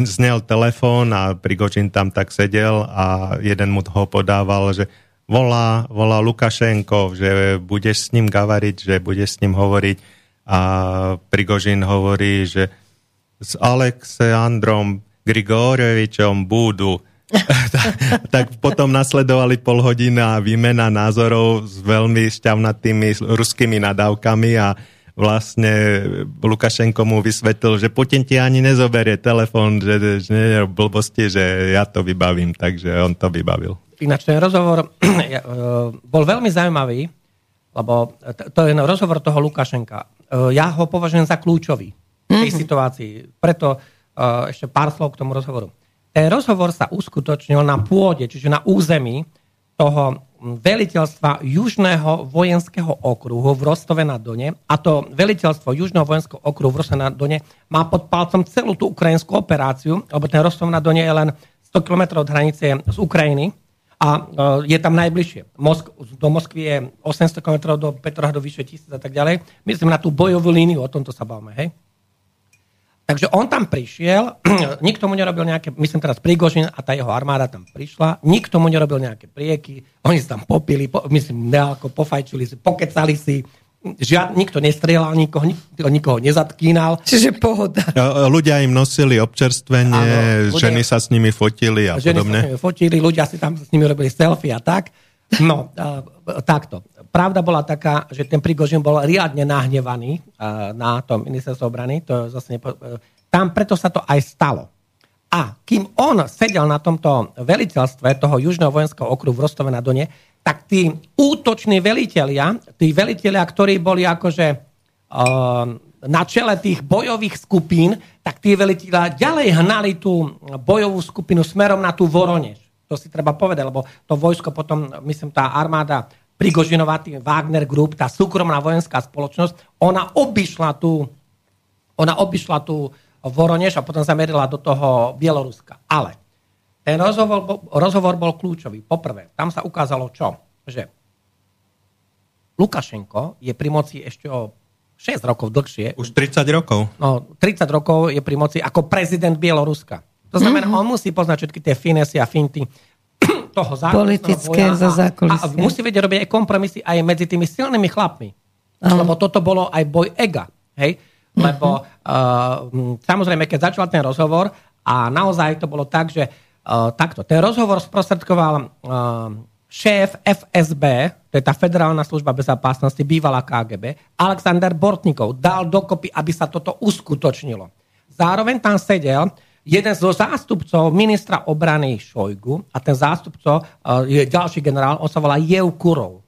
znel telefón a Prigožin tam tak sedel a jeden mu ho podával, že volá, volá Lukašenko, že budeš s ním gavariť, že budeš s ním hovoriť. A Prigožin hovorí, že s Aleksandrom Grigorievičom budú [laughs] tak potom nasledovali pol hodina výmena názorov s veľmi šťavnatými ruskými nadávkami a vlastne Lukašenko mu vysvetlil, že Putin ti ani nezoberie telefón, že, že nie je blbosti, že ja to vybavím, takže on to vybavil. Ináč ten rozhovor [clears throat] e, bol veľmi zaujímavý, lebo to je rozhovor toho Lukašenka. E, Ja ho považujem za kľúčový v tej situácii. Preto e, ešte pár slov k tomu rozhovoru. Ten rozhovor sa uskutočnil na pôde, čiže na území toho veliteľstva Južného vojenského okruhu v Rostove na Done. A to veliteľstvo Južného vojenského okruhu v Rostove na Done má pod palcom celú tú ukrajinskú operáciu, lebo ten Rostov na Done je len 100 km od hranice z Ukrajiny a e, je tam najbližšie. Mosk- do Moskvy je 800 km, do Petrohradu vyše 1000 a tak ďalej. Myslím na tú bojovú líniu, o tomto sa bavíme, hej? Takže on tam prišiel, [clears throat] nikto mu nerobil nejaké, myslím teraz Prigožin a tá jeho armáda tam prišla, nikto mu nerobil nejaké prieky, oni sa tam popili, po, myslím, nejako pofajčili si, pokecali si, žiad, nikto nestrieľal nikoho, nikto nikoho nezatkínal. Čiže pohoda. A Ľudia im nosili občerstvenie, Áno, ľudia- ženy sa s nimi fotili a Ženy sa s podobne. nimi fotili, ľudia si tam s nimi robili selfie a tak. No, takto. Pravda bola taká, že ten Prigožin bol riadne nahnevaný uh, na tom ministerstvo obrany. To zase nepo, uh, tam preto sa to aj stalo. A kým on sedel na tomto veliteľstve toho južného vojenského okruhu v Rostove na Done, tak tí útoční velitelia, tí velitelia, ktorí boli akože uh, na čele tých bojových skupín, tak tí veliteľa ďalej hnali tú bojovú skupinu smerom na tú Voronež. To si treba povedať, lebo to vojsko potom, myslím, tá armáda Prigožinová, tým Wagner Group, tá súkromná vojenská spoločnosť, ona obišla tú, ona obišla tú Voronež a potom zamerila do toho Bieloruska. Ale ten rozhovor bol, rozhovor bol kľúčový. Poprvé, tam sa ukázalo čo? Že Lukašenko je pri moci ešte o 6 rokov dlhšie. Už 30 rokov. No, 30 rokov je pri moci ako prezident Bieloruska. To znamená, mm-hmm. on musí poznať všetky tie finesy a finty toho Politické za zákulisie. A, a musí vedieť robiť aj kompromisy aj medzi tými silnými chlapmi. Uh-huh. Lebo toto bolo aj boj ega. Hej? Lebo uh-huh. uh, samozrejme, keď začal ten rozhovor a naozaj to bolo tak, že Uh, takto. Ten rozhovor sprostredkoval uh, šéf FSB, to je tá Federálna služba bezpečnosti, bývalá KGB, Alexander Bortnikov, dal dokopy, aby sa toto uskutočnilo. Zároveň tam sedel jeden zo zástupcov ministra obrany Šojgu a ten zástupco uh, je ďalší generál, on sa volá Jevkurov.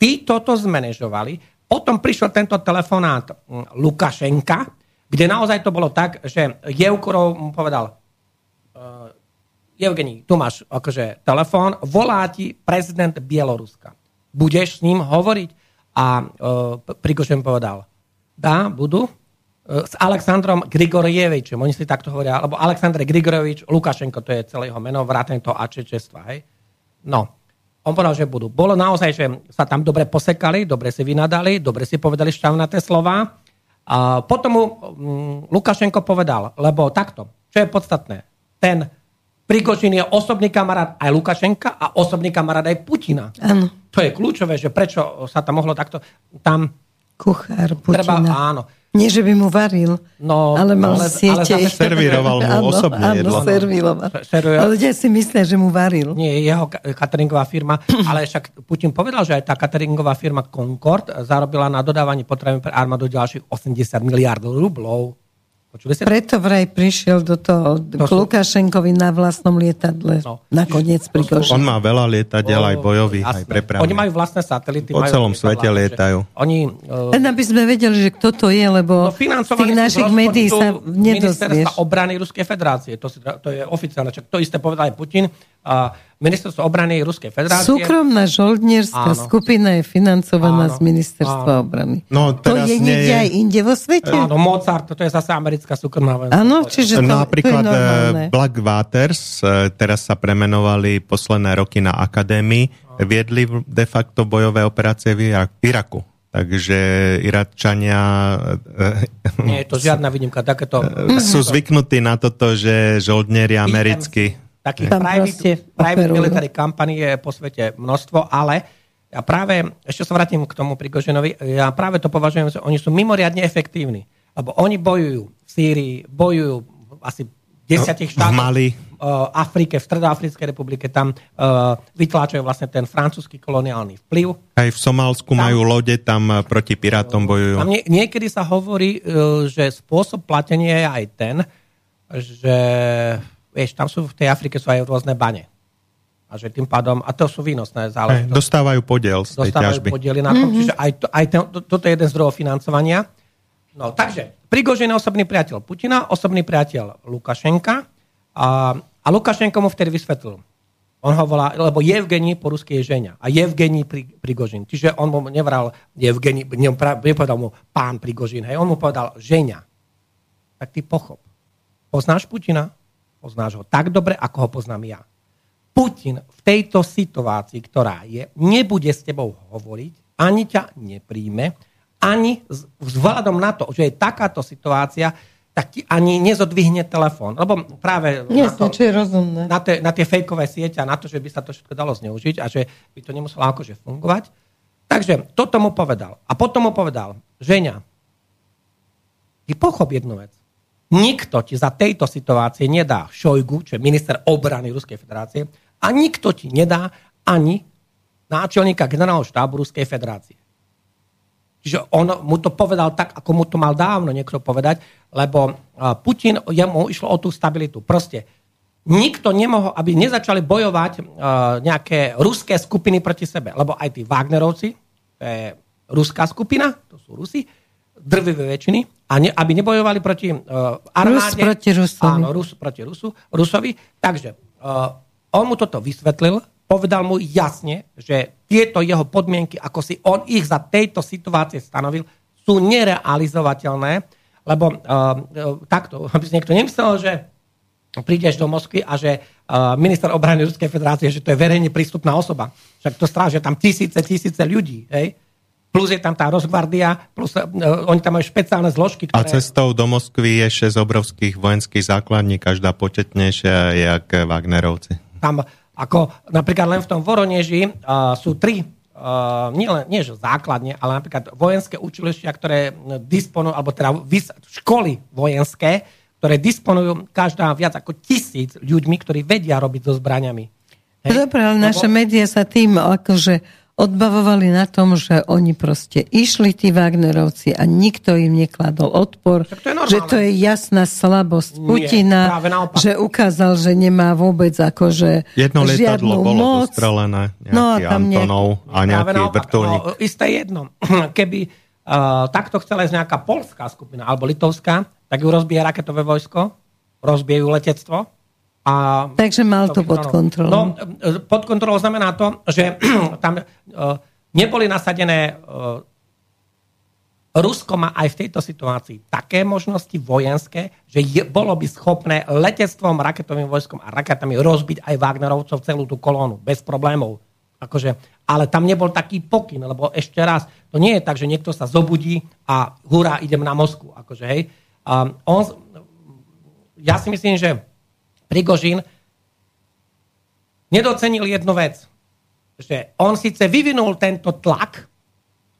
Tí toto zmanéžovali, potom prišiel tento telefonát Lukašenka, kde naozaj to bolo tak, že Jevkurov mu povedal, Evgení, tu máš akože telefón, volá ti prezident Bieloruska. Budeš s ním hovoriť? A uh, Prigožen povedal, dá, budu. S Aleksandrom Grigorievičom, oni si takto hovoria, alebo Aleksandr Grigorievič, Lukašenko, to je celé jeho meno, vrátane toho Ačečestva, hej? No, on povedal, že budú. Bolo naozaj, že sa tam dobre posekali, dobre si vynadali, dobre si povedali šťavnaté slova. A potom mu um, Lukašenko povedal, lebo takto, čo je podstatné, ten Prigožin je osobný kamarát aj Lukašenka a osobný kamarát aj Putina. Áno. To je kľúčové, že prečo sa tam mohlo takto... Tam Kuchár Putina. Treba, áno. Nie, že by mu varil, no, ale mal ale, siete. Ale servíroval mu [laughs] áno, osobne áno, jedlo. Serviloval. Ale ľudia si myslia, že mu varil. Nie, jeho cateringová firma, [clears throat] ale však Putin povedal, že aj tá cateringová firma Concord zarobila na dodávaní potravín pre armádu ďalších 80 miliardov rublov. Počuli ste? Preto vraj prišiel do toho to k sú... Lukášenkovi na vlastnom lietadle. No. Nakoniec prišiel. On má veľa lietadiel, aj bojových, aj prepravných. Oni majú vlastné satelity. Po celom svete lietajú. Oni, uh... Len aby sme vedeli, že kto to je, lebo no, z tých našich médií sa nedozvieš. Ministerstva obrany Ruskej federácie. To, si, to je oficiálne. Čak to isté povedal aj Putin. A ministerstvo obrany Ruskej federácie. Súkromná žoldnierská áno. skupina je financovaná áno. z ministerstva áno. obrany. No, to je niekde je... aj inde vo svete? Áno, Mozart, to je zase americká súkromná. Áno, čiže to, Napríklad to je eh, Blackwaters, eh, teraz sa premenovali posledné roky na akadémii, viedli de facto bojové operácie v Iraku. Takže Iračania... Eh, Nie je to žiadna výnimka. Takéto, sú zvyknutí na toto, že žoldnieri americkí Takých Tam private, private military company je po svete množstvo, ale ja práve, ešte sa vrátim k tomu Prigožinovi, ja práve to považujem, že oni sú mimoriadne efektívni. Lebo oni bojujú v Sýrii, bojujú asi desiatich štátoch. V Mali. Uh, Afrike, v Stredoafrickej republike, tam uh, vytláčajú vlastne ten francúzsky koloniálny vplyv. Aj v Somálsku tam, majú lode, tam uh, proti pirátom bojujú. Tam nie, niekedy sa hovorí, uh, že spôsob platenia je aj ten, že vieš, tam sú v tej Afrike sú aj rôzne bane. A že tým pádom, a to sú výnosné záležitosti. Dostávajú podiel z tej Dostávajú ťažby. podiely na tom, mm-hmm. čiže aj, to, aj ten, to, toto je jeden zdroj financovania. No, takže, Prigožin je osobný priateľ Putina, osobný priateľ Lukašenka a, a Lukašenko mu vtedy vysvetlil. On ho volá, lebo Evgení po rusky je ženia. A Evgení pri, Prigožin. Čiže on mu nevral Evgení, nepovedal mu pán Prigožin, hej, on mu povedal ženia. Tak ty pochop. Poznáš Putina? Poznáš ho tak dobre, ako ho poznám ja. Putin v tejto situácii, ktorá je, nebude s tebou hovoriť, ani ťa nepríjme, ani vzhľadom na to, že je takáto situácia, tak ti ani nezodvihne telefón. Lebo práve Jasne, na, to, čo je rozumné. Na, tie, na tie fejkové siete a na to, že by sa to všetko dalo zneužiť a že by to nemuselo akože fungovať. Takže toto mu povedal. A potom mu povedal, ženia, ty pochop jednu vec. Nikto ti za tejto situácie nedá Šojgu, čo je minister obrany Ruskej federácie, a nikto ti nedá ani náčelníka generálneho štábu Ruskej federácie. Čiže on mu to povedal tak, ako mu to mal dávno niekto povedať, lebo Putin, jemu išlo o tú stabilitu. Proste nikto nemohol, aby nezačali bojovať nejaké ruské skupiny proti sebe. Lebo aj tí Wagnerovci, to je ruská skupina, to sú Rusi, drvivé väčšiny, a ne, aby nebojovali proti uh, armáde. Rus proti Rusovi. Áno, Rus proti Rusu, Rusovi. Takže uh, on mu toto vysvetlil, povedal mu jasne, že tieto jeho podmienky, ako si on ich za tejto situácie stanovil, sú nerealizovateľné, lebo uh, takto, [laughs] aby si niekto nemyslel, že prídeš do Moskvy a že uh, minister obrany Ruskej federácie, že to je verejne prístupná osoba. Však to stráže tam tisíce, tisíce ľudí. Hej? Plus je tam tá rozgvardia, plus uh, oni tam majú špeciálne zložky. Ktoré... A cestou do Moskvy je 6 obrovských vojenských základní, každá početnejšia, jak Wagnerovci. Tam ako napríklad len v tom Voroneži uh, sú tri Uh, nie, len, nie že základne, ale napríklad vojenské učilištia, ktoré disponujú, alebo teda školy vojenské, ktoré disponujú každá viac ako tisíc ľuďmi, ktorí vedia robiť so zbraniami. Hej? Dobre, ale Lebo... naše médiá sa tým akože odbavovali na tom, že oni proste išli tí Wagnerovci a nikto im nekladol odpor, to že to je jasná slabosť Nie, Putina, že ukázal, že nemá vôbec akože Jedno lietadlo bolo moc. postrelené, nejaký no a tam Antonov nie... a nejaký vrtulník. No, isté jedno. [clears throat] Keby uh, takto chcela ísť nejaká polská skupina alebo litovská, tak ju rozbije raketové vojsko, rozbijú letectvo, a Takže mal to pod kontrolou. No, pod kontrolou znamená to, že [clears throat] tam uh, neboli nasadené uh, Rusko má aj v tejto situácii také možnosti vojenské, že je, bolo by schopné letectvom, raketovým vojskom a raketami rozbiť aj Wagnerovcov celú tú kolónu bez problémov. Akože, ale tam nebol taký pokyn, lebo ešte raz, to nie je tak, že niekto sa zobudí a hurá, idem na Moskvu. Akože, hej. Um, on, ja si myslím, že Prigožín nedocenil jednu vec. Že on síce vyvinul tento tlak,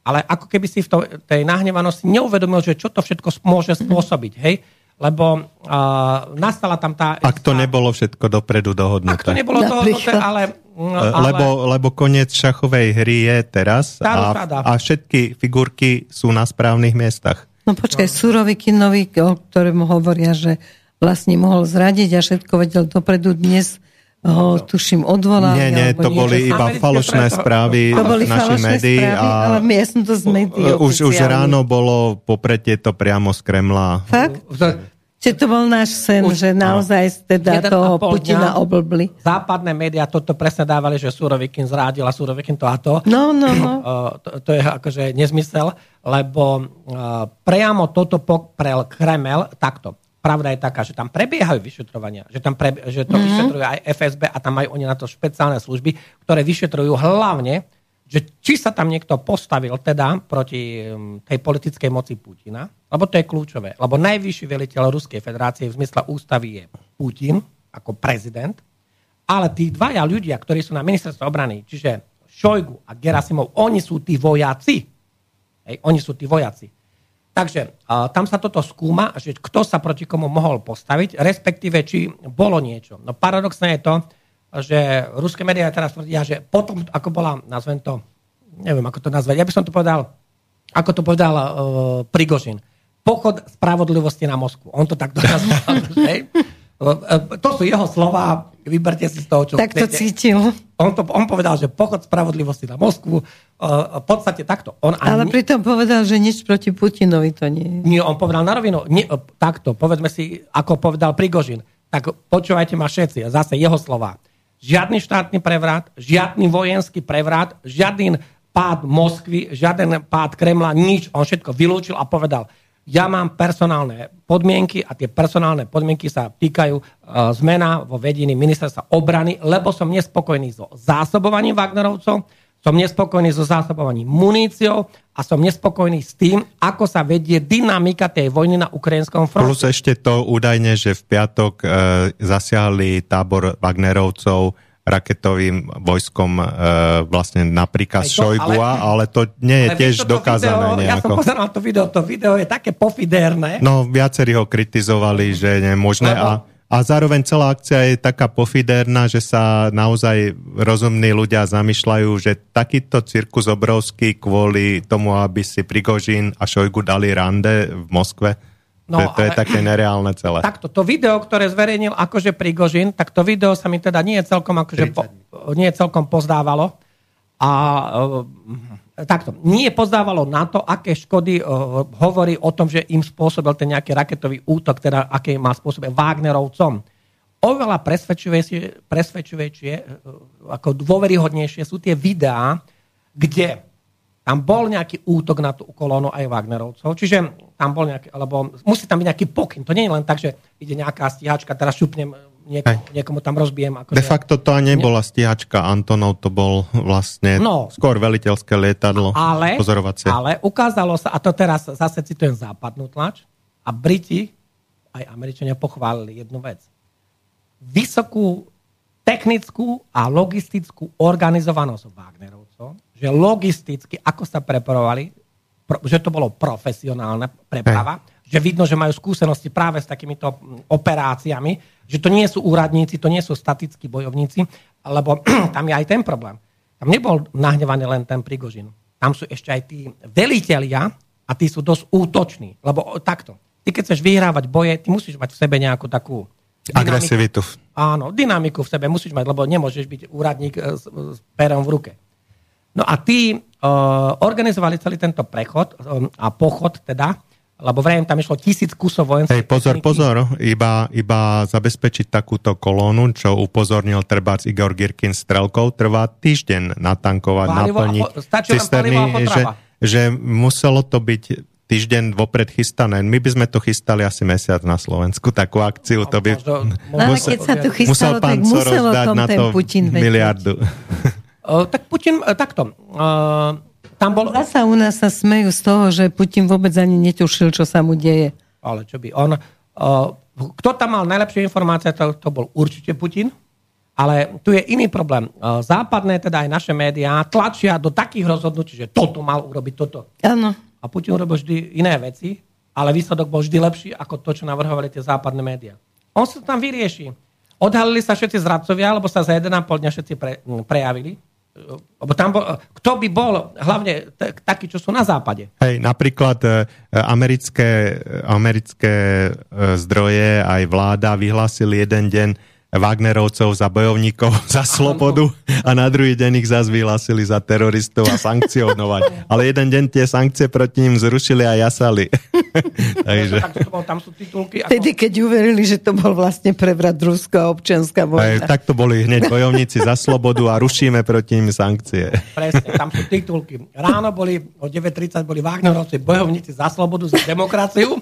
ale ako keby si v to, tej nahnevanosti neuvedomil, že čo to všetko môže spôsobiť. Hej? Lebo uh, nastala tam tá... Ak to nebolo všetko dopredu dohodnuté. Ak to nebolo dohodnuté, ale... ale... Lebo, lebo koniec šachovej hry je teraz a, a všetky figurky sú na správnych miestach. No počkaj, no. Surovikinovi, o ktorému hovoria, že vlastne mohol zradiť a všetko vedel dopredu dnes ho tuším odvolal. Nie, nie, to boli iba falošné správy to boli našich médií. Správy, a ale ja som to z médií. Už, už ráno bolo popretie to priamo z Kremla. Fakt? Čiže to bol náš sen, už, že naozaj teda toho Putina oblbli. Západné médiá toto presne dávali, že Surovikin zrádil a Surovikin to a to. No, no, no. [clears throat] to, to je akože nezmysel, lebo priamo toto poprel Kremel takto pravda je taká, že tam prebiehajú vyšetrovania, že, tam pre, že to mm-hmm. vyšetrujú aj FSB a tam majú oni na to špeciálne služby, ktoré vyšetrujú hlavne, že či sa tam niekto postavil teda proti um, tej politickej moci Putina, lebo to je kľúčové. Lebo najvyšší veliteľ Ruskej federácie v zmysle ústavy je Putin ako prezident, ale tí dvaja ľudia, ktorí sú na ministerstve obrany, čiže Šojgu a Gerasimov, oni sú tí vojaci. Hej, oni sú tí vojaci. Takže uh, tam sa toto skúma, že kto sa proti komu mohol postaviť, respektíve či bolo niečo. No paradoxné je to, že ruské médiá teraz tvrdia, že potom, ako bola, nazvem to, neviem, ako to nazvať, ja by som to povedal, ako to povedal uh, Prigožin, pochod spravodlivosti na Moskvu. On to takto nazval. [laughs] To sú jeho slova, vyberte si z toho, čo Tak to chcete. cítil. On, to, on povedal, že pochod spravodlivosti na Moskvu, uh, v podstate takto. On Ale ani... pritom povedal, že nič proti Putinovi to nie je. Nie, on povedal na rovinu, nie, takto, povedzme si, ako povedal Prigožin. Tak počúvajte ma všetci, zase jeho slova. Žiadny štátny prevrat, žiadny vojenský prevrat, žiadny pád Moskvy, žiaden pád Kremla, nič. On všetko vylúčil a povedal, ja mám personálne podmienky a tie personálne podmienky sa týkajú uh, zmena vo vedení ministerstva obrany, lebo som nespokojný so zásobovaním Wagnerovcov, som nespokojný so zásobovaním muníciou a som nespokojný s tým, ako sa vedie dynamika tej vojny na ukrajinskom fronte. Plus ešte to údajne, že v piatok e, zasiahli tábor Wagnerovcov raketovým vojskom e, vlastne napríklad Šojgua, ale, ale to nie je tiež dokázané video, nejako. Ja som pozeral to video, to video je také pofiderné. No, viacerí ho kritizovali, že je možné Lebo... a a zároveň celá akcia je taká pofiderná, že sa naozaj rozumní ľudia zamýšľajú, že takýto cirkus obrovský kvôli tomu, aby si Prigožín a Šojgu dali rande v Moskve, No, to, to je také nereálne celé. Takto, to video, ktoré zverejnil akože Prigožin, tak to video sa mi teda nie je celkom, akože po, nie je celkom pozdávalo. A uh, takto, nie pozdávalo na to, aké škody uh, hovorí o tom, že im spôsobil ten nejaký raketový útok, teda aké má spôsobe Wagnerovcom. Oveľa presvedčivejšie, presvedčivejšie uh, ako dôveryhodnejšie sú tie videá, kde tam bol nejaký útok na tú kolónu aj Wagnerovcov, čiže tam bol nejaký, alebo musí tam byť nejaký pokyn. To nie je len tak, že ide nejaká stíhačka, teraz šupnem niekomu, niekomu tam rozbijem. Ako De facto to ani nebola stíhačka Antonov, to bol vlastne no, skôr veliteľské lietadlo ale, pozorovacie. Ale ukázalo sa, a to teraz zase citujem západnú tlač, a Briti, aj Američania pochválili jednu vec. Vysokú technickú a logistickú organizovanosť Wagnerovcov, že logisticky, ako sa prepravovali, že to bolo profesionálna preprava, Hej že vidno, že majú skúsenosti práve s takýmito operáciami, že to nie sú úradníci, to nie sú statickí bojovníci, lebo [clears throat] tam je aj ten problém. Tam nebol nahnevaný len ten Prigožin. Tam sú ešte aj tí velitelia a tí sú dosť útoční. Lebo takto, ty keď chceš vyhrávať boje, ty musíš mať v sebe nejakú takú. Agresivitu. Áno, dynamiku v sebe musíš mať, lebo nemôžeš byť úradník s, s perom v ruke. No a tí uh, organizovali celý tento prechod um, a pochod teda lebo vrajím, tam išlo tisíc kusov vojenských. Hej, pozor, techniky. pozor, iba, iba zabezpečiť takúto kolónu, čo upozornil trebárs Igor Girkin strelkou, trvá týždeň natankovať, palivo naplniť cisterny, že, že muselo to byť týždeň vopred chystané. My by sme to chystali asi mesiac na Slovensku, takú akciu. To by, no, ale keď sa to chystalo, musel pán tak muselo dať na to Putin miliardu. Uh, [laughs] tak Putin, uh, takto. Uh, tam bol... Zasa u nás sa smejú z toho, že Putin vôbec ani netušil, čo sa mu deje. Ale čo by on... Kto tam mal najlepšie informácie, to, to bol určite Putin. Ale tu je iný problém. Západné, teda aj naše médiá, tlačia do takých rozhodnutí, že toto mal urobiť, toto. Áno. A Putin urobil vždy iné veci, ale výsledok bol vždy lepší ako to, čo navrhovali tie západné médiá. On sa tam vyrieši. Odhalili sa všetci zradcovia, lebo sa za 1,5 dňa všetci pre, prejavili lebo tam bol, kto by bol hlavne t- taký, čo sú na západe? Hej, napríklad e, americké, americké e, zdroje aj vláda vyhlásili jeden deň Wagnerovcov za bojovníkov [laughs] za slobodu a na druhý deň ich zase vyhlásili za teroristov a sankcionovať. Ale jeden deň tie sankcie proti ním zrušili a jasali. [laughs] Takže... tam sú titulky. Ako... Tedy, keď uverili, že to bol vlastne prevrat Rusko a občianská vojna. Aj, tak to boli hneď bojovníci za slobodu a rušíme proti nim sankcie. Presne, tam sú titulky. Ráno boli, o 9.30 boli Wagnerovci bojovníci za slobodu, za demokraciu,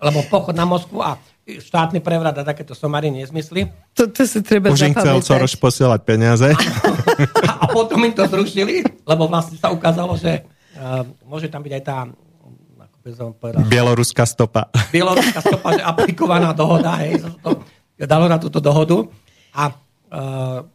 lebo pochod na Moskvu a štátny prevrat a takéto somary nezmysly. To, to si treba Už im chcel Soros posielať peniaze. A, [laughs] a potom im to zrušili, lebo vlastne sa ukázalo, že uh, môže tam byť aj tá Bieloruská stopa. Bieloruská stopa, že aplikovaná dohoda, hej, to, dalo na túto dohodu. A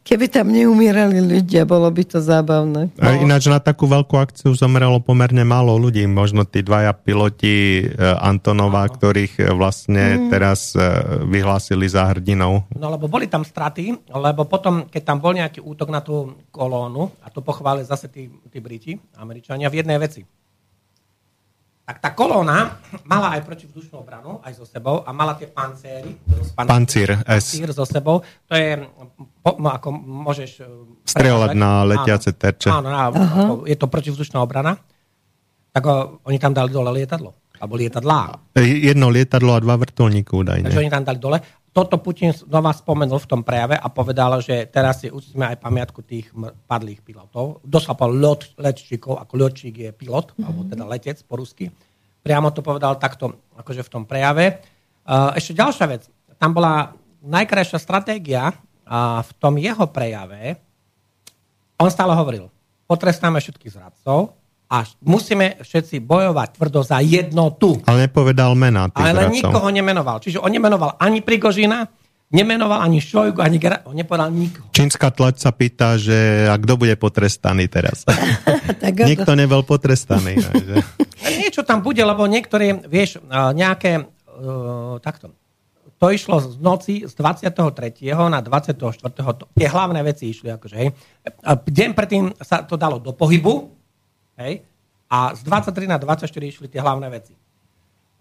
Keby tam neumierali ľudia, bolo by to zábavné. A ináč na takú veľkú akciu zomrelo pomerne málo ľudí. Možno tí dvaja piloti uh, Antonova, Áno. ktorých uh, vlastne mm. teraz uh, vyhlásili za hrdinou. No lebo boli tam straty, lebo potom, keď tam bol nejaký útok na tú kolónu, a to pochválili zase tí, tí Briti, Američania, v jednej veci tak tá kolóna mala aj protivzdušnú obranu, aj so sebou, a mala tie pancéry. Pancír, pancír so sebou. To je, po, ako môžeš... E, Strieľať na letiace áno, terče. Áno, áno je to protivzdušná obrana. Tak o, oni tam dali dole lietadlo. Alebo lietadlá. Jedno lietadlo a dva vrtulníky údajne. Takže oni tam dali dole toto Putin znova spomenul v tom prejave a povedal, že teraz si uctíme aj pamiatku tých padlých pilotov. Doslova lot, letčíkov, ako letčík je pilot, mm-hmm. alebo teda letec po rusky. Priamo to povedal takto, akože v tom prejave. Ešte ďalšia vec. Tam bola najkrajšia stratégia a v tom jeho prejave on stále hovoril, potrestáme všetkých zradcov, a musíme všetci bojovať tvrdo za jednotu. Ale nepovedal mená tých Ale zradcov. nikoho nemenoval. Čiže on nemenoval ani Prigožina, nemenoval ani Šojgu, ani Gera, on nepovedal nikoho. Čínska tlač sa pýta, že a kto bude potrestaný teraz? [laughs] Nikto nebol potrestaný. [laughs] Niečo tam bude, lebo niektorí, vieš, nejaké, uh, takto, to išlo z noci z 23. na 24. Tie hlavné veci išli, akože, hej. Deň predtým sa to dalo do pohybu, Hej? A z 23 na 24 išli tie hlavné veci.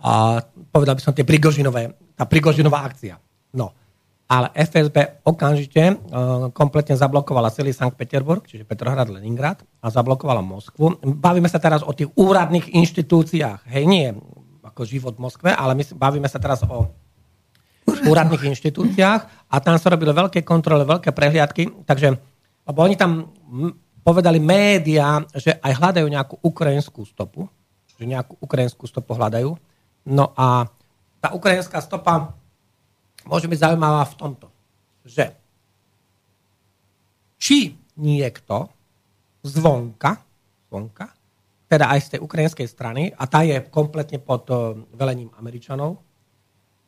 A povedal by som tie Prigožinové, tá Prigožinová akcia. No. ale FSB okamžite uh, kompletne zablokovala celý Sankt Peterburg, čiže Petrohrad, Leningrad a zablokovala Moskvu. Bavíme sa teraz o tých úradných inštitúciách. Hej, nie ako život v Moskve, ale my bavíme sa teraz o úradných inštitúciách a tam sa robili veľké kontroly, veľké prehliadky, takže, lebo oni tam povedali médiá, že aj hľadajú nejakú ukrajinskú stopu, že nejakú ukrajinskú stopu hľadajú. No a tá ukrajinská stopa môže byť zaujímavá v tomto, že či niekto zvonka, zvonka, teda aj z tej ukrajinskej strany, a tá je kompletne pod eh, velením Američanov,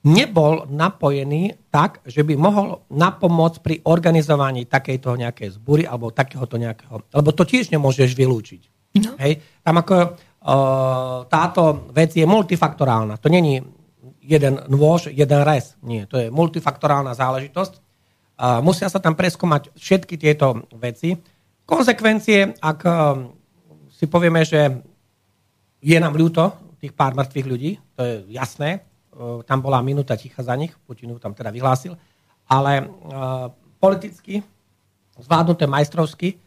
nebol napojený tak, že by mohol napomôcť pri organizovaní takejto nejakej zbury alebo takéhoto nejakého... Lebo to tiež nemôžeš vylúčiť. No. Hej? Tam ako uh, táto vec je multifaktorálna. To není jeden nôž, jeden res. Nie, to je multifaktorálna záležitosť. Uh, musia sa tam preskúmať všetky tieto veci. Konsekvencie, ak uh, si povieme, že je nám ľúto tých pár mŕtvych ľudí, to je jasné, tam bola minúta ticha za nich, Putin tam teda vyhlásil, ale uh, politicky zvládnuté majstrovsky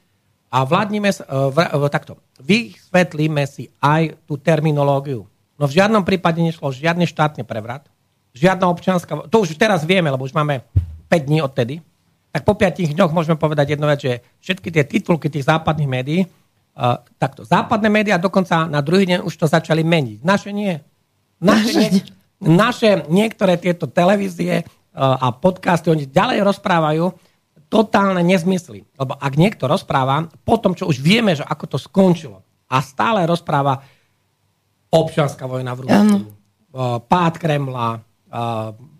a vládnime, uh, takto, vysvetlíme si aj tú terminológiu No v žiadnom prípade nešlo žiadny štátny prevrat, žiadna občianská... To už teraz vieme, lebo už máme 5 dní odtedy. Tak po 5 dňoch môžeme povedať jednu vec, že všetky tie titulky tých západných médií, uh, takto, západné médiá dokonca na druhý deň už to začali meniť. Naše nie. Naše, nie, naše niektoré tieto televízie uh, a podcasty, oni ďalej rozprávajú totálne nezmysly. Lebo ak niekto rozpráva po tom, čo už vieme, že ako to skončilo a stále rozpráva občianská vojna v Rusku, pád Kremla,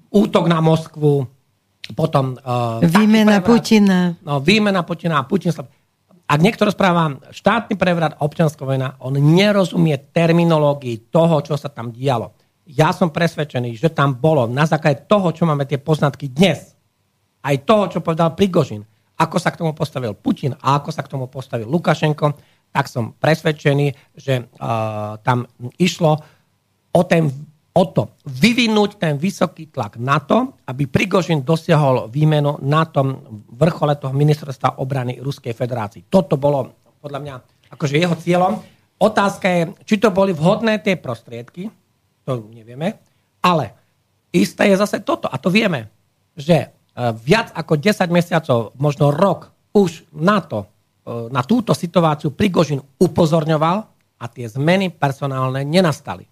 útok na Moskvu, potom... Výmena Putina. No, výmena Putina a Putin sa... Ak niekto rozpráva štátny prevrat občianská vojna, on nerozumie terminológii toho, čo sa tam dialo. Ja som presvedčený, že tam bolo na základe toho, čo máme tie poznatky dnes, aj toho, čo povedal Prigožin, ako sa k tomu postavil Putin a ako sa k tomu postavil Lukašenko, tak som presvedčený, že uh, tam išlo o, ten, o to vyvinúť ten vysoký tlak na to, aby Prigožin dosiahol výmenu na tom vrchole toho ministerstva obrany Ruskej federácii. Toto bolo podľa mňa akože jeho cieľom. Otázka je, či to boli vhodné tie prostriedky, to nevieme, ale isté je zase toto, a to vieme, že viac ako 10 mesiacov, možno rok, už na to E, na túto situáciu Prigožin upozorňoval a tie zmeny personálne nenastali.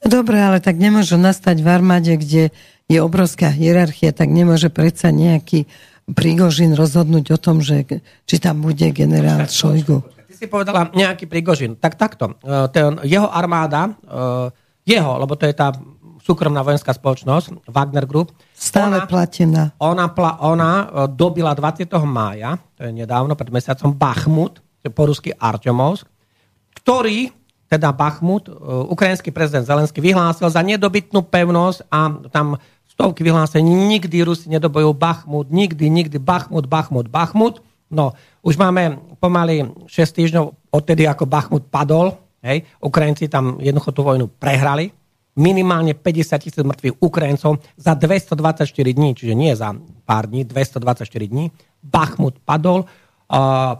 Dobre, ale tak nemôžu nastať v armáde, kde je obrovská hierarchia, tak nemôže predsa nejaký Prigožin rozhodnúť o tom, že či tam bude generál Šojgu. Ty si povedala nejaký Prigožin. Tak takto. E, ten, jeho armáda, e, jeho, lebo to je tá súkromná vojenská spoločnosť, Wagner Group. Stále ona, platená. Ona, pla, ona e, dobila 20. mája, to je nedávno, pred mesiacom, Bachmut, po rusky Artemovsk, ktorý, teda Bachmut, e, ukrajinský prezident Zelenský vyhlásil za nedobytnú pevnosť a tam stovky vyhlásení, nikdy Rusi nedobojú Bachmut, nikdy, nikdy Bachmut, Bachmut, Bachmut. No, už máme pomaly 6 týždňov odtedy, ako Bachmut padol, hej, Ukrajinci tam jednoducho tú vojnu prehrali, minimálne 50 tisíc mŕtvych Ukrajincov za 224 dní, čiže nie za pár dní, 224 dní. Bachmut padol,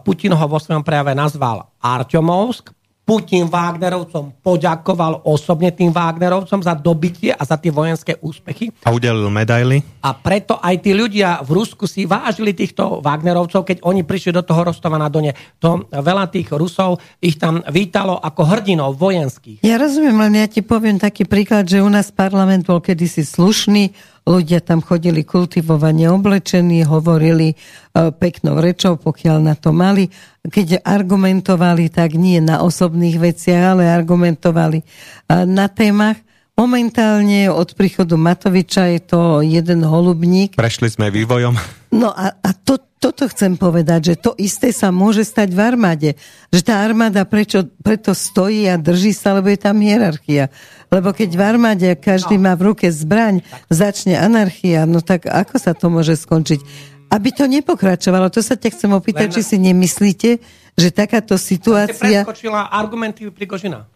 Putin ho vo svojom prejave nazval Artyomovsk, Putin Wagnerovcom poďakoval osobne tým Wagnerovcom za dobitie a za tie vojenské úspechy. A udelil medaily. A preto aj tí ľudia v Rusku si vážili týchto Wagnerovcov, keď oni prišli do toho Rostova na Done. To veľa tých Rusov ich tam vítalo ako hrdinov vojenských. Ja rozumiem, len ja ti poviem taký príklad, že u nás parlament bol kedysi slušný, ľudia tam chodili kultivovane oblečení, hovorili e, peknou rečou, pokiaľ na to mali. Keď argumentovali, tak nie na osobných veciach, ale argumentovali e, na témach. Momentálne od príchodu Matoviča je to jeden holubník. Prešli sme vývojom. No a, a to, toto chcem povedať, že to isté sa môže stať v armáde. Že tá armáda prečo, preto stojí a drží sa, lebo je tam hierarchia. Lebo keď v armáde každý no. má v ruke zbraň, začne anarchia, no tak ako sa to môže skončiť? Aby to nepokračovalo, to sa ťa chcem opýtať, Len... či si nemyslíte, že takáto situácia... Ty preskočila argumenty Prigožina.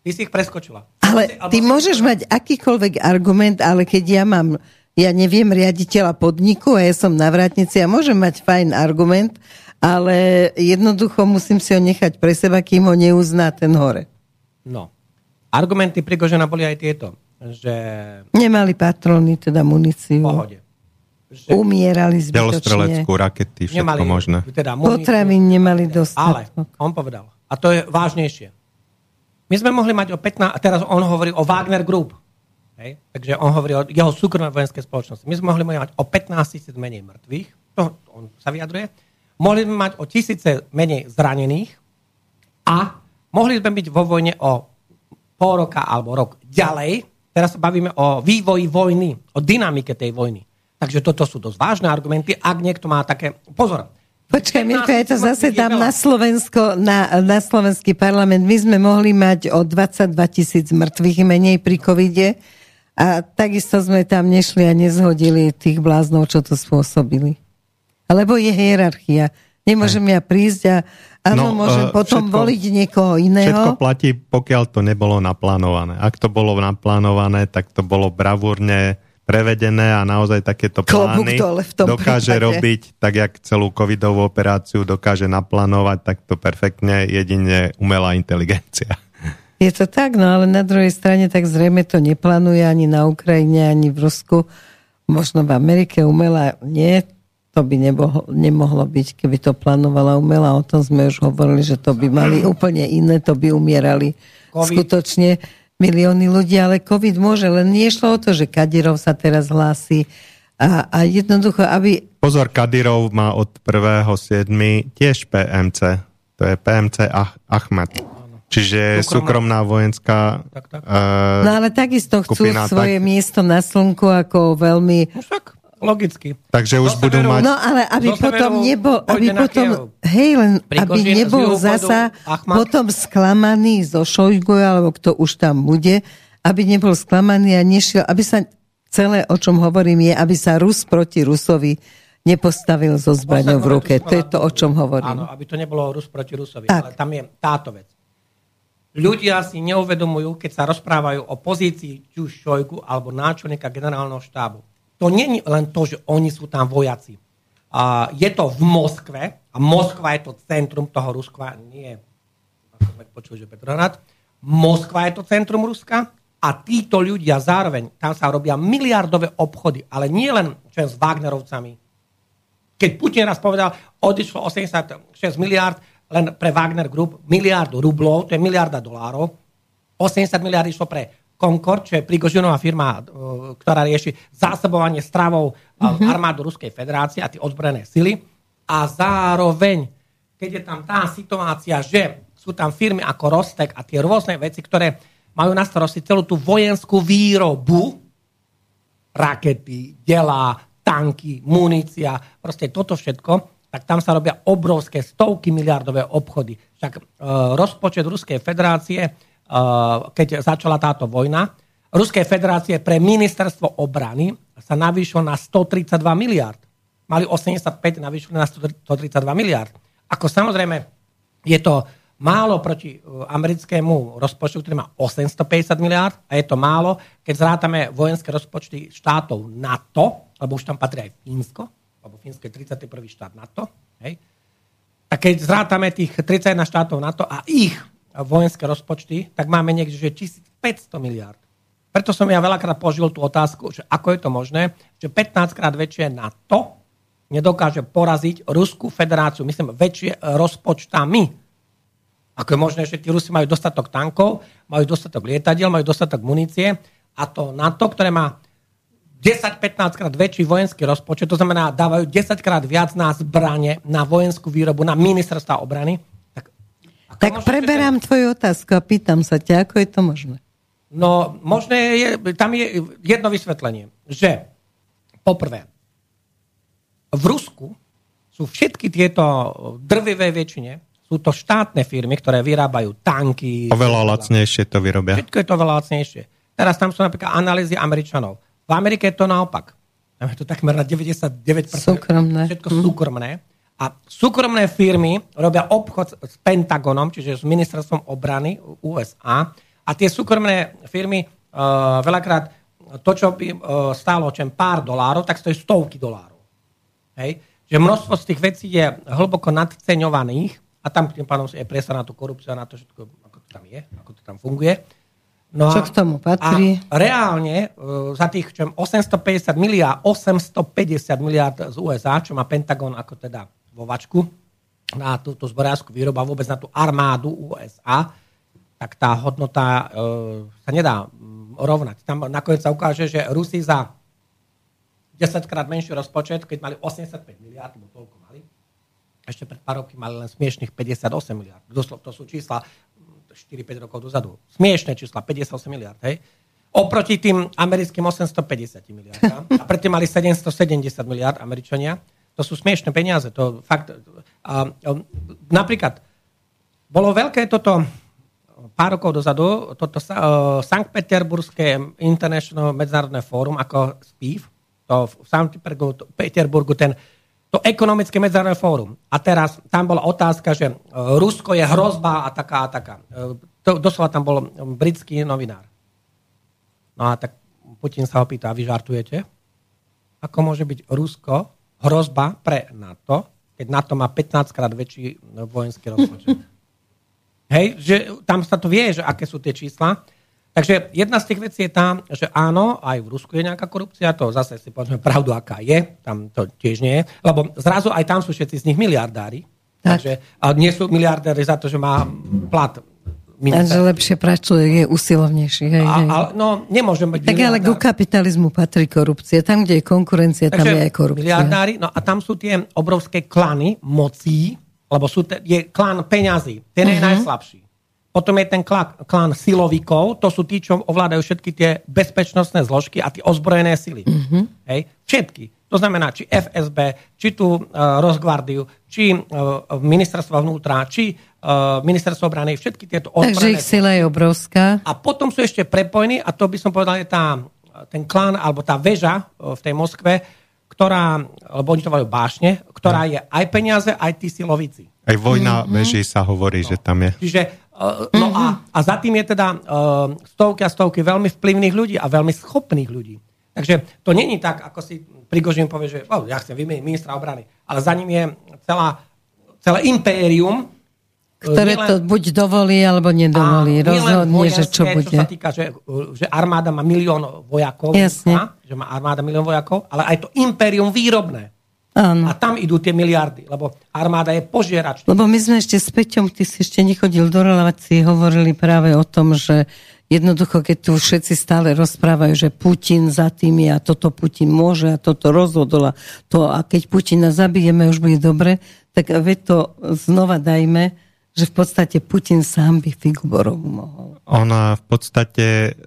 Ty si ich preskočila. Ale ty môžeš mať akýkoľvek argument, ale keď ja mám ja neviem, riaditeľa podniku a ja som na vrátnici a môžem mať fajn argument, ale jednoducho musím si ho nechať pre seba, kým ho neuzná ten hore. No. Argumenty Prigožena boli aj tieto, že... Nemali patrony, teda muníciu. V pohode. Že Umierali zbytočne. Delostreleckú, rakety, všetko nemali, možné. Teda muníciu, Potravín nemali ale dostatok. on povedal, a to je vážnejšie. My sme mohli mať o 15, a teraz on hovorí o Wagner Group. Hej? Takže on hovorí o jeho súkromnej vojenskej spoločnosti. My sme mohli mať o 15 tisíc menej mŕtvych, to on sa vyjadruje. Mohli sme mať o tisíce menej zranených a mohli sme byť vo vojne o pol roka alebo rok ďalej. Teraz sa bavíme o vývoji vojny, o dynamike tej vojny. Takže toto sú dosť vážne argumenty, ak niekto má také... Pozor, Počkaj, Mirko, ja to 15 zase dám na Slovensko, na, na slovenský parlament. My sme mohli mať o 22 tisíc mŕtvych menej pri covide a takisto sme tam nešli a nezhodili tých bláznov, čo to spôsobili. Alebo je hierarchia. Nemôžem ja prísť a áno, No, môžem eh, potom všetko- voliť niekoho Všetko iného. platí, pokiaľ to nebolo naplánované. Ak to bolo naplánované, tak to bolo bravúrne prevedené a naozaj takéto plány dole v tom dokáže prípade. robiť, tak jak celú covidovú operáciu dokáže naplánovať, tak to perfektne jedine umelá inteligencia. Je to tak, no ale na druhej strane tak zrejme to neplánuje ani na Ukrajine, ani v Rusku. Možno v Amerike umela nie, to by nemohlo, nemohlo byť, keby to plánovala umela. O tom sme už hovorili, že to by mali úplne iné, to by umierali Covid. skutočne milióny ľudí, ale COVID môže, len nie šlo o to, že Kadirov sa teraz hlási a, a jednoducho, aby Pozor, Kadyrov má od 1.7. tiež PMC. To je PMC Ach- Ahmed. Čiže Súkromná- súkromná vojenská... Tak, tak. eh, No ale takisto chcú skupina, svoje tak- miesto na slnku ako veľmi... No však, logicky. takže už Zo budú mať... No ale aby Zo potom nebol, aby potom, hej, len aby nebol zasa potom sklamaný zo Šojgu, alebo kto už tam bude, aby nebol sklamaný a nešiel, aby sa celé, o čom hovorím, je, aby sa Rus proti Rusovi nepostavil so zbraňou v ruke. To je to, o čom Áno, hovorím. aby to nebolo Rus proti Rusovi. Tak. Ale tam je táto vec. Ľudia si neuvedomujú, keď sa rozprávajú o pozícii či už Šojgu alebo náčelníka generálneho štábu. To nie je len to, že oni sú tam vojaci. A je to v Moskve a Moskva je to centrum toho Ruska, nie ako sme počuli, že Petrohrad. Moskva je to centrum Ruska a títo ľudia zároveň, tam sa robia miliardové obchody, ale nie len čo je s Wagnerovcami, keď Putin raz povedal, odišlo 86 miliard len pre Wagner Group, miliardu rublov, to je miliarda dolárov, 80 miliard išlo pre Concord, čo je Prigožinová firma, uh, ktorá rieši zásobovanie stravou mm-hmm. armádu Ruskej federácie a tie ozbrojené sily. A zároveň, keď je tam tá situácia, že sú tam firmy ako Rostek a tie rôzne veci, ktoré majú na starosti celú tú vojenskú výrobu, rakety, delá, tanky, munícia, proste toto všetko, tak tam sa robia obrovské stovky miliardové obchody. Však e, rozpočet Ruskej federácie, e, keď začala táto vojna, Ruskej federácie pre ministerstvo obrany sa navýšilo na 132 miliard. Mali 85, navýšili na 132 miliard. Ako samozrejme, je to málo proti e, americkému rozpočtu, ktorý má 850 miliard a je to málo, keď zrátame vojenské rozpočty štátov NATO, lebo už tam patrí aj Fínsko, lebo Fínsko je 31. štát NATO, hej? tak keď zrátame tých 31 štátov NATO a ich vojenské rozpočty, tak máme niekde, že 1500 miliard. Preto som ja veľakrát požil tú otázku, že ako je to možné, že 15 krát väčšie NATO nedokáže poraziť Ruskú federáciu, myslím, väčšie rozpočtami. Ako je možné, že tí Rusi majú dostatok tankov, majú dostatok lietadiel, majú dostatok munície a to NATO, ktoré má 10-15 krát väčší vojenský rozpočet, to znamená, dávajú 10 krát viac na zbranie, na vojenskú výrobu, na ministerstva obrany. Tak, Tak preberám tvoju otázku a pýtam sa ťa, ako je to možné? No, možné je, tam je jedno vysvetlenie, že poprvé, v Rusku sú všetky tieto drvivé väčšine, sú to štátne firmy, ktoré vyrábajú tanky. Oveľa lacnejšie to vyrobia. Všetko je to veľa lacnejšie. Teraz tam sú napríklad analýzy Američanov. V Amerike je to naopak. Tam je to takmer na 99%. Súkromné. Všetko súkromné. A súkromné firmy robia obchod s Pentagonom, čiže s ministerstvom obrany USA. A tie súkromné firmy uh, veľakrát to, čo by uh, stálo čem pár dolárov, tak stojí stovky dolárov. Hej? Že množstvo z tých vecí je hlboko nadceňovaných a tam tým pádom je priestor na tú korupciu a na to všetko, ako to tam je, ako to tam funguje. No Čo k tomu patrí? A reálne uh, za tých čo 850 miliard, 850 miliard z USA, čo má Pentagon ako teda vo vačku na túto zborárskú výrobu a vôbec na tú armádu USA, tak tá hodnota uh, sa nedá um, rovnať. Tam nakoniec sa ukáže, že Rusi za 10 krát menší rozpočet, keď mali 85 miliard, bo toľko mali, ešte pred pár roky mali len smiešných 58 miliard. To sú čísla 4-5 rokov dozadu. Smiešné čísla, 58 miliard, hej? Oproti tým americkým 850 miliardám. A predtým mali 770 miliard Američania. To sú smiešné peniaze. To fakt, a, a, napríklad, bolo veľké toto pár rokov dozadu, toto uh, Sankt Peterburské International Medzinárodné fórum ako SPIV, to v Sankt Peterburgu ten to ekonomické medzinárodné fórum. A teraz tam bola otázka, že e, Rusko je hrozba a taká a taká. E, to, doslova tam bol britský novinár. No a tak Putin sa ho pýta, a vy žartujete? Ako môže byť Rusko hrozba pre NATO, keď NATO má 15 krát väčší vojenský rozpočet? [laughs] Hej, že tam sa to vie, že aké sú tie čísla. Takže jedna z tých vecí je tá, že áno, aj v Rusku je nejaká korupcia, to zase si povedzme pravdu, aká je, tam to tiež nie je, lebo zrazu aj tam sú všetci z nich miliardári, tak. takže a nie sú miliardári za to, že má plat Takže lepšie pracuje, je usilovnejší. Hej, hej. A, a, no, nemôžem byť Tak ale ku kapitalizmu patrí korupcia. Tam, kde je konkurencia, Takže tam je aj korupcia. Miliardári, no a tam sú tie obrovské klany mocí, lebo sú te, je klan peňazí. Ten uh-huh. je mhm. najslabší. Potom je ten klán silovikov, to sú tí, čo ovládajú všetky tie bezpečnostné zložky a tie ozbrojené sily. Mm-hmm. Hej? Všetky. To znamená, či FSB, či tú uh, Rosgvardiu, či uh, ministerstvo vnútra, či uh, ministerstvo obrany, všetky tieto ozbrojené... Takže ich sila je obrovská. A potom sú ešte prepojení, a to by som povedal, je tá, ten klán, alebo tá väža uh, v tej Moskve, ktorá, lebo oni to volajú bášne, ktorá no. je aj peniaze, aj tí silovici. Aj vojna mm-hmm. veží sa hovorí, no. že tam je. Čiže no mm-hmm. a, a za tým je teda uh, stovky a stovky veľmi vplyvných ľudí a veľmi schopných ľudí. Takže to není tak, ako si Prigožin povie, že oh, ja chcem vymeniť ministra obrany, ale za ním je celá, celé impérium, ktoré nielen, to buď dovolí, alebo nedovolí. Rozhodne, že čo bude. Čo sa týka, že, že armáda má milión vojakov, Jasne. že má armáda milión vojakov, ale aj to impérium výrobné. Áno. A tam idú tie miliardy, lebo armáda je požierač. Lebo my sme ešte s Peťom, ty si ešte nechodil do relácií, hovorili práve o tom, že jednoducho, keď tu všetci stále rozprávajú, že Putin za tým je a toto Putin môže a toto rozhodol a to a keď Putina zabijeme, už bude dobre, tak veď to znova dajme, že v podstate Putin sám by figu borovu mohol. On v podstate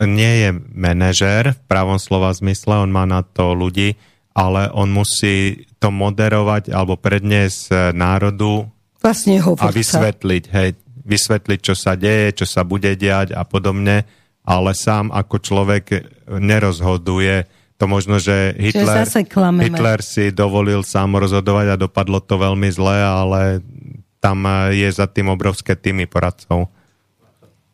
nie je manažér v pravom slova zmysle, on má na to ľudí, ale on musí to moderovať alebo predniesť eh, národu vlastne a vysvetliť, hej, vysvetliť, čo sa deje, čo sa bude diať a podobne, ale sám ako človek nerozhoduje. To možno, že Hitler, Hitler si dovolil sám rozhodovať a dopadlo to veľmi zle, ale tam eh, je za tým obrovské týmy poradcov.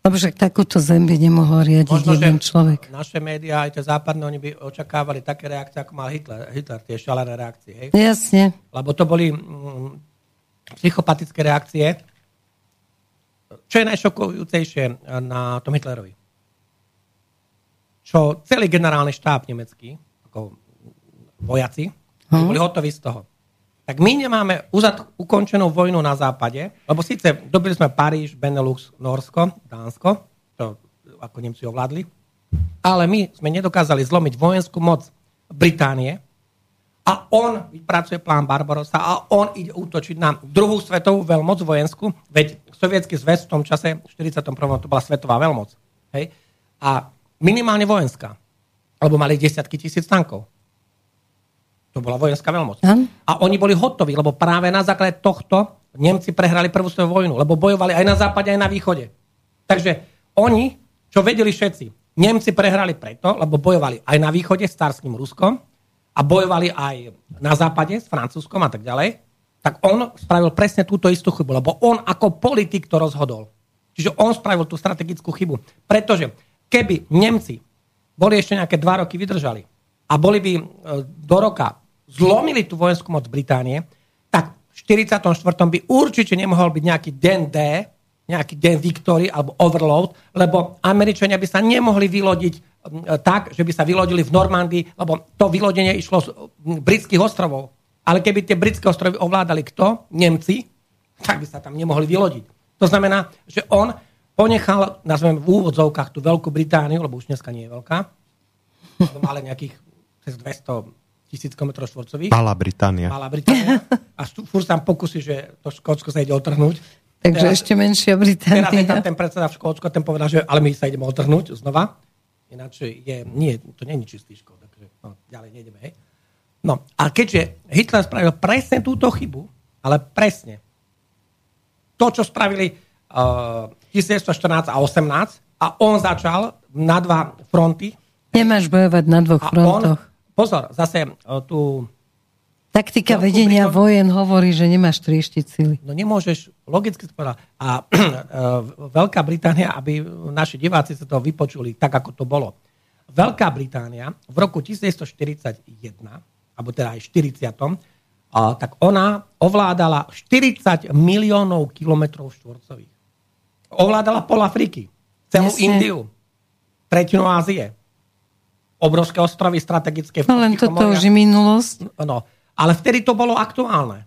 Lebo však takúto zem by nemohol riadiť Možno, jeden človek. Naše médiá, aj tie západné, oni by očakávali také reakcie, ako mal Hitler, Hitler tie šalené reakcie. Hej? Jasne. Lebo to boli mm, psychopatické reakcie. Čo je najšokujúcejšie na tom Hitlerovi? Čo celý generálny štáb nemecký, ako vojaci, hm? boli hotoví z toho tak my nemáme uzad, ukončenú vojnu na západe, lebo síce dobili sme Paríž, Benelux, Norsko, Dánsko, to ako Nemci ovládli, ale my sme nedokázali zlomiť vojenskú moc Británie a on vypracuje plán Barbarossa a on ide útočiť na druhú svetovú veľmoc vojenskú, veď sovietský zväz v tom čase, v 41. to bola svetová veľmoc. Hej? A minimálne vojenská, lebo mali desiatky tisíc tankov. To bola vojenská veľmoc. Hm? A oni boli hotoví, lebo práve na základe tohto Nemci prehrali prvú svoju vojnu, lebo bojovali aj na západe, aj na východe. Takže oni, čo vedeli všetci, Nemci prehrali preto, lebo bojovali aj na východe s cárským Ruskom a bojovali aj na západe s Francúzskom a tak ďalej, tak on spravil presne túto istú chybu, lebo on ako politik to rozhodol. Čiže on spravil tú strategickú chybu. Pretože keby Nemci boli ešte nejaké dva roky vydržali a boli by e, do roka zlomili tú vojenskú moc Británie, tak v 44. by určite nemohol byť nejaký deň D, nejaký deň Victory alebo Overload, lebo Američania by sa nemohli vylodiť tak, že by sa vylodili v Normandii, lebo to vylodenie išlo z britských ostrovov. Ale keby tie britské ostrovy ovládali kto? Nemci, tak by sa tam nemohli vylodiť. To znamená, že on ponechal, nazveme v úvodzovkách, tú Veľkú Britániu, lebo už dneska nie je veľká, ale nejakých cez 200 tisíc km štvorcových. Malá Británia. Malá Británia. A furt sa pokusí, že to Škótsko sa ide otrhnúť. Takže teraz, ešte menšia Británia. Teraz je tam ten predseda v Škótsku, ten povedal, že ale my sa ideme otrhnúť znova. Ináč je, nie, to nie je čistý škod, takže no, ďalej nejdeme, hej. No, a keďže Hitler spravil presne túto chybu, ale presne, to, čo spravili uh, 1914 a 18 a on začal na dva fronty. Nemáš bojovať na dvoch frontoch. On, pozor, zase uh, tu Taktika vedenia Britom... vojen hovorí, že nemáš trieštiť sily. No nemôžeš, logicky povedať. A [clears throat] e, Veľká Británia, aby naši diváci sa to vypočuli tak, ako to bolo. Veľká Británia v roku 1941, alebo teda aj 40 a, tak ona ovládala 40 miliónov kilometrov štvorcových. Ovládala pol Afriky, celú Jasne. Indiu, tretinu Ázie, obrovské ostrovy strategické. No len toto už je minulosť. No, ale vtedy to bolo aktuálne.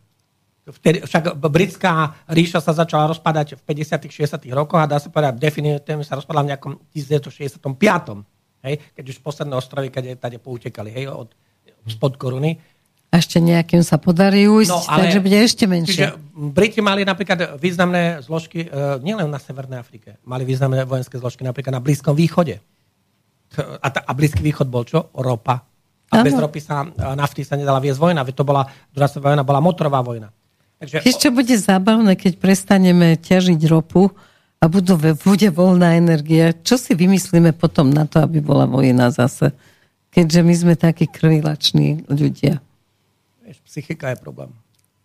Vtedy, však britská ríša sa začala rozpadať v 50 60 rokoch a dá sa povedať, definitívne sa rozpadla v nejakom 1965. Hej, keď už posledné ostrovy, keď tady poutekali hej, od, spod koruny. A ešte nejakým sa podarí ujsť, no, ale, takže bude ešte menšie. Čiže Briti mali napríklad významné zložky, uh, nielen na Severnej Afrike, mali významné vojenské zložky napríklad na Blízkom východe. A, ta, a Blízky východ bol čo? Ropa. A ano. bez ropy sa, nafty sa nedala viesť vojna, veď to bola, druhá svetová vojna bola motorová vojna. Takže... Ešte bude zábavné, keď prestaneme ťažiť ropu a budú, bude voľná energia. Čo si vymyslíme potom na to, aby bola vojna zase? Keďže my sme takí krvilační ľudia. Vieš, psychika je problém.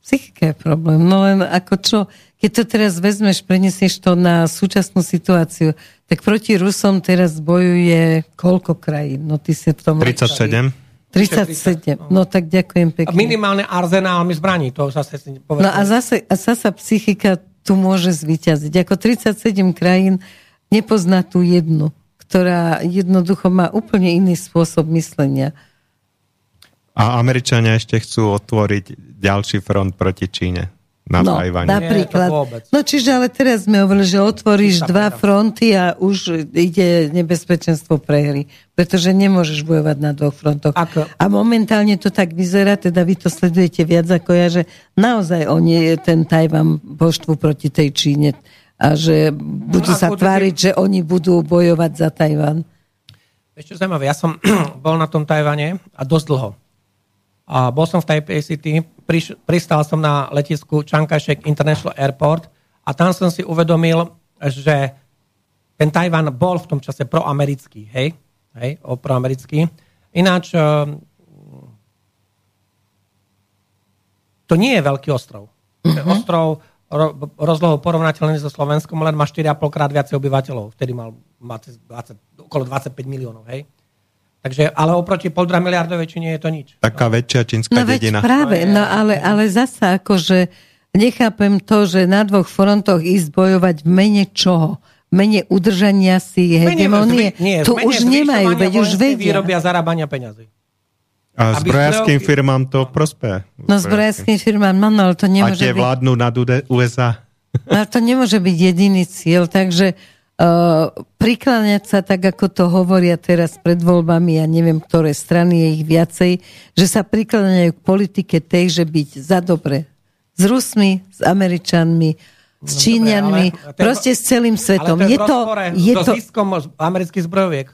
Psychika je problém. No len ako čo, keď to teraz vezmeš, prenesieš to na súčasnú situáciu, tak proti Rusom teraz bojuje koľko krajín? No ty si v tom... 37. 37. No tak ďakujem pekne. A minimálne arzenálmi zbraní, to zase si No a zase, a zase psychika tu môže zvyťaziť. Ako 37 krajín nepozná tú jednu, ktorá jednoducho má úplne iný spôsob myslenia. A Američania ešte chcú otvoriť ďalší front proti Číne na no, Tajvane. Napríklad. No čiže ale teraz sme hovorili, že otvoríš dva fronty a už ide nebezpečenstvo prehry. Pretože nemôžeš bojovať na dvoch frontoch. Ako? A momentálne to tak vyzerá, teda vy to sledujete viac ako ja, že naozaj oni ten Tajvan poštvu proti tej Číne a že budú no, sa tváriť, že oni budú bojovať za Tajvan. Ešte zaujímavé, ja som [clears throat] bol na tom Tajvane a dosť dlho. A bol som v Taipei City, priš, pristal som na letisku Chiang International Airport a tam som si uvedomil, že ten Tajvan bol v tom čase proamerický, hej? Hej, o proamerický. Ináč, ehm, to nie je veľký ostrov. Uh-huh. Ostrov ro, rozlohou porovnateľný so Slovenskom, len má 4,5 krát viacej obyvateľov. Vtedy mal 20, okolo 25 miliónov, hej? Takže, ale oproti poldra miliardovej Číne je to nič. Taká no. väčšia čínska no, dedina. práve, no ale, ale zasa akože nechápem to, že na dvoch frontoch ísť bojovať v mene čoho? V mene udržania si hegemonie? Nie, to už nemajú, veď už vedia. výrobia zarábania peňazí. A zbrojárským firmám to prospeje. No zbrojárským firmám, no, no, ale to nemôže byť... A tie vládnu nad USA. No to nemôže byť jediný cieľ, takže prikláňať sa tak, ako to hovoria teraz pred voľbami, ja neviem, ktoré strany je ich viacej, že sa prikláňajú k politike tej, že byť za dobre s Rusmi, s Američanmi, s no, Číňanmi, dobre, proste s celým svetom. Ale to je, je to, je to... ziskom amerických zbrojoviek.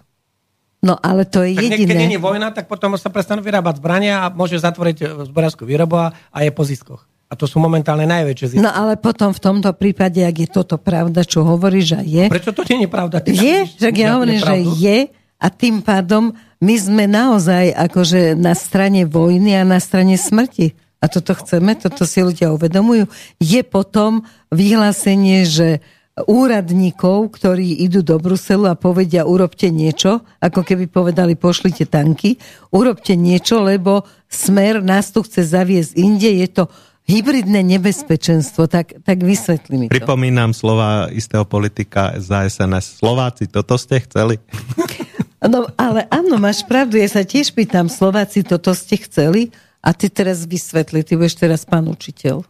No ale to je tak jediné. Keď nie je vojna, tak potom sa prestanú vyrábať zbrania a môže zatvoriť zbrojárskú výrobu a, a je po ziskoch. A to sú momentálne najväčšie zisky. No ale potom v tomto prípade, ak je toto pravda, čo hovoríš, že je... Prečo to nie je pravda? Ty je, že ja hovorím, že je a tým pádom my sme naozaj akože na strane vojny a na strane smrti. A toto chceme, toto si ľudia uvedomujú. Je potom vyhlásenie, že úradníkov, ktorí idú do Bruselu a povedia urobte niečo, ako keby povedali pošlite tanky, urobte niečo, lebo smer nás tu chce zaviesť inde, je to hybridné nebezpečenstvo, tak, tak vysvetli mi to. Pripomínam slova istého politika za SNS. Slováci, toto ste chceli? [laughs] No, ale áno, máš pravdu, ja sa tiež pýtam, Slováci, toto ste chceli? A ty teraz vysvetli, ty budeš teraz pán učiteľ.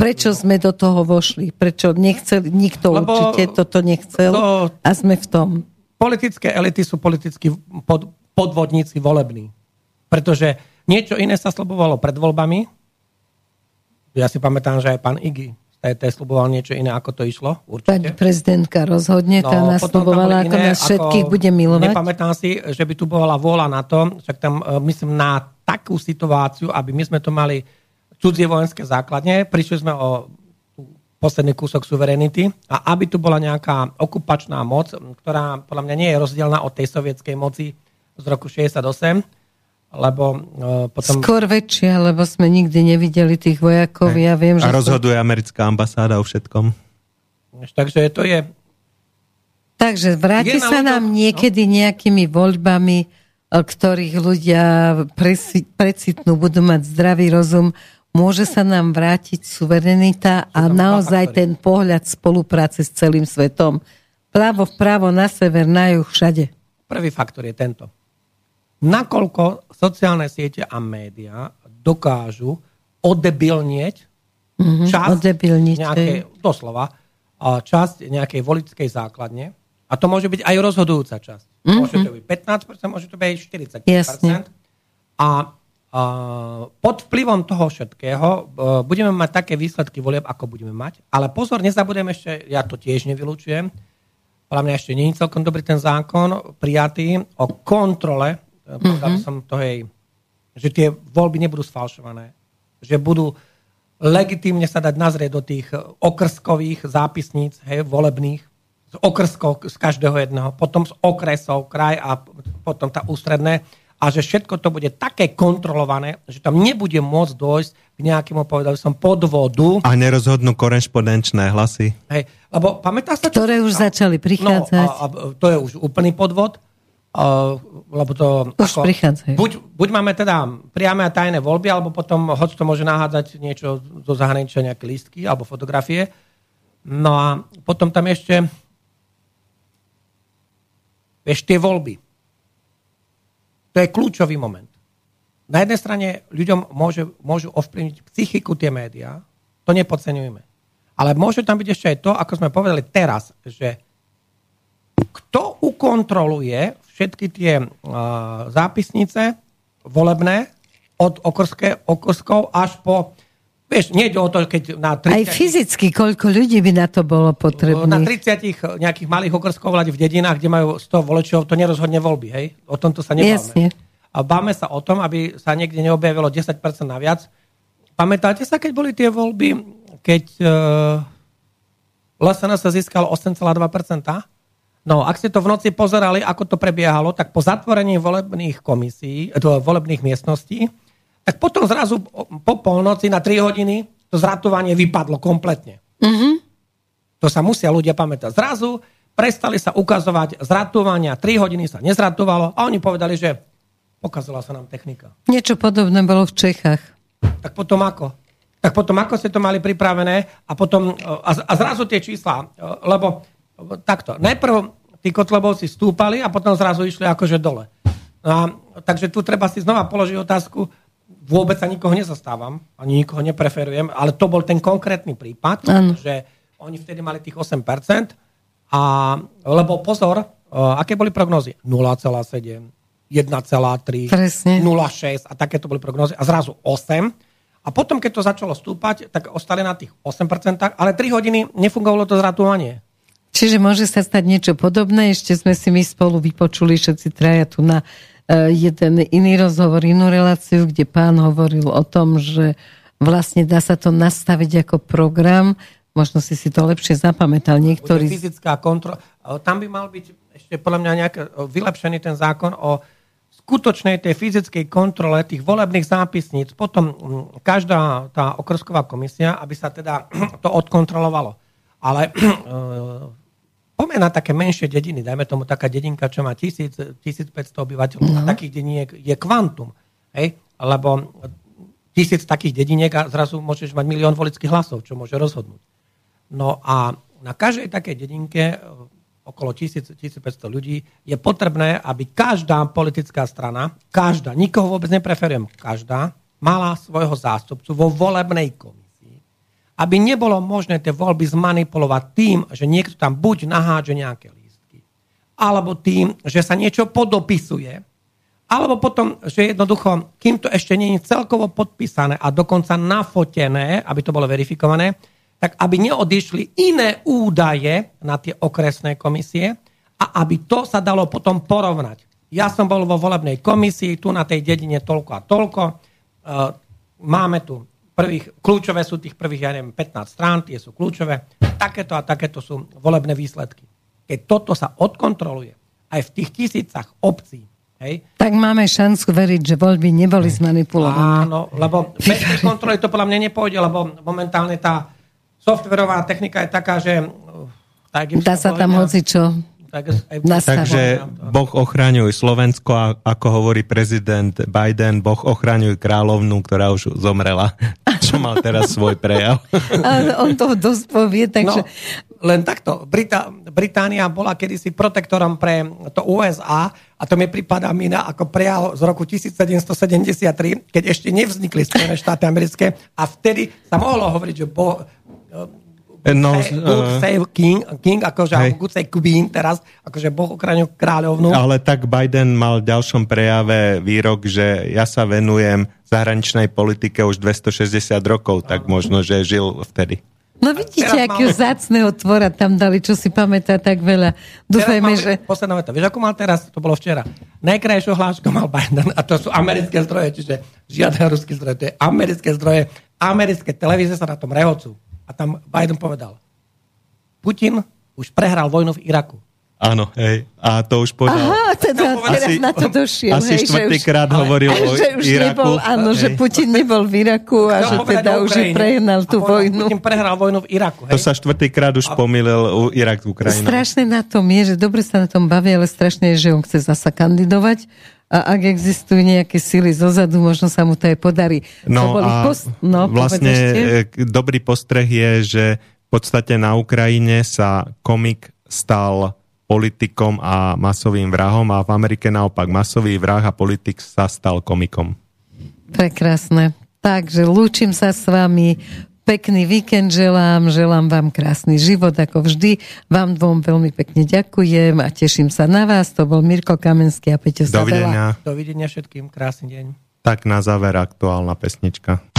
Prečo sme do toho vošli? Prečo nechceli, nikto Lebo určite toto nechcel to, a sme v tom. Politické elity sú politickí pod, podvodníci volební. Pretože niečo iné sa slobovalo pred voľbami. Ja si pamätám, že aj pán Igi TT sluboval niečo iné, ako to išlo. Určite. Pani prezidentka rozhodne, tá no, nás slubovala, ako nás všetkých ako, bude milovať. Nepamätám si, že by tu bola vôľa na to, však tam e, myslím na takú situáciu, aby my sme to mali cudzie vojenské základne, prišli sme o posledný kúsok suverenity a aby tu bola nejaká okupačná moc, ktorá podľa mňa nie je rozdielna od tej sovietskej moci z roku 68, lebo uh, potom... Skôr väčšia, lebo sme nikdy nevideli tých vojakov. Ja viem, že a rozhoduje to... americká ambasáda o všetkom. Takže to je... Takže vráti sa nám no? niekedy nejakými voľbami, e, ktorých ľudia precitnú, budú mať zdravý rozum, môže sa nám vrátiť suverenita a naozaj ten pohľad spolupráce s celým svetom. Plávo vpravo, na sever, na juh, všade. Prvý faktor je tento nakoľko sociálne siete a médiá dokážu odebilnieť mm-hmm, časť odebilniť, nejakej, doslova, časť nejakej volickej základne. A to môže byť aj rozhodujúca časť. Mm-hmm. Môže to byť 15%, môže to byť aj 40%. Jasne. A, a pod vplyvom toho všetkého e, budeme mať také výsledky volieb, ako budeme mať. Ale pozor, nezabudem ešte, ja to tiež nevylučujem, podľa mňa ešte nie je celkom dobrý ten zákon prijatý o kontrole Povedal mm-hmm. som to, hej, že tie voľby nebudú sfalšované. Že budú legitímne sa dať nazrieť do tých okrskových zápisníc, hej, volebných, z okrskov z každého jedného, potom z okresov, kraj a potom tá ústredné a že všetko to bude také kontrolované, že tam nebude môcť dojsť k nejakému, povedal som, podvodu. A nerozhodnú korešpondenčné hlasy. Hej, lebo pamätá sa... Ktoré už začali prichádzať. No, a, a, to je už úplný podvod lebo to... Už ako, buď, buď máme teda priame a tajné voľby, alebo potom hoď to môže nahádzať niečo zo zahraničia, nejaké lístky alebo fotografie. No a potom tam ešte ešte tie voľby. To je kľúčový moment. Na jednej strane ľuďom môže, môžu ovplyvniť psychiku tie médiá, to nepodceňujeme. Ale môže tam byť ešte aj to, ako sme povedali teraz, že kto ukontroluje všetky tie zápisnice volebné od okrské, okrskov až po Vieš, nie o to, keď na 30... Aj fyzicky, koľko ľudí by na to bolo potrebné? Na 30 nejakých malých okrskov vládi v dedinách, kde majú 100 voličov, to nerozhodne voľby, hej? O tomto sa nebáme. Jasne. A báme sa o tom, aby sa niekde neobjavilo 10% naviac. Pamätáte sa, keď boli tie voľby, keď uh, LSNS získal 8,2%? No, ak ste to v noci pozerali, ako to prebiehalo, tak po zatvorení volebných komisí, to, volebných miestností, tak potom zrazu po polnoci na 3 hodiny to zratovanie vypadlo kompletne. Mm-hmm. To sa musia ľudia pamätať. Zrazu prestali sa ukazovať zratovania, 3 hodiny sa nezratovalo a oni povedali, že pokazala sa nám technika. Niečo podobné bolo v Čechách. Tak potom ako? Tak potom ako ste to mali pripravené a potom a, a zrazu tie čísla, lebo takto. Najprv tí kotlebovci stúpali a potom zrazu išli akože dole. No a, takže tu treba si znova položiť otázku, vôbec sa nikoho nezastávam, ani nikoho nepreferujem, ale to bol ten konkrétny prípad, ano. že oni vtedy mali tých 8%, a, lebo pozor, aké boli prognozy? 0,7, 1,3, 0,6 a takéto boli prognozy a zrazu 8. A potom, keď to začalo stúpať, tak ostali na tých 8%, ale 3 hodiny nefungovalo to zratovanie. Čiže môže sa stať niečo podobné. Ešte sme si my spolu vypočuli všetci traja tu na uh, jeden iný rozhovor, inú reláciu, kde pán hovoril o tom, že vlastne dá sa to nastaviť ako program. Možno si si to lepšie zapamätal. Niektorý... Fyzická kontrola. Tam by mal byť ešte podľa mňa nejak vylepšený ten zákon o skutočnej tej fyzickej kontrole tých volebných zápisníc. Potom každá tá okrsková komisia, aby sa teda [clears throat] to odkontrolovalo. Ale [clears throat] poďme na také menšie dediny, dajme tomu taká dedinka, čo má 1000, 1500 obyvateľov, no. takých dediniek je kvantum, hej? lebo tisíc takých dediniek a zrazu môžeš mať milión volických hlasov, čo môže rozhodnúť. No a na každej takej dedinke okolo 1000, 1500 ľudí, je potrebné, aby každá politická strana, každá, nikoho vôbec nepreferujem, každá, mala svojho zástupcu vo volebnej komisii, aby nebolo možné tie voľby zmanipulovať tým, že niekto tam buď naháže nejaké lístky, alebo tým, že sa niečo podopisuje, alebo potom, že jednoducho, kým to ešte nie je celkovo podpísané a dokonca nafotené, aby to bolo verifikované, tak aby neodišli iné údaje na tie okresné komisie a aby to sa dalo potom porovnať. Ja som bol vo volebnej komisii, tu na tej dedine toľko a toľko. E, máme tu prvých, kľúčové sú tých prvých, ja neviem, 15 strán, tie sú kľúčové. Takéto a takéto sú volebné výsledky. Keď toto sa odkontroluje aj v tých tisícach obcí, Hej. Tak máme šancu veriť, že voľby neboli zmanipulované. Áno, lebo bez tej kontroly to podľa mňa nepôjde, lebo momentálne tá softverová technika je taká, že... Tak Dá sa tam hoci čo. Tak, Takže Boh ochraňuj Slovensko a ako hovorí prezident Biden, Boh ochraňuj kráľovnú, ktorá už zomrela, [laughs] čo mal teraz svoj prejav. [laughs] Ale on toho dosť povie, takže... No, len takto. Brita, Británia bola kedysi protektorom pre to USA a to mi pripadá mi na ako prejav z roku 1773, keď ešte nevznikli Spojené štáty americké a vtedy sa mohlo hovoriť, že boh, No, say, uh, say king, king akože, hej. good say queen teraz, akože Boh ochraňuje kráľovnú. Ale tak Biden mal v ďalšom prejave výrok, že ja sa venujem zahraničnej politike už 260 rokov, tak možno, že žil vtedy. No vidíte, akého mal... zácného tvora tam dali, čo si pamätá tak veľa. Dúfajme, že... Posledná veta. Vieš, ako mal teraz? To bolo včera. Najkrajšiu hlášku mal Biden a to sú americké zdroje, čiže žiadne ruské zdroje, to je americké zdroje. Americké televízie sa na tom rehocú. A tam Biden povedal, Putin už prehral vojnu v Iraku. Áno, hej. A to už povedal... Aha, teda asi, na to došiel. Asi štvrtýkrát hovoril ale, [laughs] o že už Iraku. Nebol, áno, hej. že Putin nebol v Iraku a že teda už prehnal tú vojnu. Putin prehral vojnu v Iraku. Hej. To sa štvrtýkrát už a... pomýlil u Irak Ukrajinu. Strašné na tom je, že dobre sa na tom baví, ale strašne je, že on chce zasa kandidovať a ak existujú nejaké sily zozadu, možno sa mu to aj podarí. No a post... no, vlastne povedašte? dobrý postreh je, že v podstate na Ukrajine sa komik stal politikom a masovým vrahom a v Amerike naopak masový vrah a politik sa stal komikom. Prekrásne. Takže lúčim sa s vami. Pekný víkend želám, želám vám krásny život ako vždy. Vám dvom veľmi pekne ďakujem a teším sa na vás. To bol Mirko Kamenský a Peťo Dovidenia. Dovidenia všetkým, krásny deň. Tak na záver aktuálna pesnička.